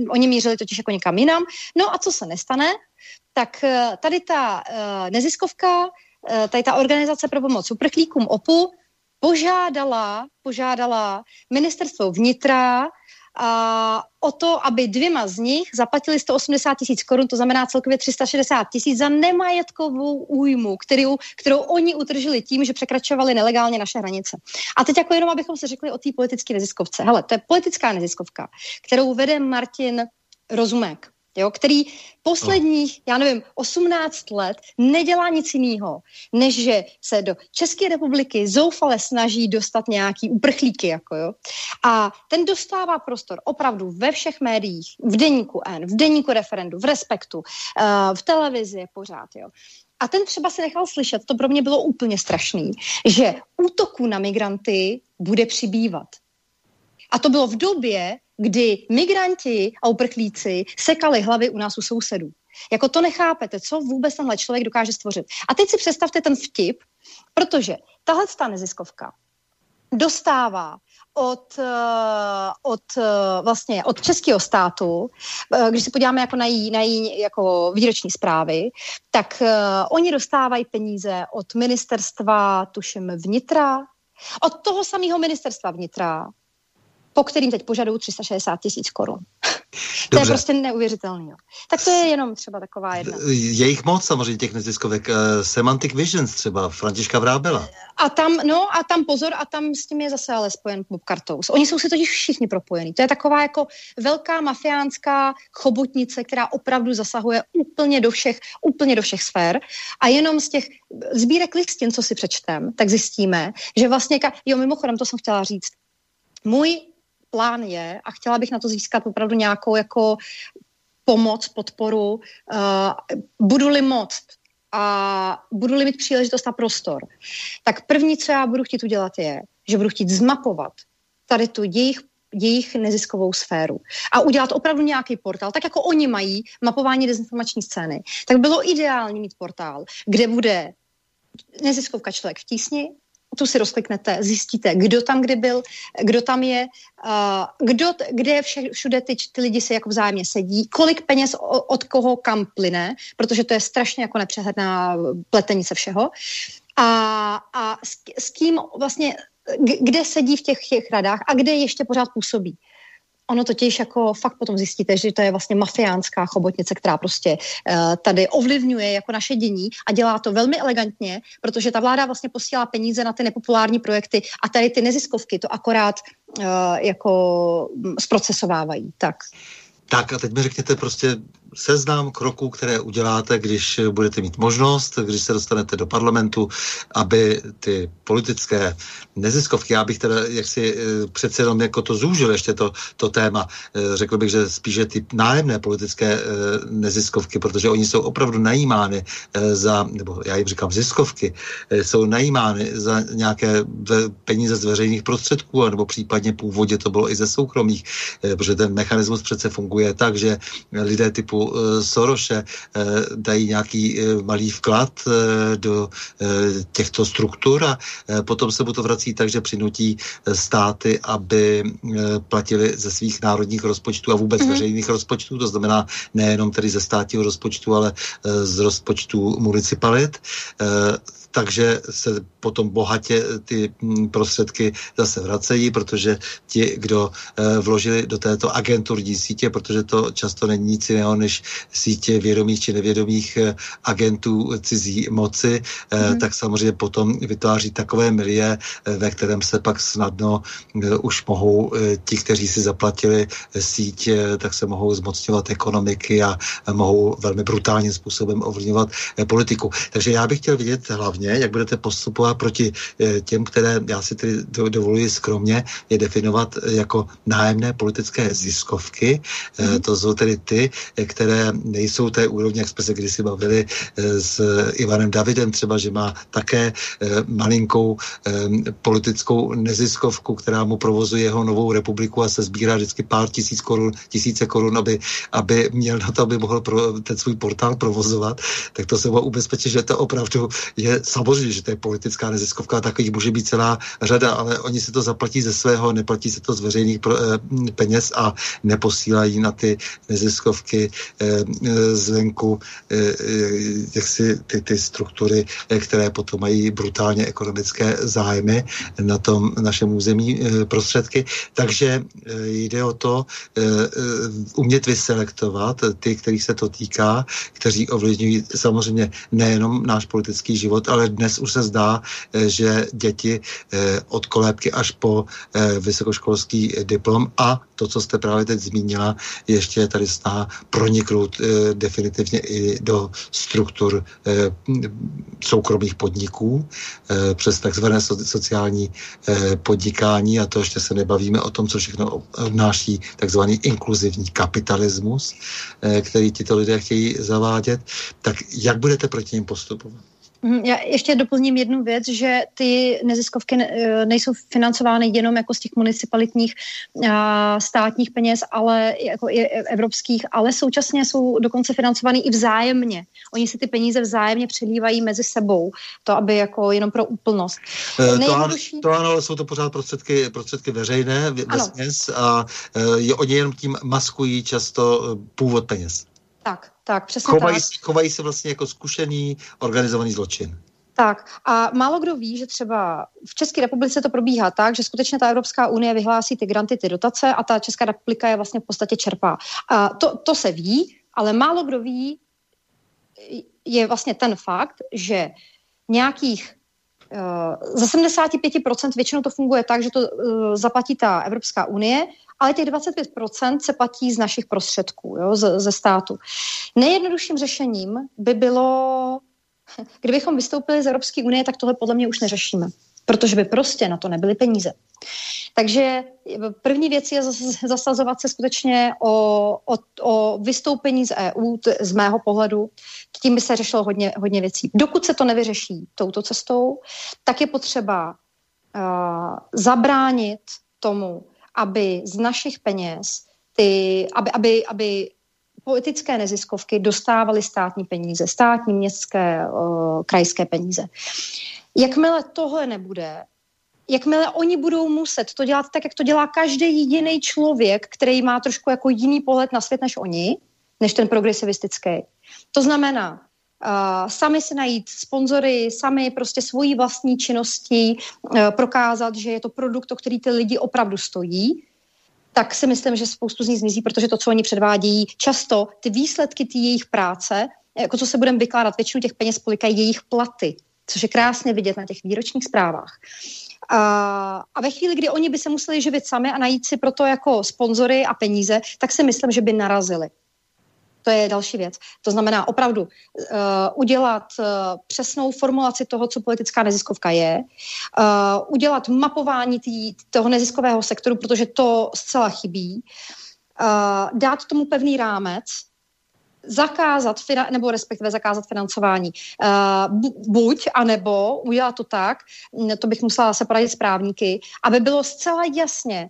oni mířili totiž jako někam jinam. No a co se nestane? Tak eh, tady ta uh, neziskovka, uh, tady ta organizace pro pomoc uprchlíkům OPU požádala, požádala ministerstvo vnitra o to, aby dvěma z nich zaplatili 180 tisíc korun, to znamená celkově 360 tisíc za nemajetkovou újmu, kterou, kterou oni utržili tím, že překračovali nelegálně naše hranice. A teď jako jenom, abychom se řekli o té politické neziskovce. Hele, to je politická neziskovka, kterou vede Martin Rozumek jo, který posledních, já nevím, 18 let nedělá nic jiného, než že se do České republiky zoufale snaží dostat nějaký uprchlíky. Jako jo. A ten dostává prostor opravdu ve všech médiích, v deníku N, v deníku referendu, v Respektu, uh, v televizi pořád. Jo. A ten třeba se nechal slyšet, to pro mě bylo úplně strašný, že útoků na migranty bude přibývat. A to bylo v době, kdy migranti a uprchlíci sekali hlavy u nás u sousedů. Jako to nechápete, co vůbec tenhle člověk dokáže stvořit. A teď si představte ten vtip, protože tahle ta neziskovka dostává od, eh, od, eh, vlastně od českého státu, eh, když se podíváme jako na její, na její jako výroční zprávy, tak oni dostávají peníze od ministerstva, tuším, vnitra, od toho samého ministerstva vnitra, po kterým teď požadují 360 tisíc korun. to je prostě neuvěřitelný. Jo. Tak to je jenom třeba taková jedna. Je jich moc samozřejmě těch neziskovek. Uh, Semantic Visions třeba, Františka Vrábela. A tam, no a tam pozor, a tam s tím je zase ale spojen Bob Cartous. Oni jsou si totiž všichni propojení. To je taková jako velká mafiánská chobotnice, která opravdu zasahuje úplně do všech, úplně do všech sfér. A jenom z těch sbírek listin, co si přečtem, tak zjistíme, že vlastně, jo, mimochodem, to jsem chtěla říct, můj plán je, a chtěla bych na to získat opravdu nějakou jako pomoc, podporu, uh, budu-li moct a budu-li mít příležitost a prostor, tak první, co já budu chtít udělat je, že budu chtít zmapovat tady tu jejich jejich neziskovou sféru a udělat opravdu nějaký portál, tak jako oni mají mapování dezinformační scény, tak bylo ideální mít portál, kde bude neziskovka člověk v tísni, tu si rozkliknete, zjistíte, kdo tam kdy byl, kdo tam je, uh, kdo, kde vše, všude ty, ty lidi se jako vzájemně sedí, kolik peněz od koho kam plyne, protože to je strašně jako nepřehledná pletenice všeho. A, a s, s kým vlastně, kde sedí v těch, těch radách a kde ještě pořád působí ono totiž jako fakt potom zjistíte, že to je vlastně mafiánská chobotnice, která prostě uh, tady ovlivňuje jako naše dění a dělá to velmi elegantně, protože ta vláda vlastně posílá peníze na ty nepopulární projekty a tady ty neziskovky to akorát uh, jako zprocesovávají. Tak. Tak a teď mi řekněte prostě seznam kroků, které uděláte, když budete mít možnost, když se dostanete do parlamentu, aby ty politické neziskovky, já bych teda jaksi eh, přece jenom jako to zúžil ještě to, to téma, eh, řekl bych, že spíše ty nájemné politické eh, neziskovky, protože oni jsou opravdu najímány za, nebo já jim říkám ziskovky, jsou najímány za nějaké peníze z veřejných prostředků, nebo případně původně to bylo i ze soukromých, protože ten mechanismus přece funguje tak, že lidé typu uh, Soroše uh, dají nějaký uh, malý vklad do těchto struktur a potom se mu to vrací tak, že přinutí státy, aby platili ze svých národních rozpočtů a vůbec mm-hmm. veřejných rozpočtů, to znamená nejenom tedy ze státního rozpočtu, ale z rozpočtu municipalit. Takže se potom bohatě ty mm, prostředky zase vracejí, protože ti, kdo eh, vložili do této agenturní sítě, protože to často není nic jiného než sítě vědomých či nevědomých eh, agentů cizí moci, mm. tak samozřejmě potom vytváří takové milie, ve kterém se pak snadno už mohou ti, kteří si zaplatili síť, tak se mohou zmocňovat ekonomiky a mohou velmi brutálním způsobem ovlivňovat politiku. Takže já bych chtěl vidět hlavně, ně, jak budete postupovat proti eh, těm, které já si tedy dovoluji skromně je definovat jako nájemné politické ziskovky. Mm-hmm. To jsou tedy ty, které nejsou té úrovně, jak jsme se kdysi bavili s Ivanem Davidem třeba, že má také malinkou politickou neziskovku, která mu provozuje jeho novou republiku a se sbírá vždycky pár tisíc korun, tisíce korun, aby, aby měl na to, aby mohl pro, ten svůj portál provozovat, tak to se mohu ubezpečit, že to opravdu je samozřejmě, že to je politická neziskovka, takových může být celá řada, ale oni si to zaplatí ze svého, neplatí se to z veřejných pro, eh, peněz a neposílají na ty neziskovky eh, eh zvenku eh, jaksi ty, ty struktury, které potom mají brutálně ekonomické zájmy na tom našem území prostředky. Takže jde o to umět vyselektovat ty, kterých se to týká, kteří ovlivňují samozřejmě nejenom náš politický život, ale dnes už se zdá, eh, že děti eh, od kolébky až po eh, vysokoškolský diplom a to, co jste právě teď zmínila, ještě je tady snaha proniknout definitivně i do struktur soukromých podniků přes takzvané sociální podnikání a to ještě se nebavíme o tom, co všechno obnáší takzvaný inkluzivní kapitalismus, který tito lidé chtějí zavádět, tak jak budete proti ním postupovat? Mhm, já ještě doplním jednu věc, že ty neziskovky e, nejsou financovány jenom jako z těch municipalitních státních peněz, ale jako i evropských, ale současně jsou dokonce financovány i vzájemně. Oni si ty peníze vzájemně přelívají mezi sebou, to aby jako jenom pro úplnost. E, to, ano, to ano, ale jsou to pořád prostředky, prostředky veřejné vesměs a e, je, oni jenom tím maskují často původ peněz. Tak, tak, přesně chovají, tak. Se, chovají se vlastně jako zkušený organizovaný zločin. Tak a málo kdo ví, že třeba v České republice to probíhá tak, že skutečně ta Evropská unie vyhlásí ty granty, ty dotace a ta Česká republika je vlastně v podstatě čerpá. A to, to se ví, ale málo kdo ví, je vlastně ten fakt, že nějakých uh, za 75% většinou to funguje tak, že to uh, zaplatí ta Evropská unie ale těch 25% se platí z našich prostředků, jo, ze, ze státu. Nejjednodušším řešením by bylo, kdybychom vystoupili z Evropské unie, tak tohle podle mě už neřešíme, protože by prostě na to nebyly peníze. Takže první věc je zasazovat se skutečně o, o, o vystoupení z EU, t, z mého pohledu. Tím by se řešilo hodně, hodně věcí. Dokud se to nevyřeší touto cestou, tak je potřeba uh, zabránit tomu, aby z našich peněz ty, aby, aby, aby politické neziskovky dostávaly státní peníze, státní, městské, uh, krajské peníze. Jakmile tohle nebude, jakmile oni budou muset to dělat tak, jak to dělá každý jediný člověk, který má trošku jako jiný pohled na svět než oni, než ten progresivistický. To znamená, Uh, sami si najít sponzory, sami prostě svojí vlastní činností uh, prokázat, že je to produkt, o který ty lidi opravdu stojí, tak si myslím, že spoustu z nich zmizí, protože to, co oni předvádějí, často ty výsledky té jejich práce, jako co se budeme vykládat, většinu těch peněz polikají jejich platy, což je krásně vidět na těch výročních zprávách. A, a ve chvíli, kdy oni by se museli živit sami a najít si proto jako sponzory a peníze, tak si myslím, že by narazili. To je další věc. To znamená opravdu uh, udělat uh, přesnou formulaci toho, co politická neziskovka je, uh, udělat mapování tý, toho neziskového sektoru, protože to zcela chybí, uh, dát tomu pevný rámec, zakázat, nebo respektive zakázat financování. Uh, buď, anebo udělat to tak, to bych musela se poradit s právníky, aby bylo zcela jasně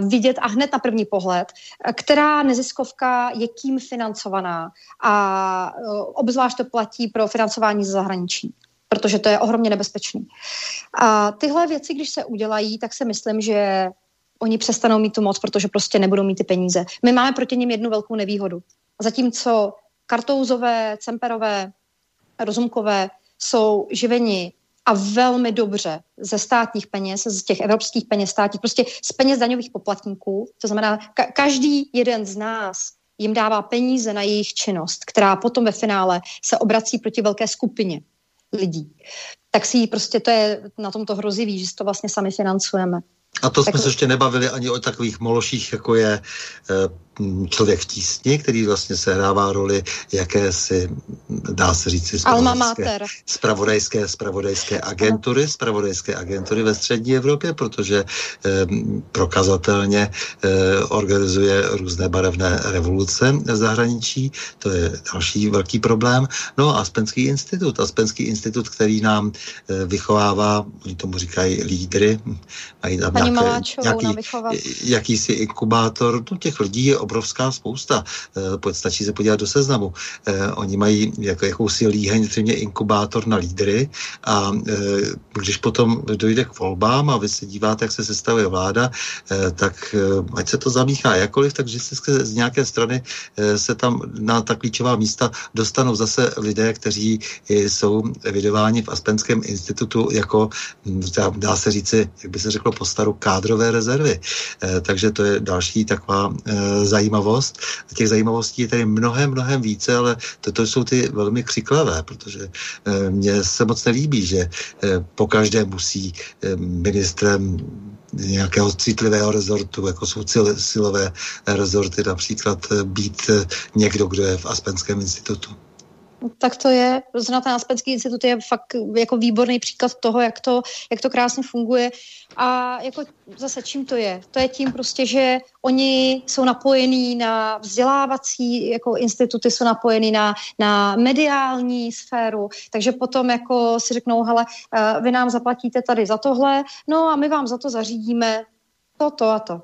vidět a hned na první pohled, eh, která neziskovka je kým financovaná a eh, obzvlášť to platí pro financování ze zahraničí protože to je ohromně nebezpečný. A tyhle věci, když se udělají, tak si myslím, že oni přestanou mít tu moc, protože prostě nebudou mít ty peníze. My máme proti nim jednu velkou nevýhodu. Zatímco kartouzové, cemperové, rozumkové jsou živeni a velmi dobře ze státních peněz, z těch evropských peněz státních, prostě z peněz daňových poplatníků. To znamená, ka- každý jeden z nás jim dává peníze na jejich činnost, která potom ve finále se obrací proti velké skupině lidí. Tak si prostě to je na tom to hrozivý, že si to vlastně sami financujeme. A to tak... jsme se ještě nebavili ani o takových mološích, jako je eh, člověk v tísni, který vlastně sehrává roli jakési, dá se říct, spravodajské, spravodajské, spravodajské agentury, spravodajské agentury ve střední Evropě, protože eh, prokazatelně eh, organizuje různé barevné revoluce v zahraničí, to je další velký problém. No a Aspenský institut, Aspenský institut, který nám eh, vychovává, oni tomu říkají lídry, mají tam nějaké, nějaký, jakýsi inkubátor, no těch lidí je obrovská spousta, e, stačí se podívat do seznamu. E, oni mají jako, jakousi líheň, třeba inkubátor na lídry a e, když potom dojde k volbám a vy se díváte, jak se sestavuje vláda, tak ať se to zamíchá jakoliv, tak vždycky z nějaké strany se tam na ta klíčová místa dostanou zase lidé, kteří jsou evidováni v Aspenském institutu jako, dá, dá se říci, jak by se řeklo po staru, kádrové rezervy. Takže to je další taková zajímavost. Těch zajímavostí je tady mnohem, mnohem více, ale toto jsou ty velmi křiklavé, protože e, mně se moc nelíbí, že e, po každé musí e, ministrem nějakého citlivého rezortu, jako jsou silové rezorty, například být někdo, kdo je v Aspenském institutu tak to je, zrovna ten Aspenský institut je fakt jako výborný příklad toho, jak to, jak to krásně funguje. A jako zase čím to je? To je tím prostě, že oni jsou napojení na vzdělávací jako instituty, jsou napojení na, na mediální sféru, takže potom jako si řeknou, hele, eh, vy nám zaplatíte tady za tohle, no a my vám za to zařídíme to, to a to.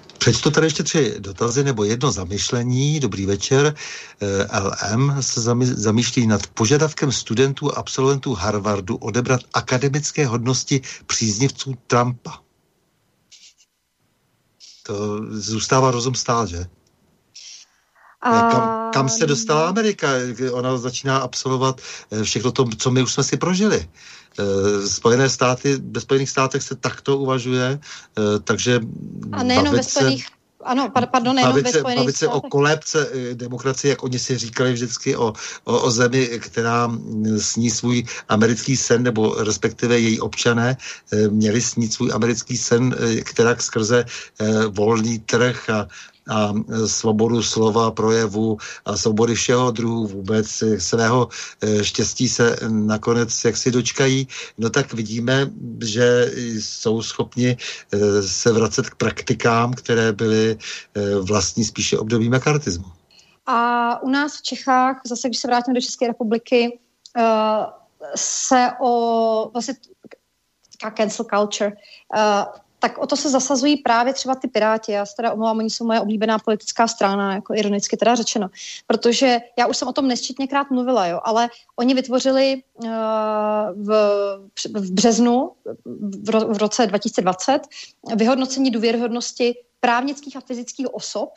Přečtu tady ještě tři dotazy nebo jedno zamyšlení. Dobrý večer. Eh, LM se zamýšlí nad požadavkem studentů a absolventů Harvardu odebrat akademické hodnosti příznivců Trumpa. To zůstává rozum stát, že? A... Kam, kam se dostala Amerika? Ona začíná absolvovat eh, všechno to, co my už jsme si prožili. Eh, Spojené státy, ve Spojených státech se takto uvažuje, eh, takže... A nejenom ve Spojených ano, pardon, nejenom bavit se, ve bavit se o kolébce demokracie, jak oni si říkali vždycky o, o, o zemi, která sní svůj americký sen, nebo respektive její občané měli snít svůj americký sen, která skrze volný trh a a svobodu slova, projevu a svobody všeho druhu vůbec svého e, štěstí se nakonec jak si dočkají, no tak vidíme, že jsou schopni e, se vracet k praktikám, které byly e, vlastní spíše období mekartismu. A u nás v Čechách, zase když se vrátím do České republiky, se o vlastně cancel culture, tak o to se zasazují právě třeba ty Piráti. Já se teda omlouvám, oni jsou moje oblíbená politická strana, jako ironicky teda řečeno. Protože já už jsem o tom nesčetněkrát mluvila, jo, ale oni vytvořili uh, v, v březnu v, ro, v roce 2020 vyhodnocení důvěryhodnosti právnických a fyzických osob.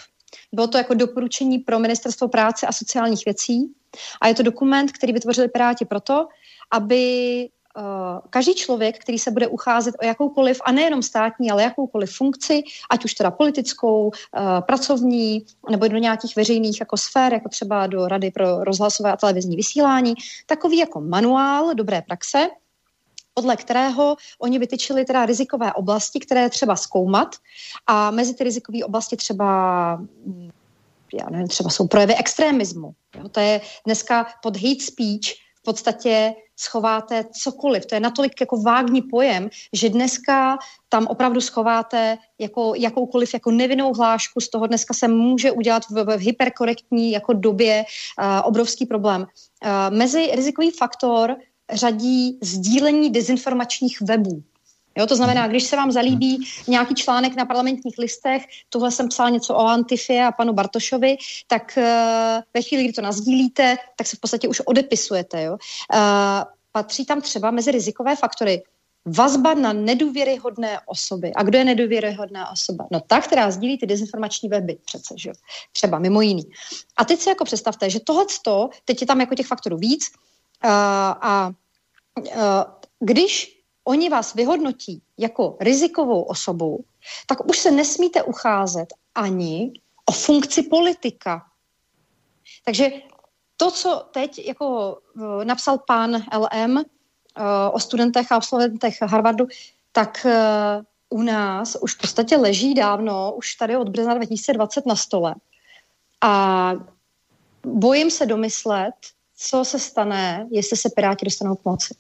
Bylo to jako doporučení pro Ministerstvo práce a sociálních věcí. A je to dokument, který vytvořili Piráti proto, aby každý člověk, který se bude ucházet o jakoukoliv, a nejenom státní, ale jakoukoliv funkci, ať už teda politickou, eh, pracovní, nebo do nějakých veřejných jako sfér, jako třeba do Rady pro rozhlasové a televizní vysílání, takový jako manuál dobré praxe, podle kterého oni vytyčili teda rizikové oblasti, které je třeba zkoumat a mezi ty rizikové oblasti třeba já nevím, třeba jsou projevy extremismu. Jo? To je dneska pod hate speech podstatě schováte cokoliv. To je natolik jako vágní pojem, že dneska tam opravdu schováte jako jakoukoliv jako nevinnou hlášku, z toho dneska se může udělat v, v hyperkorektní jako době uh, obrovský problém. Uh, mezi rizikový faktor řadí sdílení dezinformačních webů. Jo, to znamená, když se vám zalíbí nějaký článek na parlamentních listech, tohle jsem psal něco o Antifě a panu Bartošovi, tak uh, ve chvíli, kdy to nazdílíte, tak se v podstatě už odepisujete. Jo? Uh, patří tam třeba mezi rizikové faktory vazba na nedůvěryhodné osoby. A kdo je nedůvěryhodná osoba? No ta, která sdílí ty dezinformační weby přece, že? Třeba mimo jiný. A teď si jako představte, že tohle, teď je tam jako těch faktorů víc uh, a uh, když oni vás vyhodnotí jako rizikovou osobu, tak už se nesmíte ucházet ani o funkci politika. Takže to, co teď jako uh, napsal pán LM uh, o studentech a absolventech Harvardu, tak uh, u nás už v podstatě leží dávno, už tady od března 2020 na stole. A bojím se domyslet, co se stane, jestli se Piráti dostanou k moci.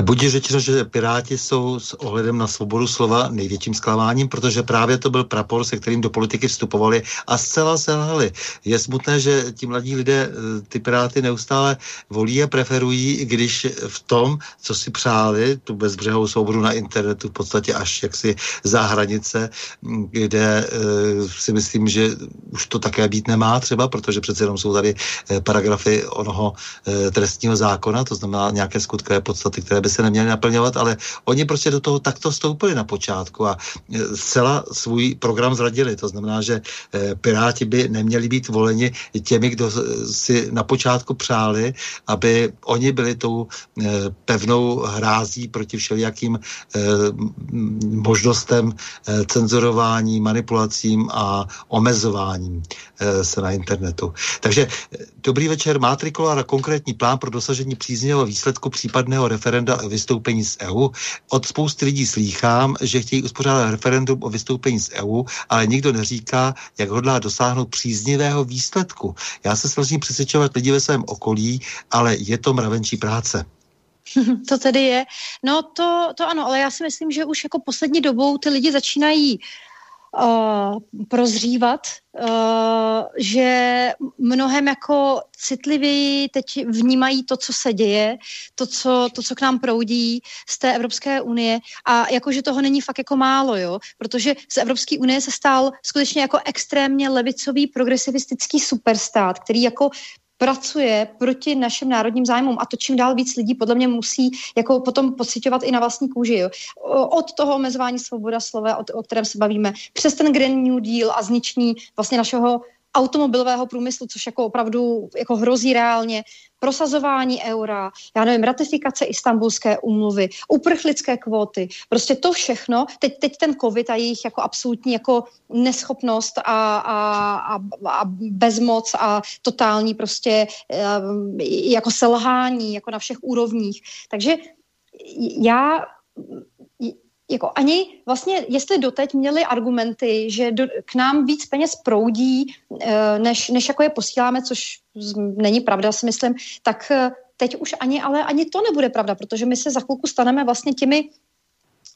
Budí řečeno, že Piráti jsou s ohledem na svobodu slova největším zklamáním, protože právě to byl prapor, se kterým do politiky vstupovali a zcela selhali. Je smutné, že ti mladí lidé eh, ty Piráty neustále volí a preferují, když v tom, co si přáli, tu bezbřehou svobodu na internetu v podstatě až jaksi za hranice, kde uh, si myslím, že už to také být nemá třeba, protože přece jenom jsou tady uh, paragrafy onoho trestního zákona, to znamená nějaké skutkové podstaty hodnoty, které by se neměly naplňovat, ale oni prostě do toho takto vstoupili na počátku a e, zcela svůj program zradili. To znamená, že e, Piráti by neměli být voleni těmi, kdo si na počátku přáli, aby oni byli tou e, pevnou hrází proti všelijakým možnostem cenzurování, manipulacím a omezováním se na internetu. Takže dobrý večer, má Trikolára konkrétní plán pro dosažení příznivého výsledku případného referenda o vystoupení z EU. Od spousty lidí slýchám, že chtějí uspořádat referendum o vystoupení z EU, ale nikdo neříká, jak hodlá dosáhnout příznivého výsledku. Já se snažím přesvědčovat lidi ve svém okolí, ale je to mravenčí práce. To tedy je. No to, to ano, ale já si myslím, že už jako poslední dobou ty lidi začínají uh, prozřívat, uh, že mnohem jako citlivěji teď vnímají to, co se děje, to co, to, co k nám proudí z té Evropské unie. A jakože toho není fakt jako málo, jo, protože z Evropské unie se stal skutečně jako extrémně levicový progresivistický superstát, který jako pracuje proti našim národním zájmům a to čím dál víc lidí podle mě musí jako potom pocitovat i na vlastní kůži. Jo. Od toho omezování svoboda slova, o, o kterém se bavíme, přes ten Green New Deal a zničení vlastně našeho automobilového průmyslu, což jako opravdu jako hrozí reálně, prosazování eura, já nevím, ratifikace istambulské umluvy, uprchlické kvóty, prostě to všechno, teď, teď ten covid a jejich jako absolutní jako neschopnost a, a, a, a bezmoc a totální prostě um, jako selhání jako na všech úrovních. Takže já jako ani vlastně, jestli doteď měli argumenty, že do, k nám víc peněz proudí, eh, než, než jako je posíláme, což není pravda, si myslím, tak eh, teď už ani, ale ani to nebude pravda, protože my se za chvilku staneme vlastně těmi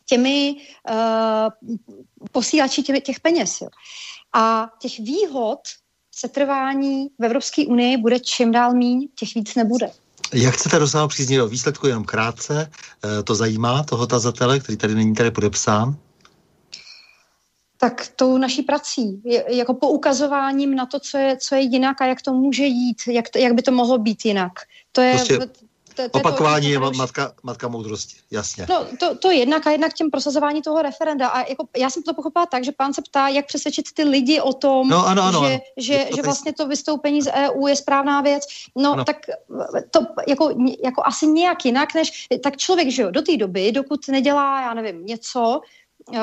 těmi uh, posílači těch, těch peněz. Jo. A těch výhod setrvání v Evropské unii bude čím dál míň, těch víc nebude. Jak chcete dosáhnout příznivého výsledku, jenom krátce, eh, to zajímá toho tazatele, který tady není tady podepsán? Tak tou naší prací, jako poukazováním na to, co je, co je jinak a jak to může jít, jak, to, jak by to mohlo být jinak. To je, prostě to, to Opakování je, to, je matka, matka moudrosti, jasně. No, to, to jednak a jednak tím prosazování toho referenda. A jako, já jsem to pochopila tak, že pán se ptá, jak přesvědčit ty lidi o tom, no, ano, ano, že, ano. že, to že vlastně to vystoupení z EU je správná věc. No, ano. tak to jako, jako asi nějak jinak, než tak člověk, že jo, do té doby, dokud nedělá, já nevím, něco, uh,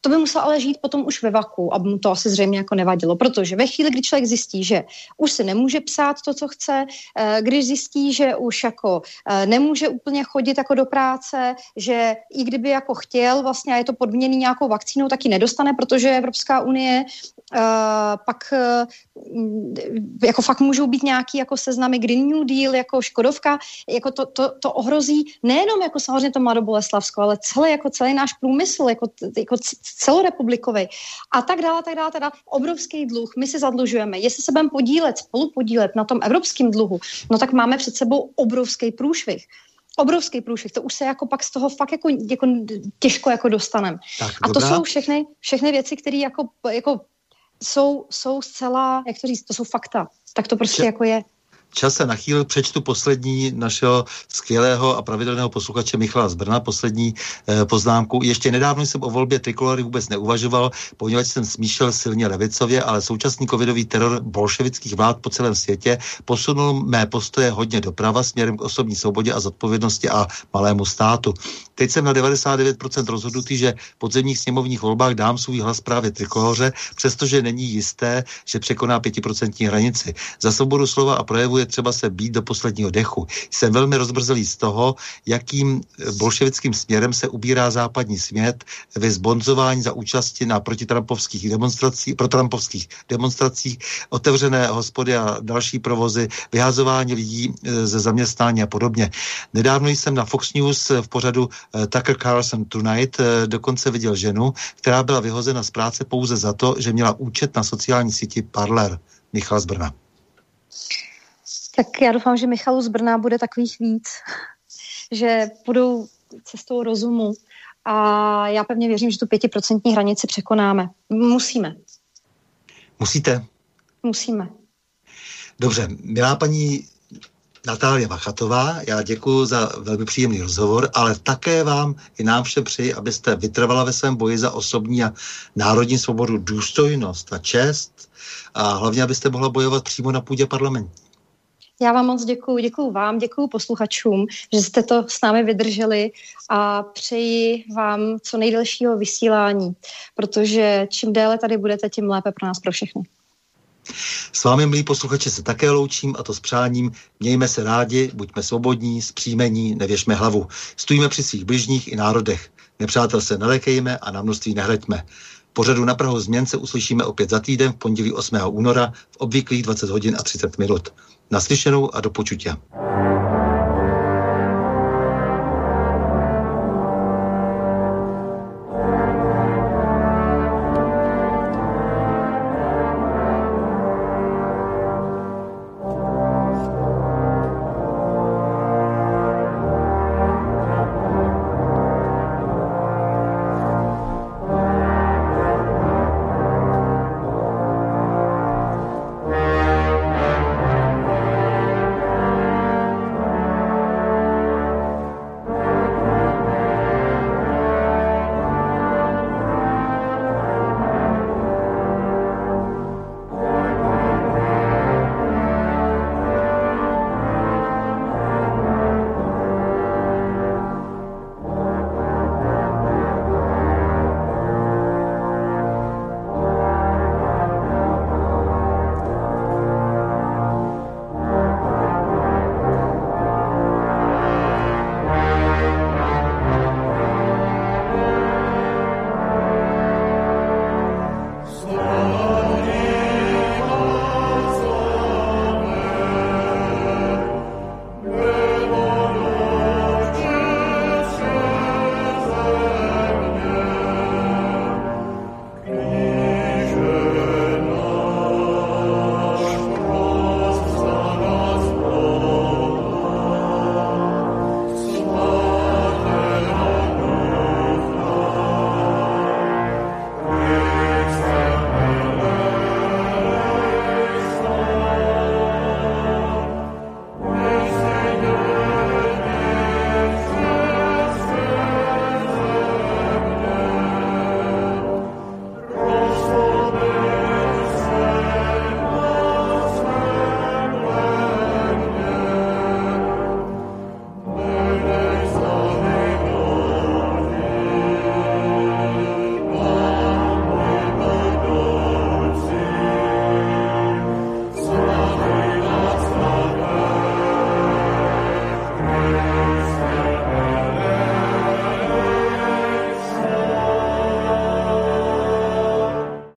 to by musel ale žít potom už ve vaku, aby mu to asi zřejmě jako nevadilo, protože ve chvíli, kdy člověk zjistí, že už si nemůže psát to, co chce, eh, když zjistí, že už jako eh, nemůže úplně chodit jako do práce, že i kdyby jako chtěl vlastně a je to podměný nějakou vakcínou, taky nedostane, protože Evropská unie uh, pak jako fakt můžou být nějaký jako seznamy Green New Deal, jako Škodovka, jako to, to, to ohrozí nejenom jako samozřejmě to Mladoboleslavsko, ale celý, jako celý náš průmysl, jako, jako celorepublikový a tak dále, tak dále, tak dále. Obrovský dluh, my se zadlužujeme. Jestli se budeme podílet, spolu podílet na tom evropském dluhu, no tak máme před sebou obrovský průšvih obrovský průšvih. To už se jako pak z toho fakt jako, jako těžko jako dostaneme. A to jsou všechny, všechny věci, které jako, jako jsou, jsou zcela, jak to říct, to jsou fakta. Tak to prostě Če- jako je čas se nachýlil, přečtu poslední našeho skvělého a pravidelného posluchače Michala z Brna, poslední eh, poznámku. Ještě nedávno jsem o volbě trikolory vůbec neuvažoval, poněvadž jsem smíšel silně levicově, ale současný covidový teror bolševických vlád po celém světě posunul mé postoje hodně doprava směrem k osobní svobodě a zodpovědnosti a malému státu. Teď jsem na 99% rozhodnutý, že v podzemních sněmovních volbách dám svůj hlas právě trikoloře, přestože není jisté, že překoná 5% hranici. Za svobodu slova a projevu je třeba se být do posledního dechu. Jsem velmi rozbrzelý z toho, jakým bolševickým směrem se ubírá západní svět ve zbonzování za účasti na protitrampovských demonstracích, protrampovských demonstracích, otevřené hospody a další provozy, vyhazování lidí e, ze zaměstnání a podobně. Nedávno jsem na Fox News v pořadu Tucker Carlson Tonight dokonce viděl ženu, která byla vyhozena z práce pouze za to, že měla účet na sociální síti Parler. Michal z Brna. Tak já doufám, že Michalu z Brna bude takových víc, že budou cestou rozumu a já pevně věřím, že tu pětiprocentní hranici překonáme. Musíme. Musíte? Musíme. Dobře, milá paní Natália Vachatová, já děkuji za velmi příjemný rozhovor, ale také vám i nám všem přeji, abyste vytrvala ve svém boji za osobní a národní svobodu, důstojnost a čest a hlavně, abyste mohla bojovat přímo na půdě parlamentu. Já vám moc děkuji, děkuji vám, děkuji posluchačům, že jste to s námi vydrželi a přeji vám co nejdelšího vysílání, protože čím déle tady budete, tím lépe pro nás, pro všechny. S vámi, milí posluchači, se také loučím a to s přáním. Mějme se rádi, buďme svobodní, zpříjmení, nevěšme hlavu. Stůjme při svých bližních i národech. Nepřátel se nelekejme a na množství nehleďme. Pořadu na Prahu změn se uslyšíme opět za týden v pondělí 8. února v obvyklých 20 hodin a 30 minut. Naslyšenou a do počutě.